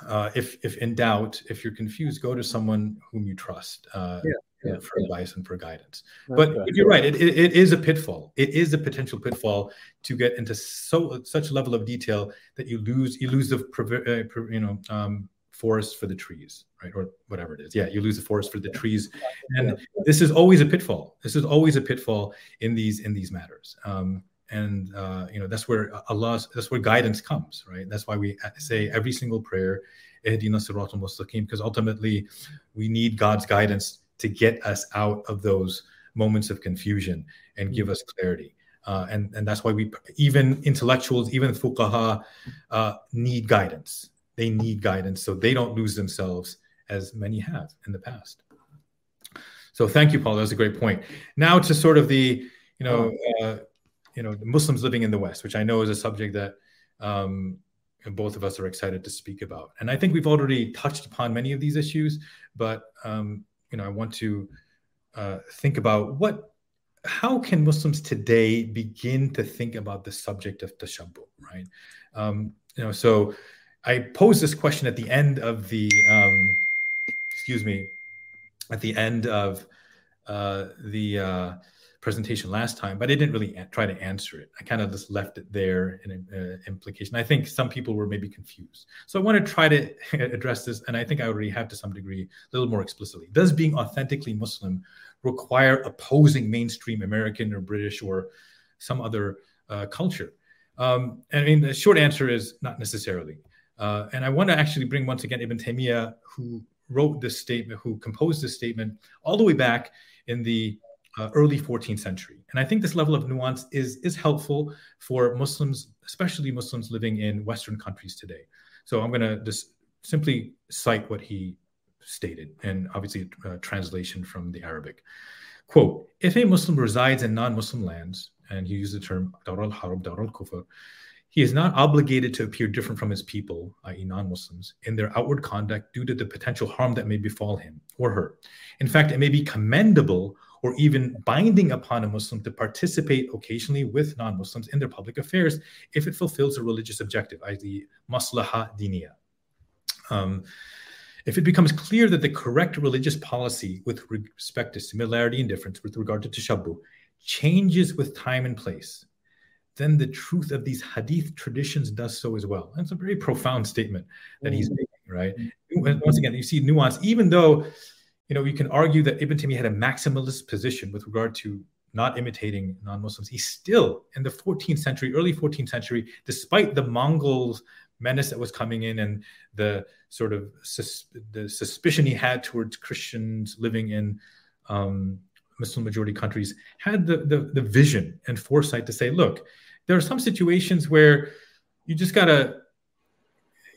uh, if if in doubt, if you're confused, go to someone whom you trust. Uh, yeah yeah, for advice and for guidance. But, but you're right; it, it, it is a pitfall. It is a potential pitfall to get into so such a level of detail that you lose you lose the uh, you know um, forest for the trees, right, or whatever it is. Yeah, you lose the forest for the trees, and this is always a pitfall. This is always a pitfall in these in these matters. Um, and uh, you know that's where Allah, that's where guidance comes, right? That's why we say every single prayer, because ultimately we need God's guidance to get us out of those moments of confusion and give us clarity. Uh, and, and that's why we, even intellectuals, even fuqaha, uh, need guidance. They need guidance so they don't lose themselves as many have in the past. So thank you, Paul. That was a great point. Now to sort of the, you know, uh, you know, the Muslims living in the West, which I know is a subject that um, both of us are excited to speak about. And I think we've already touched upon many of these issues, but um, you know, I want to uh, think about what, how can Muslims today begin to think about the subject of tashabbuh, right? Um, you know, so I pose this question at the end of the, um, excuse me, at the end of uh, the uh, presentation last time, but I didn't really try to answer it. I kind of just left it there in uh, implication. I think some people were maybe confused. So I want to try to address this, and I think I already have to some degree a little more explicitly. Does being authentically Muslim require opposing mainstream American or British or some other uh, culture? Um, I mean, the short answer is not necessarily. Uh, and I want to actually bring once again Ibn Taymiyyah, who wrote this statement, who composed this statement all the way back in the uh, early 14th century. And I think this level of nuance is, is helpful for Muslims, especially Muslims living in Western countries today. So I'm going to just simply cite what he stated, and obviously a translation from the Arabic. Quote, if a Muslim resides in non-Muslim lands, and he used the term dar al-harb, dar al-kufr, he is not obligated to appear different from his people, i.e., non Muslims, in their outward conduct due to the potential harm that may befall him or her. In fact, it may be commendable or even binding upon a Muslim to participate occasionally with non Muslims in their public affairs if it fulfills a religious objective, i.e., maslaha diniya. Um, if it becomes clear that the correct religious policy with respect to similarity and difference with regard to tashabbuh changes with time and place, then the truth of these hadith traditions does so as well. And it's a very profound statement that he's mm. making, right? Once again, you see nuance, even though you know, you can argue that Ibn Taymiyyah had a maximalist position with regard to not imitating non-Muslims. He still, in the 14th century, early 14th century, despite the Mongols menace that was coming in and the sort of sus- the suspicion he had towards Christians living in um, Muslim majority countries, had the, the the vision and foresight to say, look, there are some situations where you just gotta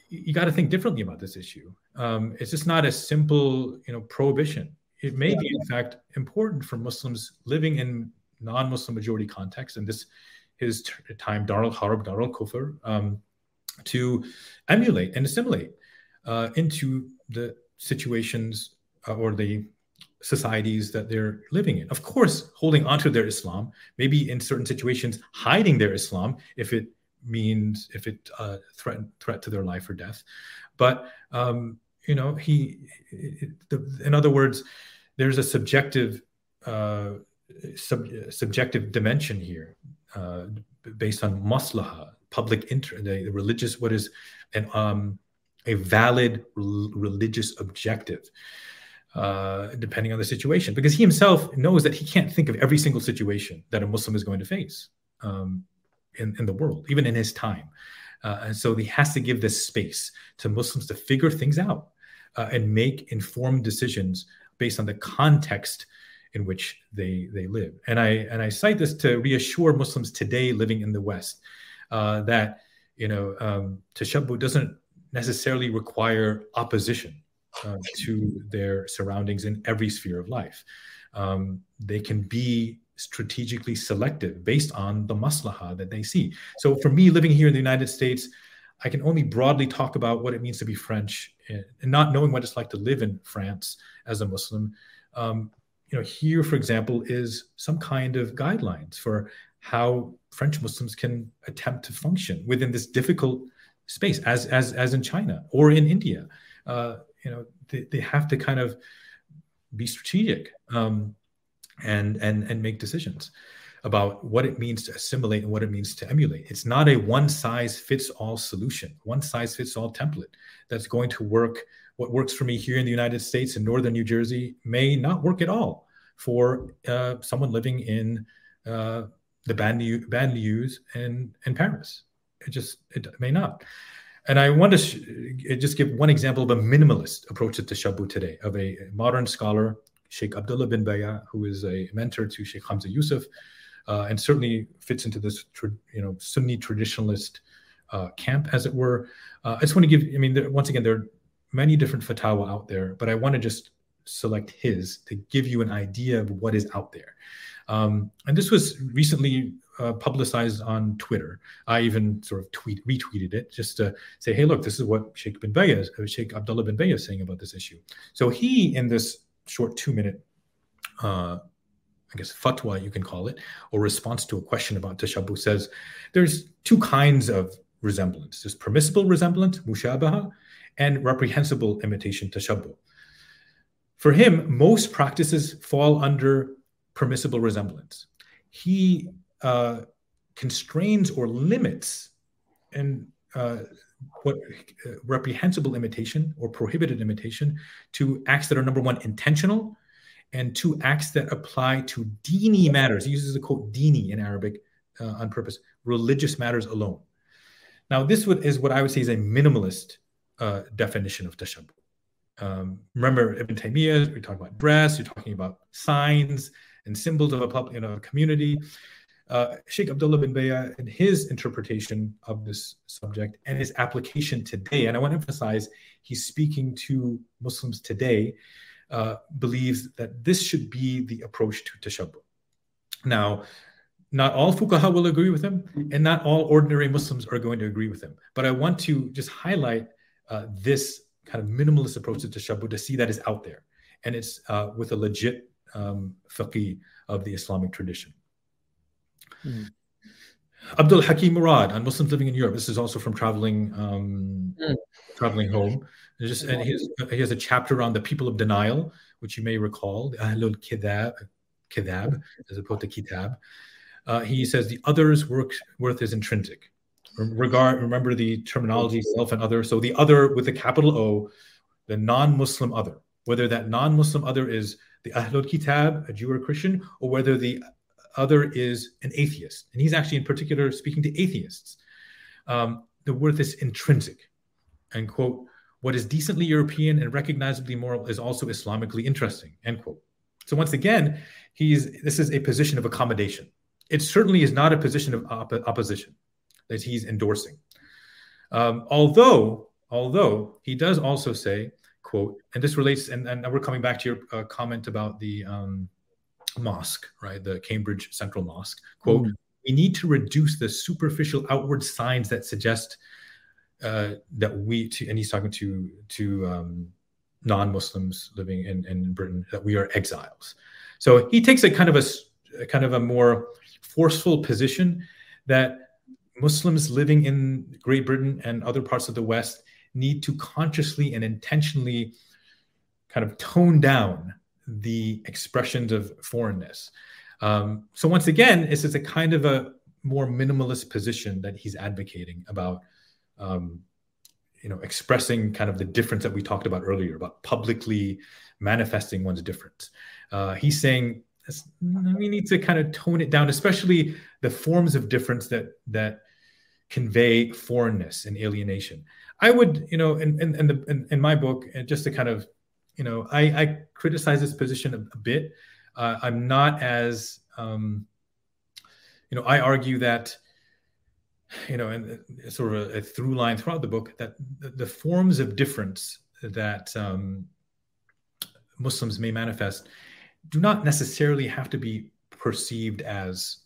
you got to think differently about this issue. Um, it's just not a simple, you know, prohibition. It may yeah. be, in fact, important for Muslims living in non-Muslim majority contexts, and this his t- time, Darul Harb, Darul Kufr, um, to emulate and assimilate uh, into the situations uh, or the societies that they're living in. Of course, holding onto their Islam, maybe in certain situations, hiding their Islam if it means if it uh, threat threat to their life or death. But um, you know, he, it, the, in other words, there's a subjective uh, sub, subjective dimension here uh, based on maslaha, public interest, the, religious what is an um, a valid religious objective. Uh, depending on the situation, because he himself knows that he can't think of every single situation that a Muslim is going to face. Um, in, in the world, even in his time. Uh, and so he has to give this space to Muslims to figure things out uh, and make informed decisions based on the context in which they they live. And I and I cite this to reassure Muslims today living in the West uh, that you know um, doesn't necessarily require opposition uh, to their surroundings in every sphere of life. Um, they can be strategically selective based on the maslaha that they see. So for me, living here in the United States, I can only broadly talk about what it means to be French and not knowing what it's like to live in France as a Muslim. Um, you know, here, for example, is some kind of guidelines for how French Muslims can attempt to function within this difficult space, as as as in China or in India. Uh, you know, they, they have to kind of be strategic um, and and and make decisions about what it means to assimilate and what it means to emulate. It's not a one size fits all solution, one size fits all template that's going to work. What works for me here in the United States in northern New Jersey may not work at all for uh, someone living in uh, the banlieue, banlieues in, in Paris. It just it may not. And I want to sh- just give one example of a minimalist approach to tashabbuh today, of a modern scholar, Sheikh Abdullah bin Baya, who is a mentor to Sheikh Hamza Yusuf, uh, and certainly fits into this, you know, Sunni traditionalist uh, camp, as it were. Uh, I just want to give, I mean, there, once again, there are many different fatwa out there, but I want to just select his to give you an idea of what is out there. Um, and this was recently uh, publicized on Twitter. I even sort of tweet retweeted it just to say, "Hey, look, this is what Sheikh bin Baya, uh, Sheikh Abdullah bin Baya, is saying about this issue." So he, in this short two-minute, uh, I guess fatwa you can call it, or response to a question about tashabbuh, says there's two kinds of resemblance: there's permissible resemblance, mushabaha, and reprehensible imitation, tashabbuh. For him, most practices fall under permissible resemblance. He uh, constrains or limits and uh, what uh, reprehensible imitation or prohibited imitation to acts that are number one intentional and two acts that apply to dini matters. He uses the quote dini in arabic uh, on purpose religious matters alone. Now this would, is what i would say is a minimalist uh, definition of tashabbuh. Um, remember ibn taymiyyah we talk about dress you're talking about signs and symbols of a public, you know, a community uh, Sheikh Abdullah bin Baya, and his interpretation of this subject and his application today, and I want to emphasize he's speaking to Muslims today, uh, believes that this should be the approach to tashabbuh. Now, not all fuqaha will agree with him, and not all ordinary Muslims are going to agree with him. But I want to just highlight uh, this kind of minimalist approach to tashabbuh to see that is out there, and it's uh, with a legit um, faqih of the Islamic tradition. Mm. Abdul Hakim Murad on Muslims living in Europe. This is also from traveling um, mm. traveling home. Just, and he has, he has, a chapter on the people of denial, which you may recall, the Ahlul Kidab, Kidab as opposed to Kitab. Uh, he says the other's work, worth is intrinsic. Regard, remember the terminology self and other. So the other with a capital O, the non-Muslim other, whether that non-Muslim other is the Ahlul Kitab, a Jew or a Christian, or whether the other is an atheist. And he's actually, in particular, speaking to atheists. Um, the worth is intrinsic. And quote, what is decently European and recognizably moral is also Islamically interesting, end quote. So once again, he's this is a position of accommodation. It certainly is not a position of op- opposition that he's endorsing. Um, although, although he does also say, quote, and this relates, and, and we're coming back to your uh, comment about the um, mosque, right? The Cambridge Central Mosque. Quote, mm. we need to reduce the superficial outward signs that suggest uh, that we, to, and he's talking to, to um, non-Muslims living in, in Britain, that we are exiles. So he takes a kind of a, a kind of a more forceful position that Muslims living in Great Britain and other parts of the West need to consciously and intentionally kind of tone down the expressions of foreignness. Um, so once again, this is a kind of a more minimalist position that he's advocating about, um, you know, expressing kind of the difference that we talked about earlier about publicly manifesting one's difference. Uh, he's saying we need to kind of tone it down, especially the forms of difference that that convey foreignness and alienation. I would, you know, in in, in, the, in, in my book, just to kind of you know, I, I criticize this position a, a bit. Uh, I'm not as, um, you know, I argue that, you know, and sort of a, through line throughout the book that the, the forms of difference that um, Muslims may manifest do not necessarily have to be perceived as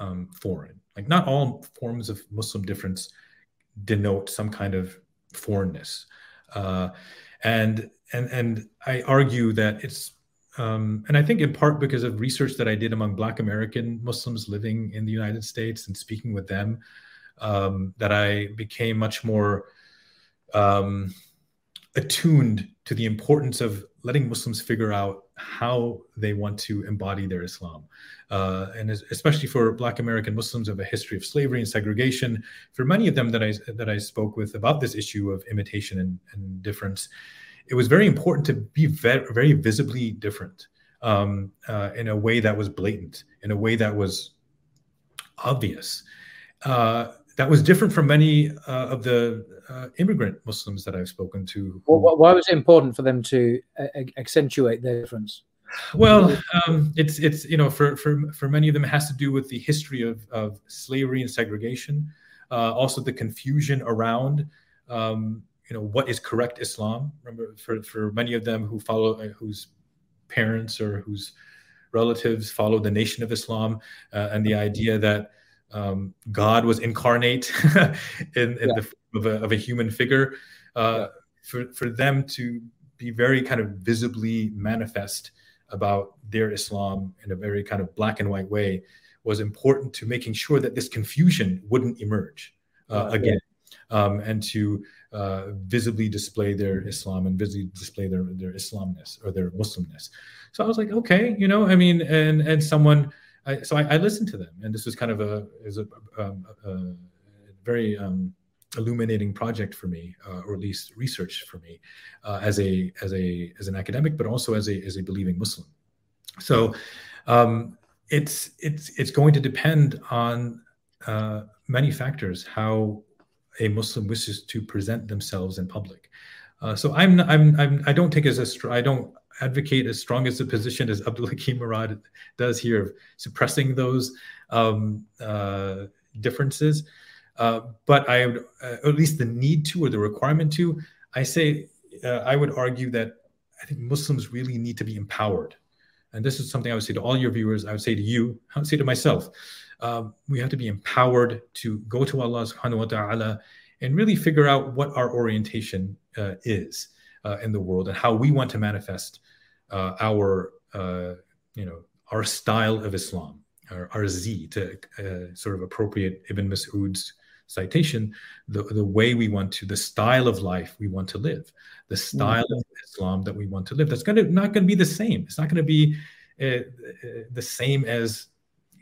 um, foreign. Like, not all forms of Muslim difference denote some kind of foreignness. Uh, and and and I argue that it's um, and I think in part because of research that I did among Black American Muslims living in the United States and speaking with them, um, that I became much more um, attuned to the importance of letting Muslims figure out how they want to embody their Islam. Uh, and especially for Black American Muslims of a history of slavery and segregation, for many of them that I that I spoke with about this issue of imitation and, and difference, it was very important to be very, very visibly different um, uh, in a way that was blatant, in a way that was obvious. Uh, that was different from many uh, of the uh, immigrant Muslims that I've spoken to. Who... Well, why was it important for them to uh, accentuate their difference? Well, um, it's it's you know for for for many of them it has to do with the history of of slavery and segregation, uh, also the confusion around um, you know what is correct Islam. Remember, for for many of them who follow uh, whose parents or whose relatives follow the Nation of Islam, uh, and the idea that um, God was incarnate in, in yeah. the of a, of a human figure, uh, yeah. for for them to be very kind of visibly manifest about their Islam in a very kind of black and white way was important to making sure that this confusion wouldn't emerge uh, again, um, and to uh, visibly display their Islam and visibly display their their Islamness or their Muslimness. So I was like, okay, you know, I mean, and and someone I, so I, I, listened to them, and this was kind of a is a, um, a, very um, illuminating project for me, uh, or at least research for me, uh, as a as a as an academic, but also as a as a believing Muslim. So um, it's it's it's going to depend on uh, many factors how a Muslim wishes to present themselves in public. Uh, so I'm, I'm I'm I don't take as a I don't advocate as strong as a position as Abdul Hakim Murad does here of suppressing those um, uh, differences. Uh, but I would, uh, at least the need to or the requirement to, I say, uh, I would argue that I think Muslims really need to be empowered. And this is something I would say to all your viewers, I would say to you, I would say to myself. Um, we have to be empowered to go to Allah subhanahu wa ta'ala and really figure out what our orientation uh, is uh, in the world and how we want to manifest uh, our uh, you know our style of Islam, our, our Z, to uh, sort of appropriate Ibn Mas'ud's citation, the, the way we want to, the style of life we want to live, the style mm-hmm. of Islam that we want to live. That's going to not going to be the same. It's not going to be uh, the same as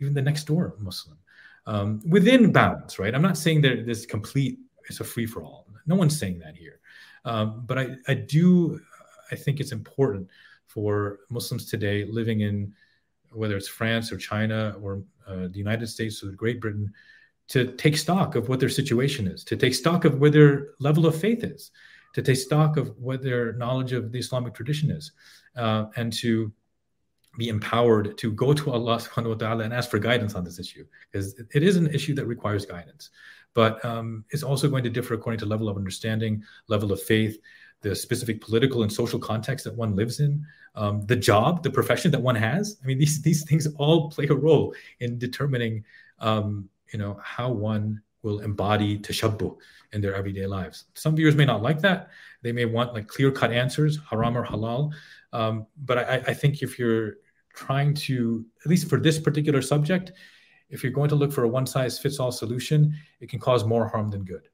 even the next door Muslim. Um, within bounds, right? I'm not saying that this complete it's a free for all. No one's saying that here. Um, but I, I do, I think it's important for Muslims today living in whether it's France or China or uh, the United States or Great Britain to take stock of what their situation is, to take stock of where their level of faith is, to take stock of what their knowledge of the Islamic tradition is, uh, and to be empowered to go to Allah subhanahu wa ta'ala and ask for guidance on this issue. Because it is an issue that requires guidance. But um, it's also going to differ according to level of understanding, level of faith, the specific political and social context that one lives in, um, the job, the profession that one has. I mean, these these things all play a role in determining, um, you know, how one will embody tashabbuh in their everyday lives. Some viewers may not like that. They may want like clear cut answers, haram or halal. Um, but I, I think if you're trying to, at least for this particular subject, if you're going to look for a one size fits all solution, it can cause more harm than good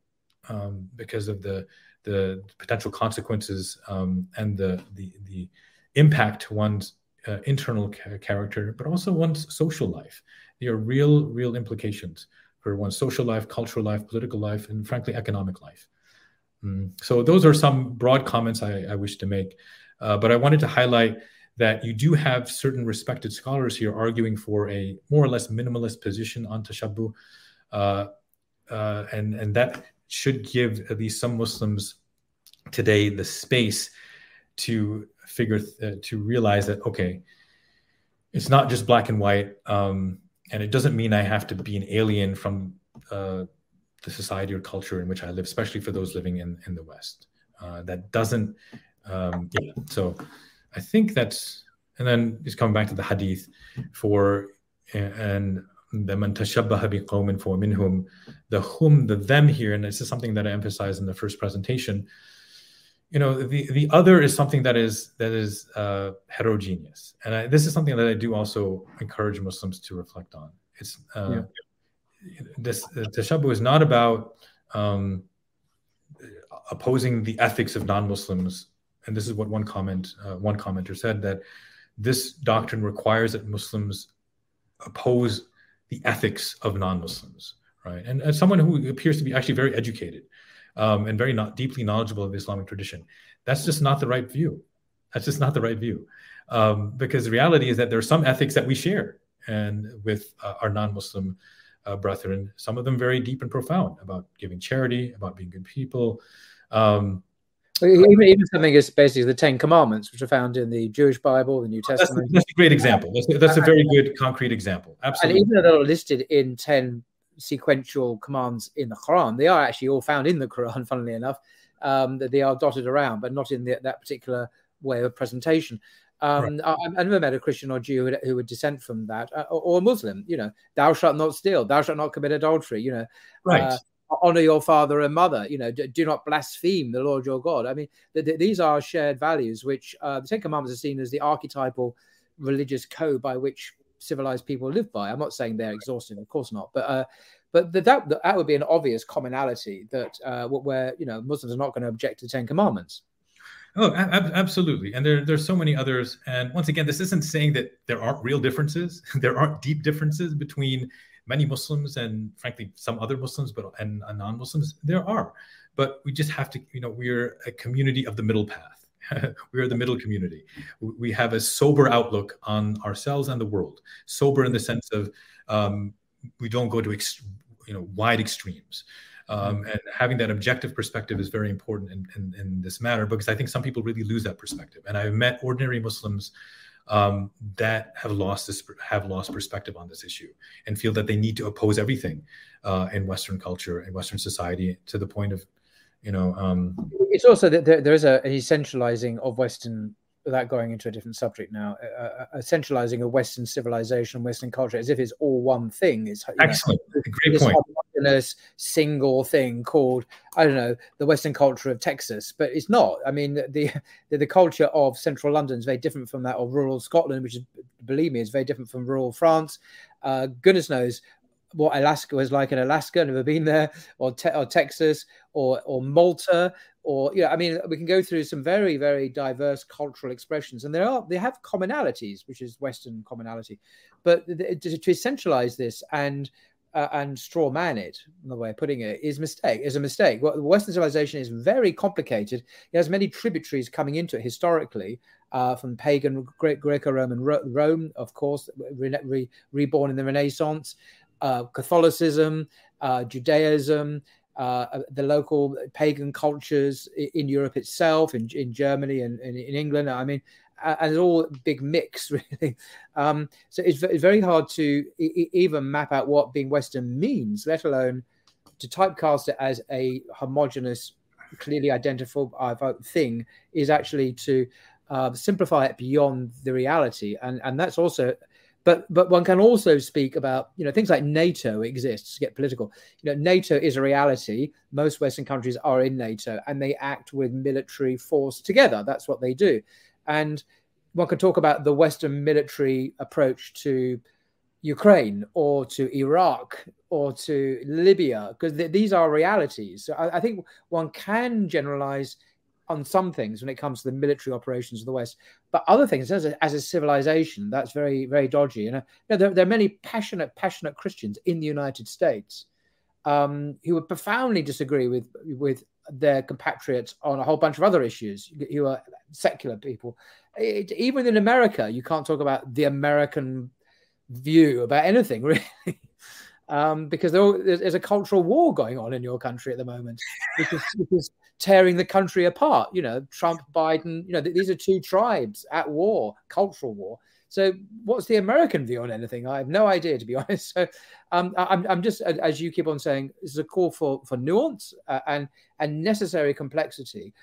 um, because of the the potential consequences um, and the, the, the impact to one's uh, internal ca- character, but also one's social life. There are real, real implications for one's social life, cultural life, political life, and frankly, economic life. Mm. So those are some broad comments I, I wish to make. Uh, but I wanted to highlight that you do have certain respected scholars here arguing for a more or less minimalist position on tashabbuh. Uh, uh, and, and that should give at least some Muslims today the space to figure uh, to realize that okay, it's not just black and white, um, and it doesn't mean I have to be an alien from uh, the society or culture in which I live, especially for those living in in the West. Uh, that doesn't. Um, yeah. So I think that's and then just coming back to the hadith for and the man tashabbaha biqawmin for minhum, the whom, the them here, and this is something that I emphasized in the first presentation. You know, the the other is something that is that is uh, heterogeneous, and I, this is something that I do also encourage Muslims to reflect on. It's uh, yeah. this uh, tashabbuh is not about um, opposing the ethics of non-Muslims, and this is what one comment uh, one commenter said that this doctrine requires that Muslims oppose the ethics of non-Muslims, right? And as someone who appears to be actually very educated um, and very not deeply knowledgeable of the Islamic tradition, that's just not the right view. That's just not the right view, um, because the reality is that there are some ethics that we share and with uh, our non-Muslim uh, brethren, some of them very deep and profound about giving charity, about being good people. Um, even, even something as basic as the Ten Commandments, which are found in the Jewish Bible, the New Testament. That's, that's a great example. That's, that's, a very good concrete example. Absolutely. And even though they're listed in 10 sequential commands in the Quran, they are actually all found in the Quran, funnily enough. Um, that they are dotted around, but not in the, that particular way of presentation. Um, right. I, I, never met a Christian or Jew who would, who would dissent from that, uh, or, or, a Muslim. You know, thou shalt not steal, thou shalt not commit adultery. You know, right. Uh, honor your father and mother you know do, do not blaspheme the lord your god i mean th- th- these are shared values which uh, the ten commandments are seen as the archetypal religious code by which civilized people live by i'm not saying they're exhaustive of course not but uh, but that that would be an obvious commonality that uh, where you know muslims are not going to object to the ten commandments Oh, ab- absolutely. And there, there's so many others. And once again, this isn't saying that there aren't real differences. there aren't deep differences between many Muslims and frankly some other Muslims, but and, and non-Muslims there are. But we just have to, you know, we're a community of the middle path. we are the middle community. We have a sober outlook on ourselves and the world. Sober in the sense of um, we don't go to ex- you know wide extremes. Um, and having that objective perspective is very important in, in, in, this matter because I think some people really lose that perspective. And I've met ordinary Muslims um, that have lost this have lost perspective on this issue and feel that they need to oppose everything uh, in Western culture and Western society to the point of, you know, um, it's also that there, there is a, an essentializing of Western without going into a different subject now, uh, uh, centralizing a Western civilization, Western culture, as if it's all one thing. It's excellent, know, great point. single thing called I don't know the Western culture of Texas, but it's not. I mean, the the, the culture of Central London is very different from that of rural Scotland, which is believe me is very different from rural France. Uh, goodness knows what Alaska was like in Alaska. Never been there, or, te- or Texas, or or Malta, or you know, I mean, we can go through some very very diverse cultural expressions, and there are they have commonalities, which is Western commonality, but to, to essentialize this and uh, and straw man it, the way of putting it, is mistake is a mistake. Well, Western civilization is very complicated. It has many tributaries coming into it historically, uh, from pagan Greco-Roman Rome, of course, re- re- reborn in the Renaissance, uh, Catholicism, uh, Judaism, uh, the local pagan cultures in Europe itself, in, in Germany and, and in England. I mean, and it's all a big mix, really. Um, so it's, very hard to even map out what being Western means, let alone to typecast it as a homogenous, clearly identifiable uh, thing, is actually to uh, simplify it beyond the reality. And, and that's also but but one can also speak about you know things like NATO exists to get political. You know NATO is a reality. Most Western countries are in NATO and they act with military force together. That's what they do, and one can talk about the Western military approach to Ukraine or to Iraq or to Libya because th- these are realities. So I, I think one can generalize on some things when it comes to the military operations of the West, but other things as a, as a civilization, that's very very dodgy. And you know, there, there, are many passionate passionate Christians in the United States um, who would profoundly disagree with with their compatriots on a whole bunch of other issues. Who are secular people. It, even in America, you can't talk about the American view about anything really. Um, because there's a cultural war going on in your country at the moment, which is, which is tearing the country apart. You know, Trump, Biden, you know, th- these are two tribes at war, cultural war. So, what's the American view on anything? I have no idea, to be honest. So, um, I'm, I'm just, as you keep on saying, this is a call for for nuance uh, and and necessary complexity,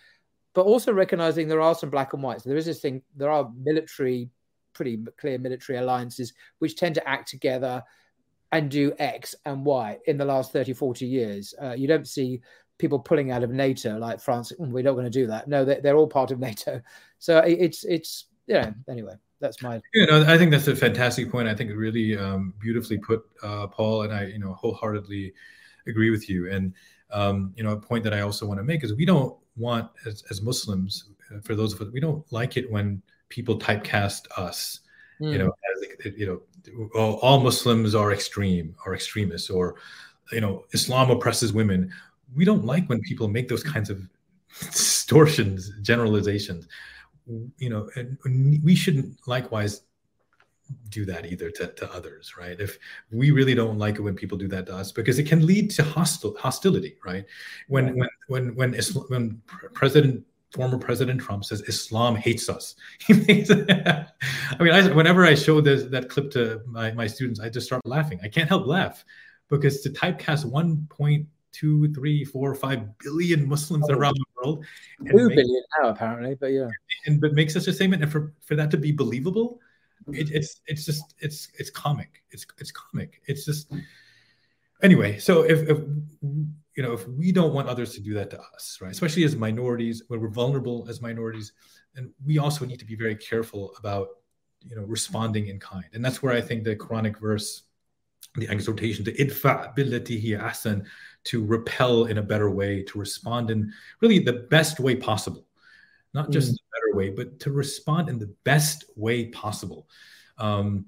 but also recognizing there are some black and whites. There is this thing. There are military, pretty clear military alliances which tend to act together and do X and Y in the last 30, 40 years. Uh, you don't see people pulling out of NATO like France. Mm, we're not going to do that. No, they're, they're all part of NATO. So it's it's yeah. Anyway, that's my. You know, I think that's a fantastic point. I think it really um, beautifully put, uh, Paul, and I, you know, wholeheartedly agree with you. And um, you know, a point that I also want to make is we don't want as, as Muslims, uh, for those of us, we don't like it when people typecast us. Mm. You know, as you know, all Muslims are extreme or extremists, or you know, Islam oppresses women. We don't like when people make those kinds of distortions, generalizations. You know, and we shouldn't likewise do that either to, to others, right? If we really don't like it when people do that to us, because it can lead to hostile hostility, right? When when when when Islam, when President former President Trump says Islam hates us. I mean, I, whenever I show this that clip to my my students, I just start laughing. I can't help laugh because to typecast one point two, three, four, five billion Muslims oh, around the world. Two make, billion now, apparently, but yeah. And but make such a statement, and for, for that to be believable, mm-hmm. it, it's it's just it's it's comic. It's it's comic. It's just anyway. So if, if you know if we don't want others to do that to us, right? Especially as minorities, when we're vulnerable as minorities, and we also need to be very careful about you know responding in kind. And that's where I think the Quranic verse, the exhortation to idfa billatihi ahsan, to repel in a better way, to respond in really the best way possible not just mm. a better way, but to respond in the best way possible. Um,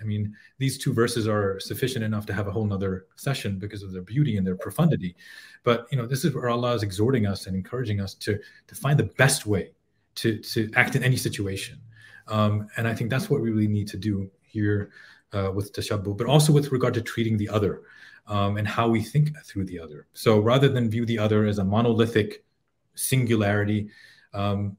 I mean, these two verses are sufficient enough to have a whole nother session because of their beauty and their profundity. But you know, this is where Allah is exhorting us and encouraging us to to find the best way to to act in any situation. Um, and I think that's what we really need to do here uh, with tashabbuh, but also with regard to treating the other um, and how we think through the other. So rather than view the other as a monolithic singularity. Um,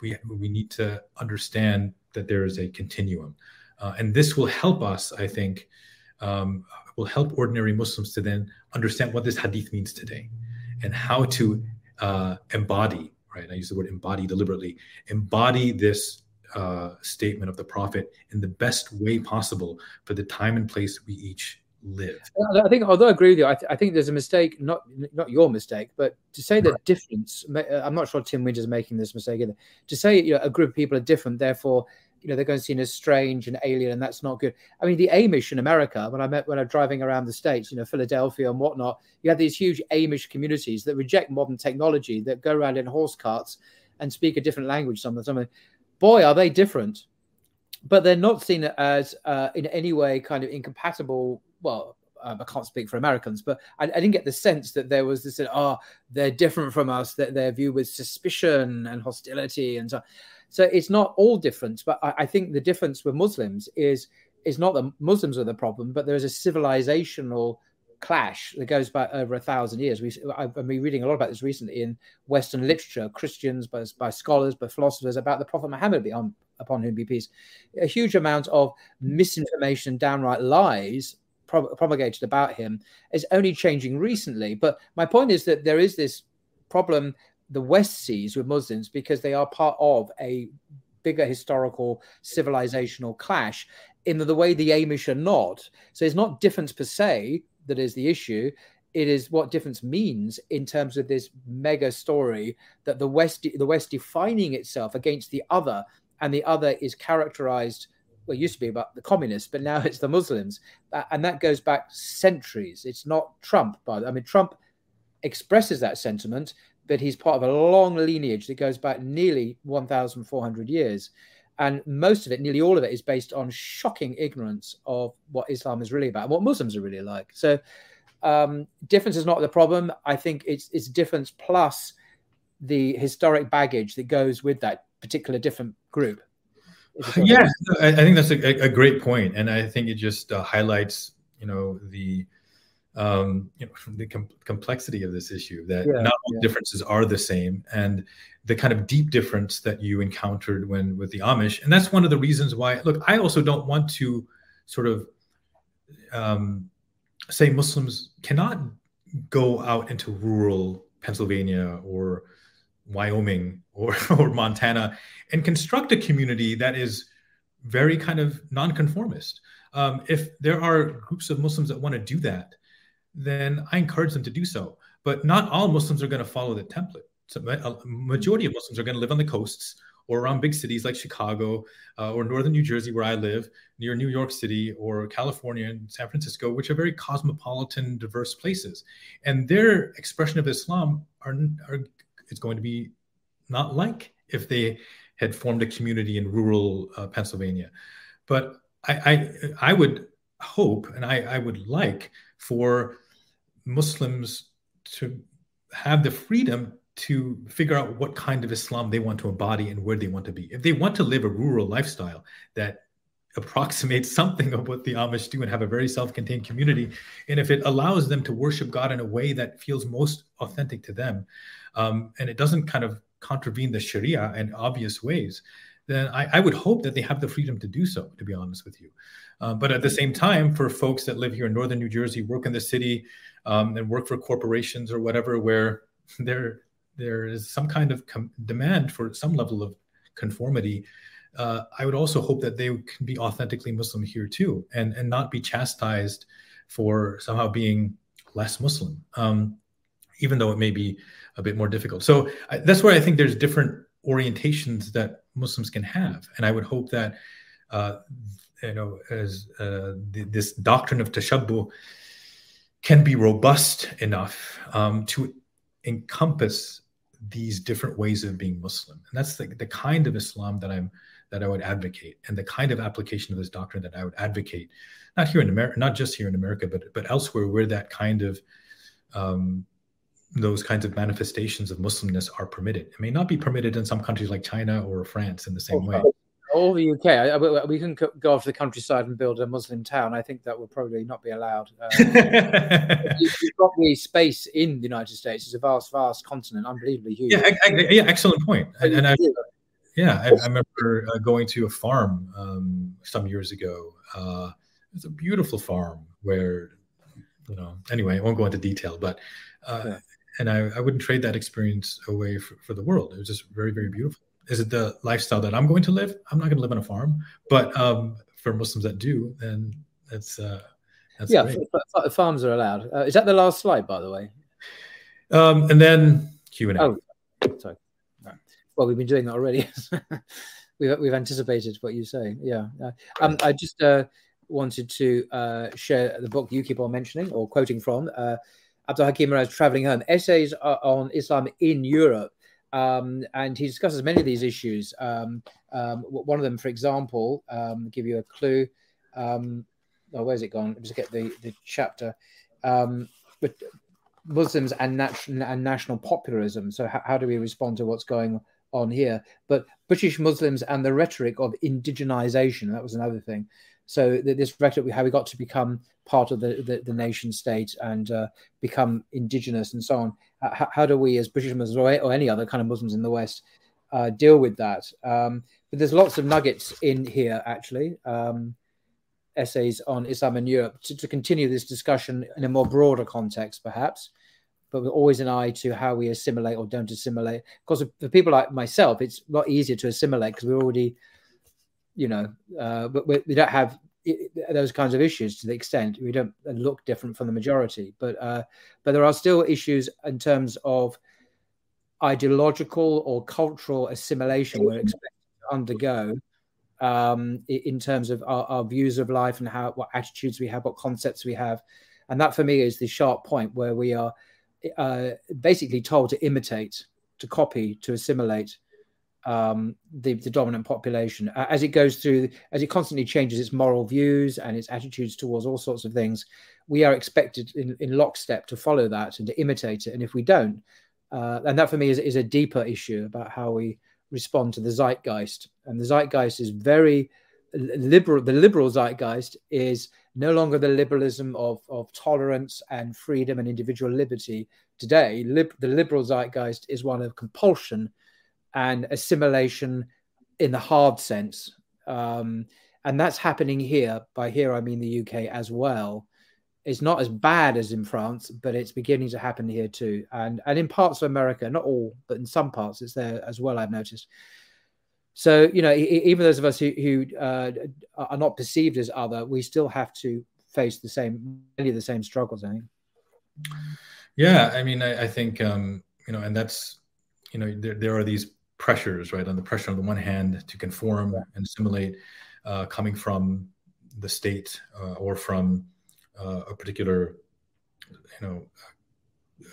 we, we need to understand that there is a continuum. Uh, and this will help us, I think, um, will help ordinary Muslims to then understand what this hadith means today and how to uh, embody, right? I use the word embody deliberately, embody this uh, statement of the Prophet in the best way possible for the time and place we each live. I think, although I agree with you, I, th- I, think there's a mistake, not not your mistake, but to say that right. difference. Uh, I'm not sure Tim Winter's making this mistake either. To say you know, a group of people are different, therefore you know they're going to see as strange and alien, and that's not good. I mean, the Amish in America, when I met when I'm driving around the states, you know, Philadelphia and whatnot, you have these huge Amish communities that reject modern technology, that go around in horse carts and speak a different language. Some of them, boy, are they different but they're not seen as uh, in any way kind of incompatible well, um, I can't speak for Americans, but I, I, didn't get the sense that there was this, oh, they're different from us, that they're viewed with suspicion and hostility. And so, so it's not all different, but I, I think the difference with Muslims is, is not that Muslims are the problem, but there's a civilizational clash that goes back over a thousand years. We, I've been reading a lot about this recently in Western literature, Christians, by, by scholars, by philosophers, about the Prophet Muhammad, upon, upon whom be peace. A huge amount of misinformation, downright lies promulgated about him is only changing recently. But my point is that there is this problem the West sees with Muslims because they are part of a bigger historical civilizational clash in the way the Amish are not. So it's not difference per se that is the issue. It is what difference means in terms of this mega story that the West, the West defining itself against the other, and the other is characterized well, it used to be about the communists, but now it's the Muslims, and that goes back centuries. It's not Trump, but I mean, Trump expresses that sentiment, but he's part of a long lineage that goes back nearly 1,400 years, and most of it, nearly all of it, is based on shocking ignorance of what Islam is really about, and what Muslims are really like. So, um, difference is not the problem. I think it's it's difference plus the historic baggage that goes with that particular different group. Yeah, I, think that's a, a, great point, and I think it just uh, highlights, you know, the um, you know, the com- complexity of this issue. That yeah, not all yeah. differences are the same, and the kind of deep difference that you encountered when with the Amish, and that's one of the reasons why. Look, I also don't want to sort of um, say Muslims cannot go out into rural Pennsylvania or Wyoming or, or Montana and construct a community that is very kind of nonconformist. Um, if there are groups of Muslims that want to do that, then I encourage them to do so. But not all Muslims are going to follow the template. So a majority of Muslims are going to live on the coasts or around big cities like Chicago uh, or northern New Jersey, where I live, near New York City or California and San Francisco, which are very cosmopolitan, diverse places. And their expression of Islam are, are is going to be not like if they had formed a community in rural uh, Pennsylvania. But I, I, I would hope and I, I would like for Muslims to have the freedom to figure out what kind of Islam they want to embody and where they want to be. If they want to live a rural lifestyle that approximates something of what the Amish do and have a very self-contained community, and if it allows them to worship God in a way that feels most authentic to them, um, and it doesn't kind of contravene the Sharia in obvious ways, then I, I, would hope that they have the freedom to do so. To be honest with you, uh, but at the same time, for folks that live here in northern New Jersey, work in the city, um, and work for corporations or whatever, where they're there is some kind of com- demand for some level of conformity, uh, I would also hope that they can be authentically Muslim here too, and and not be chastised for somehow being less Muslim, um, even though it may be a bit more difficult. So I, that's where I think there's different orientations that Muslims can have, and I would hope that uh, you know as uh, this doctrine of tashabbuh can be robust enough um, to encompass these different ways of being Muslim. And that's the, the kind of Islam that I'm that I would advocate and the kind of application of this doctrine that I would advocate, not here in America, not just here in America, but but elsewhere where that kind of um, those kinds of manifestations of Muslimness are permitted. It may not be permitted in some countries like China or France in the same way. All the UK, I, I, we can go off the countryside and build a Muslim town. I think that would probably not be allowed. Um, you've got the space in the United States. It's a vast, vast continent, unbelievably huge. Yeah, I, yeah, excellent point. And, and I, yeah, I, I remember uh, going to a farm um, some years ago. Uh, it's a beautiful farm where, you know, anyway, I won't go into detail, but, uh, yeah. and I, I wouldn't trade that experience away for, for the world. It was just very, very beautiful is it the lifestyle that I'm going to live? I'm not going to live on a farm, but um, for Muslims that do, then that's uh, that's yeah. F- farms are allowed. Uh, is that the last slide, by the way? Um, and then Q and A. Oh, sorry. Well, we've been doing that already. we've we've anticipated what you say. Yeah. Um, I just uh, wanted to uh, share the book you keep on mentioning or quoting from. Uh, Abdul Hakim Murad Traveling Home Essays on Islam in Europe um, and he discusses many of these issues. Um, um, one of them, for example, um, give you a clue. Um, oh, where's it gone? Let me just get the, the chapter. Um, but Muslims and, nat- and national populism. So, how, how do we respond to what's going on here? But British Muslims and the rhetoric of indigenization, that was another thing. So, this rhetoric, how we got to become part of the, the, the nation state and uh, become indigenous and so on. How, how, do we, as British Muslims or, any other kind of Muslims in the West, uh, deal with that? Um, but there's lots of nuggets in here, actually, um, essays on Islam and Europe to, to, continue this discussion in a more broader context, perhaps, but with always an eye to how we assimilate or don't assimilate. Because for people like myself, it's a lot easier to assimilate because we're already, you know, uh, but we, we don't have those kinds of issues to the extent. We don't look different from the majority. But uh, but there are still issues in terms of ideological or cultural assimilation we're expected to undergo um, in terms of our, our, views of life and how what attitudes we have what concepts we have. And that for me is the sharp point where we are uh, basically told to imitate to copy to assimilate um, the, the, dominant population as it goes through, as it constantly changes its moral views and its attitudes towards all sorts of things. We are expected in, in lockstep to follow that and to imitate it. And if we don't, uh, and that for me is, is a deeper issue about how we respond to the zeitgeist. And the zeitgeist is very liberal. The liberal zeitgeist is no longer the liberalism of, of tolerance and freedom and individual liberty. Today, lib- the liberal zeitgeist is one of compulsion and assimilation in the hard sense. Um, and that's happening here. By here, I mean the UK as well. It's not as bad as in France, but it's beginning to happen here too. And and in parts of America, not all, but in some parts, it's there as well. I've noticed. So you know, even those of us who, who uh, are not perceived as other, we still have to face the same many of the same struggles. I think. Yeah, I mean, I, I think um, you know, and that's you know, there there are these pressures, right? On the pressure on the one hand to conform yeah. and assimilate, uh, coming from the state uh, or from uh, a particular, you know,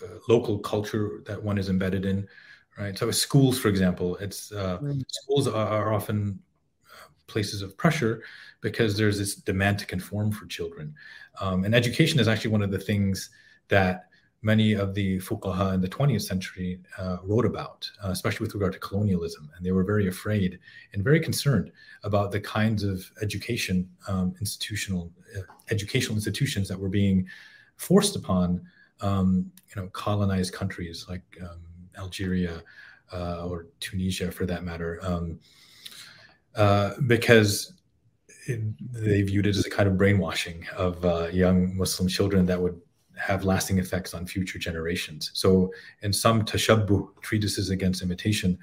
uh, local culture that one is embedded in, right? So schools, for example, it's mm. schools are, are often places of pressure because there's this demand to conform for children. Um, and education is actually one of the things that many of the fuqaha in the 20th century uh, wrote about, uh, especially with regard to colonialism. And they were very afraid and very concerned about the kinds of education, um, institutional, uh, educational institutions that were being forced upon, um, you know, colonized countries like um, Algeria uh, or Tunisia, for that matter, um, uh, because it, they viewed it as a kind of brainwashing of uh, young Muslim children that would have lasting effects on future generations. So, in some tashabbuh treatises against imitation,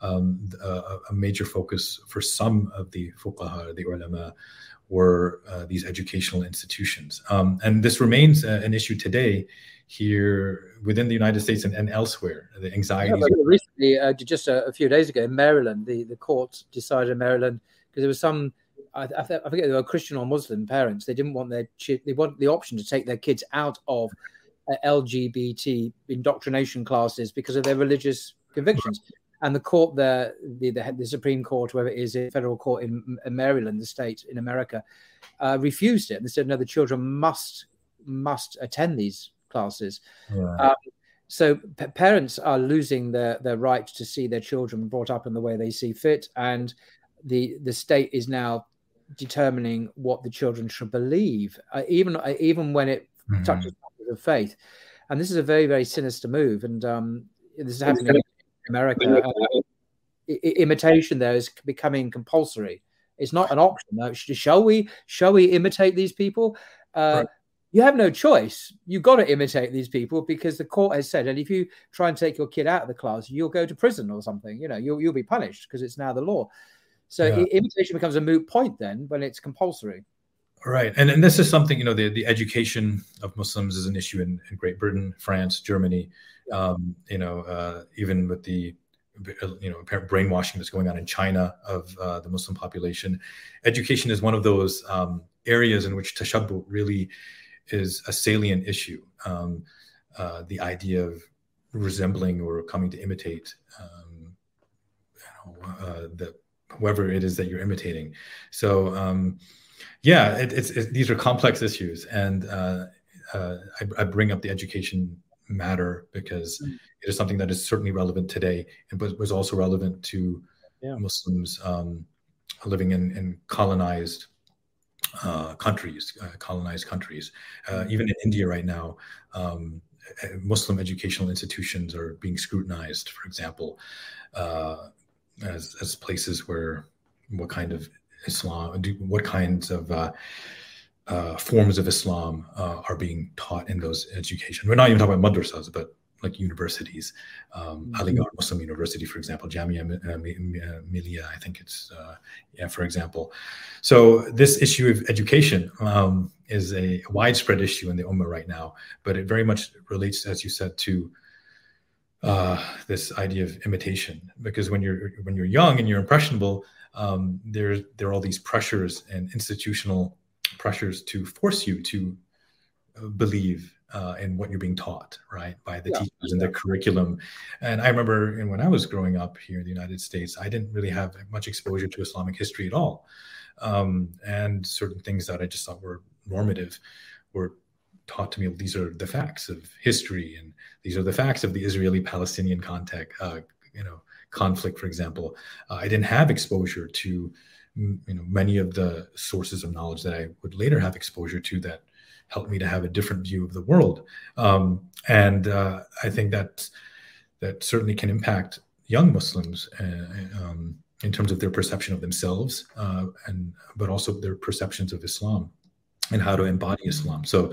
um, a, a, major focus for some of the fuqaha, the ulama, were uh, these educational institutions. Um, and this remains uh, an issue today here within the United States and, and elsewhere. The anxiety. Yeah, recently, uh, just a, a, few days ago in Maryland, the, the court decided in Maryland because there was some I, I, I, forget they were Christian or Muslim parents. They didn't want their they want the option to take their kids out of uh, LGBT indoctrination classes because of their religious convictions. And the court there, the, the, the Supreme Court, whoever it is, the federal court in, in Maryland, the state in America, uh, refused it. And they said, no, the children must must attend these classes. Um, so p- parents are losing their their right to see their children brought up in the way they see fit, and the the state is now determining what the children should believe, uh, even uh, even when it mm-hmm. touches of faith. And this is a very very sinister move, and um, this is happening in America. Uh, I- imitation there is becoming compulsory. It's not an option. Though. Shall we? Shall we imitate these people? Uh, right. You have no choice. You've got to imitate these people because the court has said, and if you try and take your kid out of the class, you'll go to prison or something. You know, you'll you'll be punished because it's now the law. So yeah. imitation becomes a moot point then when it's compulsory. Right. And, and this is something, you know, the, the education of Muslims is an issue in, in Great Britain, France, Germany, um, you know, uh, even with the, you know, apparent brainwashing that's going on in China of uh, the Muslim population. Education is one of those um, areas in which tashabbuh really is a salient issue. Um, uh, the idea of resembling or coming to imitate um, you know, uh, the whoever it is that you're imitating. So um, yeah, it, it's, it, these are complex issues, and uh, uh, I, I, bring up the education matter because mm. it is something that is certainly relevant today, and was, was also relevant to yeah. Muslims um, living in, in colonized uh, countries, uh, colonized countries. Uh, even in India right now, um, Muslim educational institutions are being scrutinized. For example, uh, as as places where what kind of Islam, what kinds of uh, uh, forms of Islam uh, are being taught in those education. We're not even talking about madrasas, but like universities, um, mm-hmm. Aligarh Muslim University, for example, Jamia uh, Millia, I think it's, uh, yeah, for example. So this issue of education um, is a widespread issue in the Ummah right now, but it very much relates, as you said, to uh, this idea of imitation because when you're when you're young and you're impressionable um, there there are all these pressures and institutional pressures to force you to uh, believe uh, in what you're being taught right by the yeah. teachers and the curriculum and i remember when i was growing up here in the united states i didn't really have much exposure to islamic history at all um, and certain things that i just thought were normative were taught to me these are the facts of history and these are the facts of the Israeli-Palestinian contact, uh, you know, conflict, for example. Uh, I didn't have exposure to you know many of the sources of knowledge that I would later have exposure to that helped me to have a different view of the world. Um, and uh, I think that that certainly can impact young Muslims uh, um, in terms of their perception of themselves, uh, and but also their perceptions of Islam and how to embody Islam. So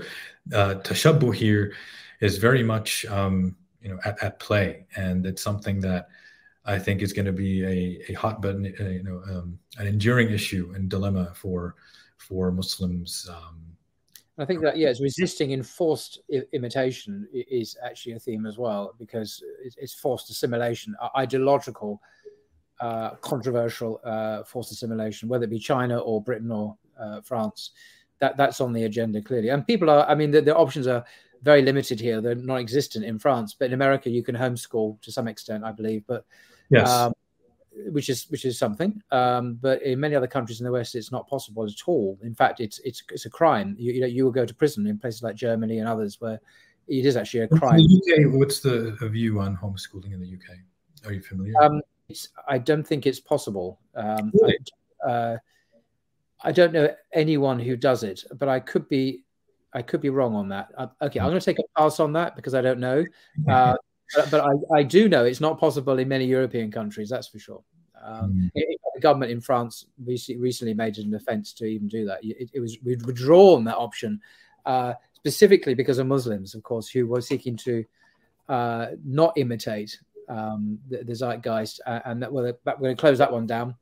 uh, tashabbuh here is very much um, you know at, at, play, and it's something that I think is going to be a, a hot button, uh, you know, um, an enduring issue and dilemma for for Muslims. Um, I think that yes, resisting enforced imitation is actually a theme as well because it's forced assimilation, ideological, uh, controversial uh, forced assimilation, whether it be China or Britain or uh, France. That that's on the agenda clearly, and people are. I mean, the, the options are very limited here. They're non-existent in France, but in America you can homeschool to some extent, I believe. But yes. Um, which is which is something. Um, but in many other countries in the West, it's not possible at all. In fact, it's it's it's a crime. You, you know, you will go to prison in places like Germany and others where it is actually a crime. UK, what's the view on homeschooling in the UK? Are you familiar? Um, I don't think it's possible. Um, really? I, uh, I, don't know anyone who does it, but I could be I could be wrong on that. Uh, okay, I'm going to take a pass on that because I don't know. Uh, but, but I, I, do know it's not possible in many European countries. That's for sure. Um, mm. it, the government in France recently made it an offence to even do that. It, it was withdrawn that option uh, specifically because of Muslims, of course, who were seeking to uh, not imitate um, the, the, zeitgeist, uh, and that, well, we're going to close that one down.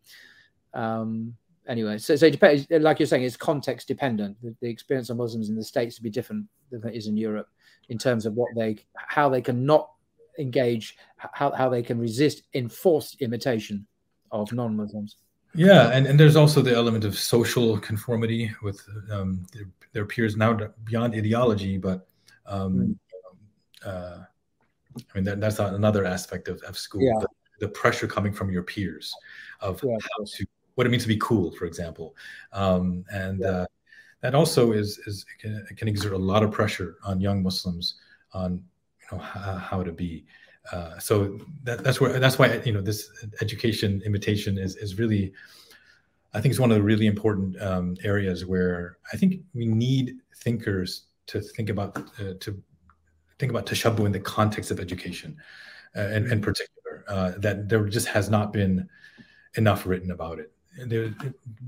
Um, anyway, so, so depends, like you're saying, it's context dependent. The, the, experience of Muslims in the states to be different than it is in Europe in terms of what they, how they can not engage, how, how they can resist enforced imitation of non-Muslims. Yeah, and, and there's also the element of social conformity with um, their, their peers now beyond ideology, but um, mm. uh, I mean that, that's another aspect of, of school. Yeah. The, the, pressure coming from your peers of yeah, how to what it means to be cool, for example, um, and yeah. uh, that also is is it can, it can, exert a lot of pressure on young Muslims on you know how, how to be. Uh, so that, that's where that's why you know this education imitation is is really I think it's one of the really important um, areas where I think we need thinkers to think about uh, to think about tashabbuh in the context of education, uh, in, in particular. Uh, that there just has not been enough written about it. The,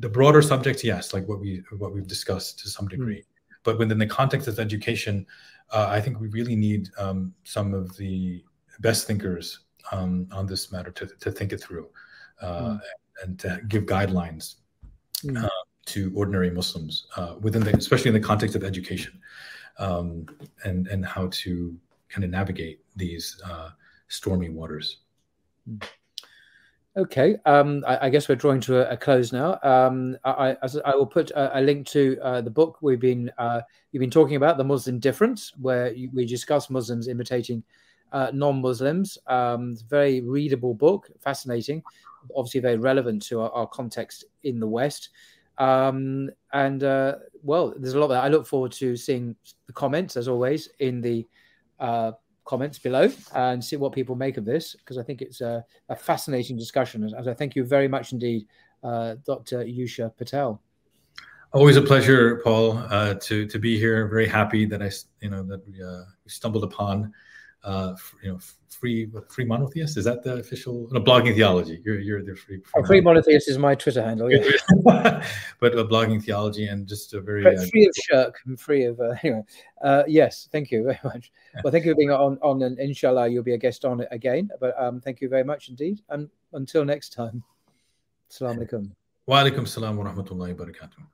the broader subjects, yes, like what we what we've discussed to some degree, mm. but within the context of education, uh, I think we really need um, some of the best thinkers um, on this matter to, to think it through uh, mm. and to give guidelines mm. uh, to ordinary Muslims uh, within the, especially in the context of education, um, and and how to kind of navigate these uh, stormy waters. Mm. Okay, um, I, I, guess we're drawing to a, a close now. Um, I, I, I, will put a, a link to uh, the book we've been uh, you've been talking about, the Muslim Difference, where you, we discuss Muslims imitating uh, non-Muslims. Um, very readable book, fascinating, obviously very relevant to our, our context in the West. Um, and uh, well, there's a lot that I look forward to seeing the comments as always in the uh, comments below and see what people make of this because I think it's a, a fascinating discussion. As, I thank you very much indeed, uh, Dr. Youshaa Patel. Always a pleasure, Paul, uh, to to be here. Very happy that I, you know, that we, uh, we stumbled upon uh, you know, free free monotheist. Is that the official? No, blogging theology. You're you're the free. Free, oh, free monotheist is my Twitter handle. Yeah. but uh, blogging theology and just a very uh, free of shirk and free of uh, anyway. Uh, yes, thank you very much. Well, thank you for being on on, and inshallah you'll be a guest on it again. But um, thank you very much indeed, and until next time. Assalamu alaikum. Wa alaikum salam wa rahmatullahi wa barakatuh.